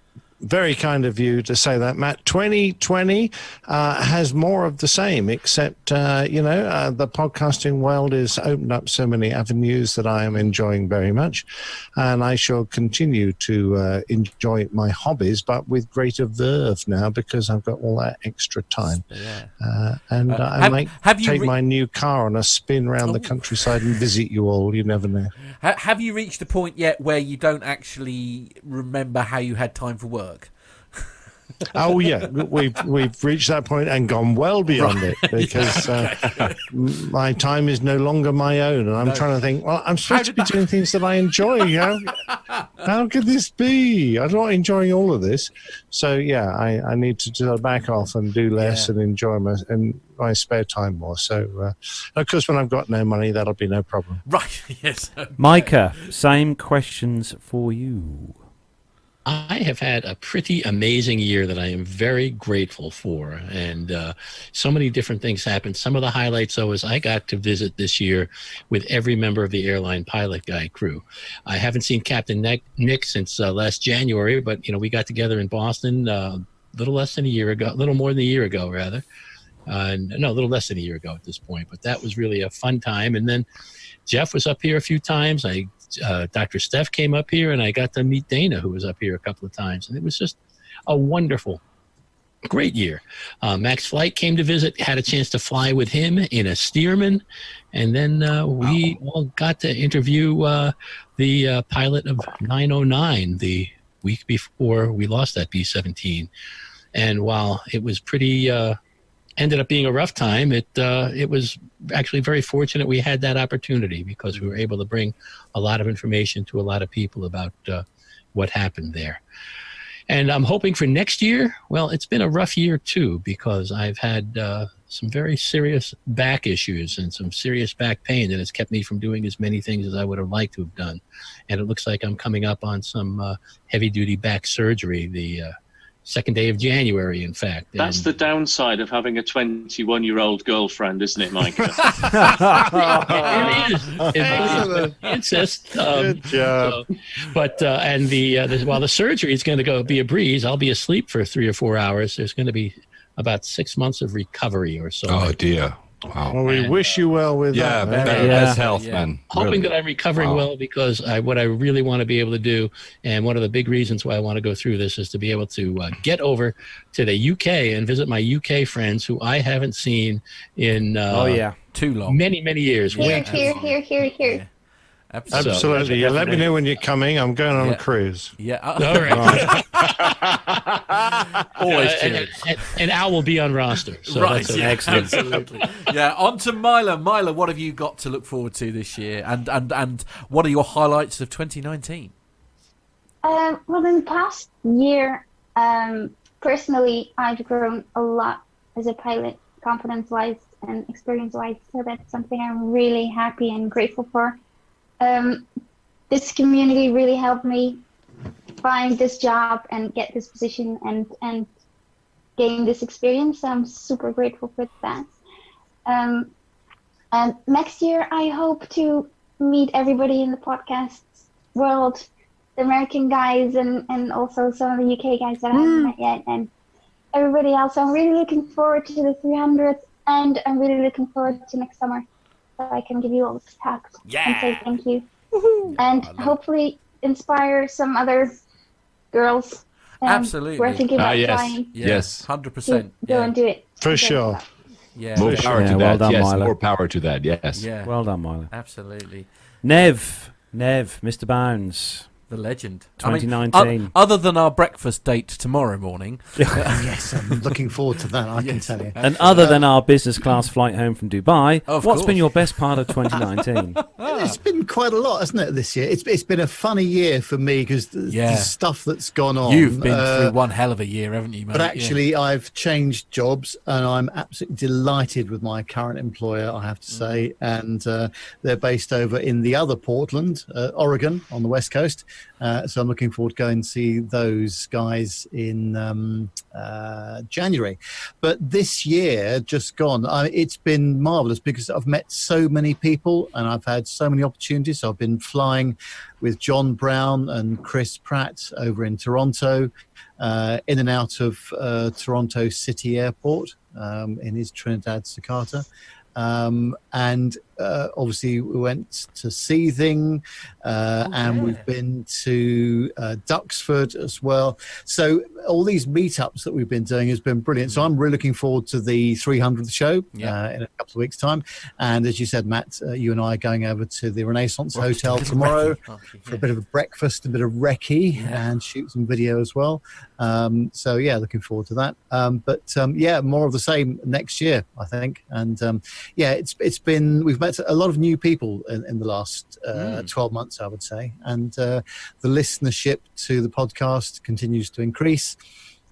Very kind of you to say that, Matt. 2020 uh, has more of the same, except, uh, you know, uh, the podcasting world has opened up so many avenues that I am enjoying very much. And I shall continue to uh, enjoy my hobbies, but with greater verve now because I've got all that extra time. Yeah. Uh, and Uh, I have- might have you take re- my new car on a spin around the Oh. countryside and visit you all. You never know. Have you reached a point yet where you don't actually remember how you had time for work? Oh yeah, we've we've reached that point and gone well beyond it because uh, my time is no longer my own, and I'm No. trying to think. Well, I'm supposed to be doing things that I enjoy. How, how could this be? I'm not enjoying all of this. So yeah, I, I need to, to back off and do less and enjoy my and my spare time more. So uh, of course, when I've got no money, that'll be no problem. Right. Yes. Micah, same questions for you. I have had a pretty amazing year that I am very grateful for. And uh, so many different things happened. Some of the highlights, though, is I got to visit this year with every member of the airline pilot guy crew. I haven't seen Captain Nick, Nick since uh, last January, but, you know, we got together in Boston uh, a little less than a year ago, a little more than a year ago, rather. Uh, no, a little less than a year ago at this point, but that was really a fun time. And then Jeff was up here a few times. I, uh, Dr. Steph came up here, and I got to meet Dana, who was up here a couple of times, and it was just a wonderful, great year. Uh, Max Flight came to visit, had a chance to fly with him in a Stearman, and then uh, we all got to interview uh, the uh, pilot of 909 the week before we lost that B-17. And while it was pretty uh, ended up being a rough time. It uh, it was actually very fortunate we had that opportunity because we were able to bring a lot of information to a lot of people about uh, what happened there. And I'm hoping for next year. Well, it's been a rough year too because I've had uh, some very serious back issues and some serious back pain that has kept me from doing as many things as I would have liked to have done. And it looks like I'm coming up on some uh, heavy duty back surgery the uh, second day of January, in fact. That's And- the downside of having a 21 year old girlfriend, isn't it, Mike? it is. It really is. Incest. Um, Good job. so- but uh, and the, uh, the while the surgery is going to go be a breeze, I'll be asleep for three or four hours. There's going to be about six months of recovery or so. Oh dear. Wow. Well, we wish you well with Yeah, that. better- best health, man. Hoping Really. that I'm recovering Wow. well because I, what I really want to be able to do, and one of the big reasons why I want to go through this is to be able to uh, get over to the UK and visit my UK friends who I haven't seen in uh, Oh, yeah. too long, many many years. Here, Way here, here, here, here. Absolutely. You let me know when you're coming. I'm going on Yeah. a cruise. Yeah. All right. Always Uh, and, cheered. and, and Al will be on roster. So right, that's a- yeah, absolutely. yeah, on to Mila. Mila, what have you got to look forward to this year, and and and what are your highlights of 2019? Um, well, in the past year, um, personally, I've grown a lot as a pilot, confidence-wise and experience-wise. So that's something I'm really happy and grateful for. Um, this community really helped me find this job and get this position and and gain this experience. So I'm super grateful for that. Um, and next year, I hope to meet everybody in the podcast world the American guys and, and also some of the UK guys that I haven't met yet and everybody else. I'm really looking forward to the 300th and I'm really looking forward to next summer I can give you all the talks and say thank you. and hopefully inspire some other girls um, Absolutely. we're thinking Ah, about yes. flying Yes. hundred to percent. go Yeah. and do it. For Okay. sure. Yeah. More power sure. to well that. done, yes, Mila. more power to that. Yes. Yeah. Well done, Mila. Absolutely. Nev, Nev, Mr. Bounds. The legend. I mean, 2019. o- other than our breakfast date tomorrow morning. yes, I'm looking forward to that. I can tell you. And other than our business class flight home from Dubai, Of what's course. been your best part of 2019? It's been quite a lot, hasn't it, this year? It's, it's been a funny year for me because the, Yeah. the stuff that's gone on. You've been uh, through one hell of a year, haven't you, mate? But actually, I've changed jobs, and I'm absolutely delighted with my current employer. I have to Mm. say, and uh, they're based over in the other Portland, uh, Oregon, on the west coast. Uh, so I'm looking forward to going and see those guys in um, uh, January. But this year, just gone, I, it's been marvelous because I've met so many people and I've had so many opportunities. I've been flying with John Brown and Chris Pratt over in Toronto, uh, in and out of uh, Toronto City Airport um, in his Trinidad Socata. Um, and uh, obviously, we went to Seething, uh, and we've been to uh, Duxford as well. So all these meetups that we've been doing has been brilliant. So I'm really looking forward to the 300th show Yeah. uh, in a couple of weeks' time. And as you said, Matt, uh, you and I are going over to the Renaissance Right, Hotel tomorrow aren't for a bit of a breakfast, a bit of recce, and shoot some video as well. Um, so yeah, looking forward to that. Um, but um, yeah, more of the same next year, I think. And um, yeah, it's it's been we've met a lot of new people in, in the last uh, Mm. 12 months, I would say, and uh, the listenership to the podcast continues to increase.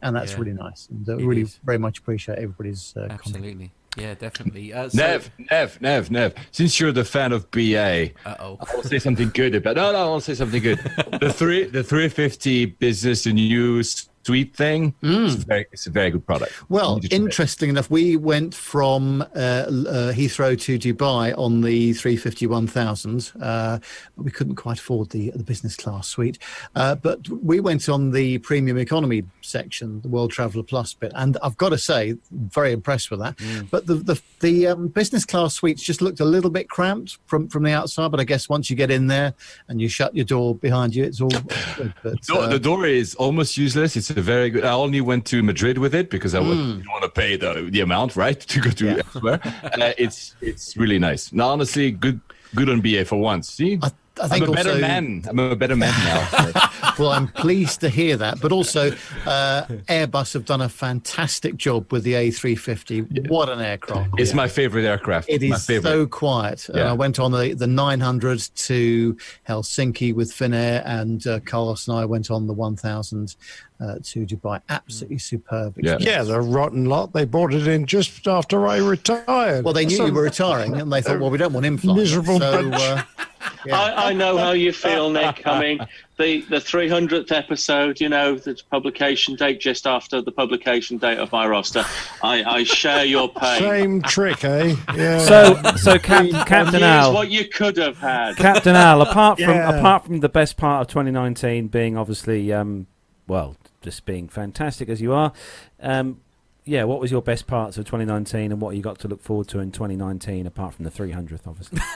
And that's Yeah. really nice, and uh, really is. very much appreciate everybody's uh, comment. Absolutely. Yeah, definitely. Uh, so- Nev, Nev, Nev, Nev. Since you're the fan of BA, Uh-oh. I'll say something good about. No, no, I'll say something good. the three, the 350 business and news suite thing. It's, very, it's a very good product. Well, You need to try it. interesting enough, we went from uh, uh, Heathrow to Dubai on the 350-1000. Uh, we couldn't quite afford the the business class suite, uh, but we went on the premium economy section, the World Traveller Plus bit, and I've got to say, very impressed with that. But the the, the um, business class suites just looked a little bit cramped from from the outside. But I guess once you get in there and you shut your door behind you, it's all good. But, Do- uh, the door is almost useless. It's a very good. I only went to Madrid with it because I Mm. didn't want to pay the the amount, right, to go to elsewhere. uh, it's it's really nice. Now, honestly, good good on BA for once. See, I, I think am a better man. I'm a better man now. well, I'm pleased to hear that. But also, uh, Airbus have done a fantastic job with the A350. What an aircraft! it's my favorite aircraft. It is my so quiet. Yeah. I went on the, the 900 to Helsinki with Finnair, and uh, Carlos and I went on the 1000 uh, to Dubai. Absolutely superb. experience. Yeah, the rotten lot. They brought it in just after I retired. Well, they knew you were retiring, and they thought, well, we don't want him flying. Miserable so, bunch. uh, I, I know how you feel, Nick. I mean, the the 300th episode, you know, the publication date just after the publication date of my roster. I, I share your pain. Same trick, eh? Yeah. So, so Cap- Captain Al, what you could have had. Captain Al. Apart from Yeah. apart from the best part of 2019 being obviously, um, well, just being fantastic as you are. Um, yeah, what was your best parts of 2019, and what you got to look forward to in 2019, apart from the 300th, obviously?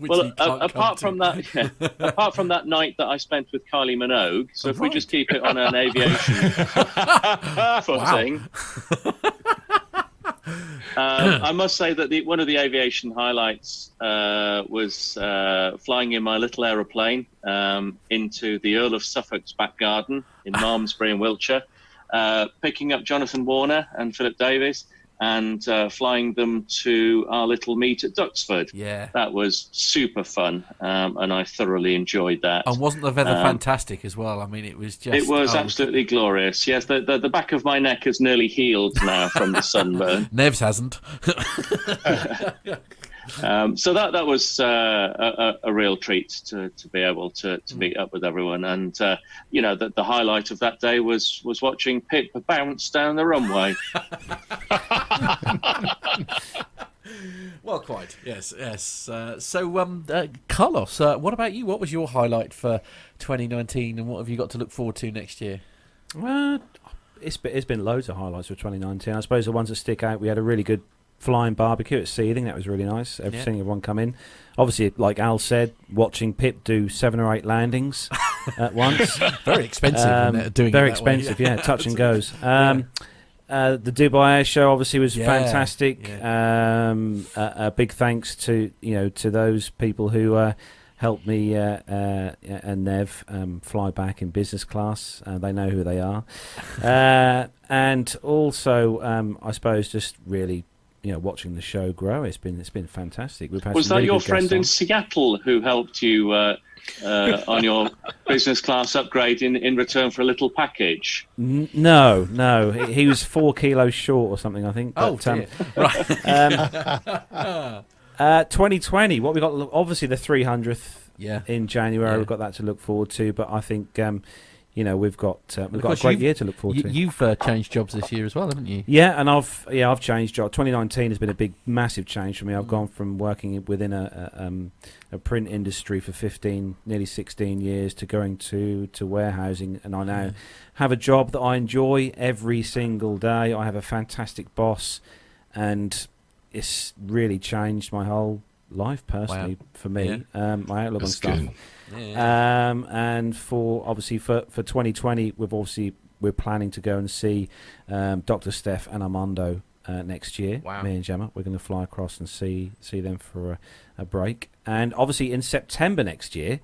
Well, you a- can't apart to. from that, yeah, apart from that night that I spent with Kylie Minogue, so if we just keep it on an aviation footing, I must say that the, one of the aviation highlights uh, was uh, flying in my little aeroplane um, into the Earl of Suffolk's back garden in Malmesbury in Wiltshire, uh, picking up Jonathan Warner and Philip Davis. And uh, flying them to our little meet at Duxford. Yeah. That was super fun, um, and I thoroughly enjoyed that. And wasn't the weather Um, fantastic as well? I mean, it was just. it was oh, absolutely glorious. Yes, the, the the back of my neck has nearly healed now from the sunburn. Nevs hasn't. Um, so that that was uh, a, a a real treat to, to be able to, to meet up with everyone, and uh, you know the, the highlight of that day was was watching Pip bounce down the runway. Well, quite. Yes, yes. Uh, so, um, uh, Carlos, uh, what about you? What was your highlight for 2019, and what have you got to look forward to next year? Uh, it's been, it's been loads of highlights for 2019. I suppose the ones that stick out, we had a really good flying barbecue at Seething. That was really nice. Every Yeah. seeing everyone come in. Obviously, like Al said, watching Pip do seven or eight landings at once. Very expensive, isn't doing very that way? expensive, yeah. Touch and goes. Um, uh, the Dubai Air Show obviously was Yeah, fantastic. Um, a, a big thanks to you know to those people who uh, helped me uh, uh, and Nev um, fly back in business class. Uh, they know who they are, uh, and also um, I suppose just really you know watching the show grow. It's been it's been fantastic. We've had Was that really your friend in on. Seattle who helped you uh, uh, on your business class upgrade in, in return for a little package? N- No, no, he, he was four kilos short or something. I think. Oh, But, um. Right. um, uh, 2020. What we got? Obviously, the 300th. Yeah. In January, Yeah. we've got that to look forward to. But I think, um, you know, we've got uh, we've got a great year to look forward you, to. You've uh, changed jobs this year as well, haven't you? Yeah, and I've yeah I've changed job. 2019 has been a big massive change for me. Mm. I've gone from working within a a, um, a print industry for 15, nearly 16 years to going to to warehousing, and I now Yeah. have a job that I enjoy every single day. I have a fantastic boss, and it's really changed my whole life personally for me. Um, my outlook That's on stuff. good. Yeah, Um, and for obviously for for 2020, we've obviously we're planning to go and see um, Doctor Steph and Armando uh, next year. Wow. Me and Gemma, we're going to fly across and see see them for a, a break. And obviously in September next year,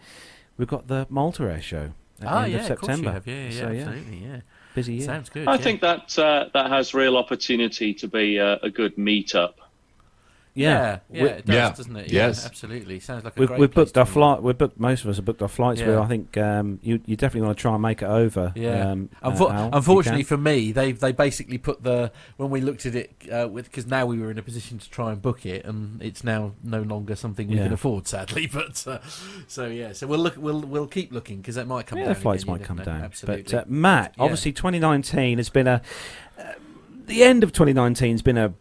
we've got the Malta Air Show. At the Ah, end yeah, of of course you September. have. Yeah, yeah, So, absolutely, yeah. Busy year. Sounds good. I yeah. think that uh, that has real opportunity to be a, a good meetup. Yeah, yeah, We- it does, Yeah. doesn't it? Yes. Yeah, absolutely. Sounds like a We've, great we've booked our flight. We've booked most of us have booked our flights. Yeah. Where I think um, you you definitely want to try and make it over. Yeah. Um, uh, Al, unfortunately for me, they they basically put the when we looked at it uh, with because now we were in a position to try and book it, and it's now no longer something we Yeah. can afford, sadly. But uh, so yeah, so we'll look we'll we'll keep looking because that might come yeah, down. the flights again, might come know. down. Absolutely. But uh, Matt, Yeah. obviously, 2019 has been a uh, the end of 2019 has been a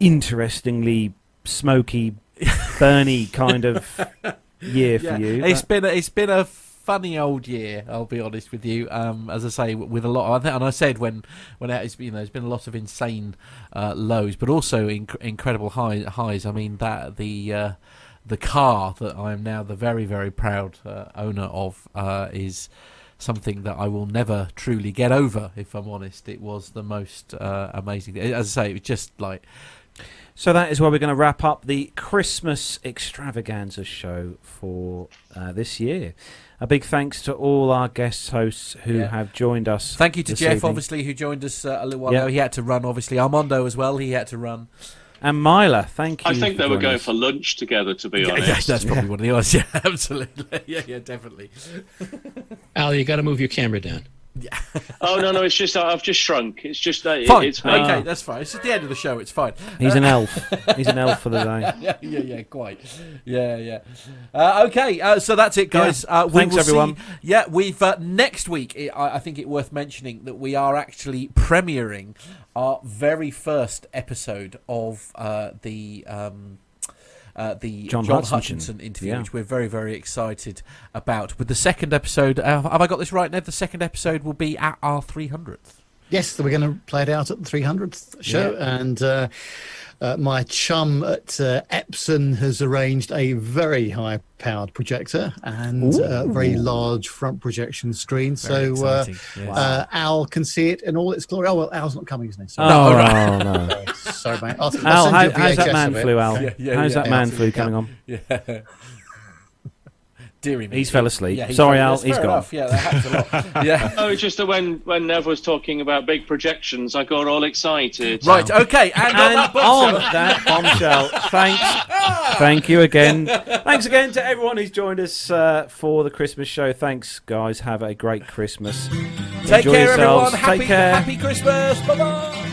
interestingly smoky, burny kind of year for you. It's Uh, been a, it's been a funny old year. I'll be honest with you. Um, as I say, with a lot, think, and I said when when it's you know there's been a lot of insane uh, lows, but also inc- incredible high, highs. I mean that the. Uh, the car that I am now the very, very proud uh, owner of uh, is something that I will never truly get over. If I'm honest, it was the most uh, amazing. As I say, it was just like So that is where we're going to wrap up the Christmas extravaganza show for uh, this year. A big thanks to all our guest hosts who Yeah. have joined us. Thank you to Jeff, evening. obviously, who joined us uh, a little while Yeah. ago. He had to run, obviously. Armando as well. He had to run. And Mila, thank you. I think they were going us. for lunch together, to be Yeah, honest. yeah, that's probably what it was. Yeah, absolutely. Yeah, yeah, definitely. Al, you got to move your camera down. Oh no, no, it's just I've just shrunk. It's just that Fine. it's me. okay, that's fine. It's at the end of the show. It's fine. He's an Uh, elf. He's an elf for the day. yeah, yeah, yeah, quite. Yeah, yeah. Uh, okay, uh, so that's it, guys. Yeah. Uh, we Thanks, everyone. See, yeah, we've uh, next week. i I, I think it worth mentioning that we are actually premiering our very first episode of uh, the. Um, uh, the John John, Hutchinson. Hutchinson interview, Yeah. which we're very, very excited about. With the second episode, uh, have I got this right, Ned? The second episode will be at our 300th. Yes, we're going to play it out at the 300th show. Yeah. And uh, uh, my chum at uh, Epson has arranged a very high powered projector and a very large front projection screen. Very so uh, yes. uh, Al can see it in all its glory. Oh, well, Al's not coming, isn't he? Oh, Sorry. no, no. Sorry, sorry, mate. I'll, I'll how, how's that man of flu, Al? Yeah, yeah, how's yeah. that man Yeah. flu coming on? Yeah. Deary me. He's fell asleep. Yeah, he Sorry, fell- Al, he's gone. enough. Yeah, that happens a lot. yeah. Oh, it's just that when when Nev was talking about big projections, I got all excited. Right, okay, and, on And that on bombshell- that bombshell, thanks, thank you again. Thanks again to everyone who's joined us uh, for the Christmas show. Thanks, guys. Have a great Christmas. Take Enjoy care, yourselves. everyone. Happy, Take care. happy Christmas. Bye bye.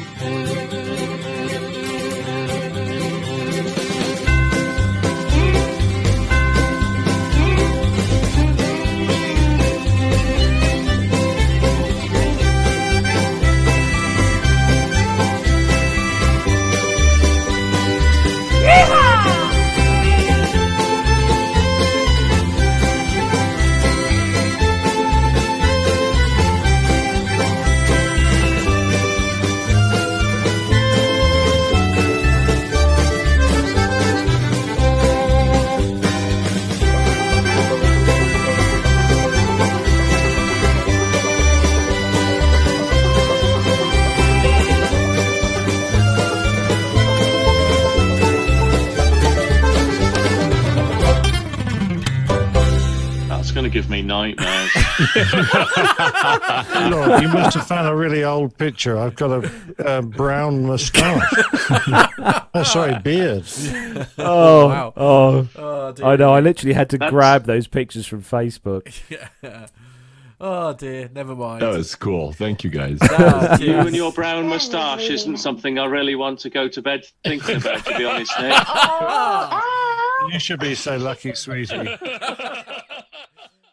Going to give me nightmares. Lord, you must have found a really old picture. I've got a, uh brown moustache. oh, sorry, beard. Oh, wow. oh, Oh. I know. I literally had to That's- grab those pictures from Facebook. Yeah. Oh dear, never mind. That was cool. Thank you guys. Ah, you and your brown moustache isn't something I really want to go to bed thinking about, to be honest, Nick. You should be so lucky, sweetie.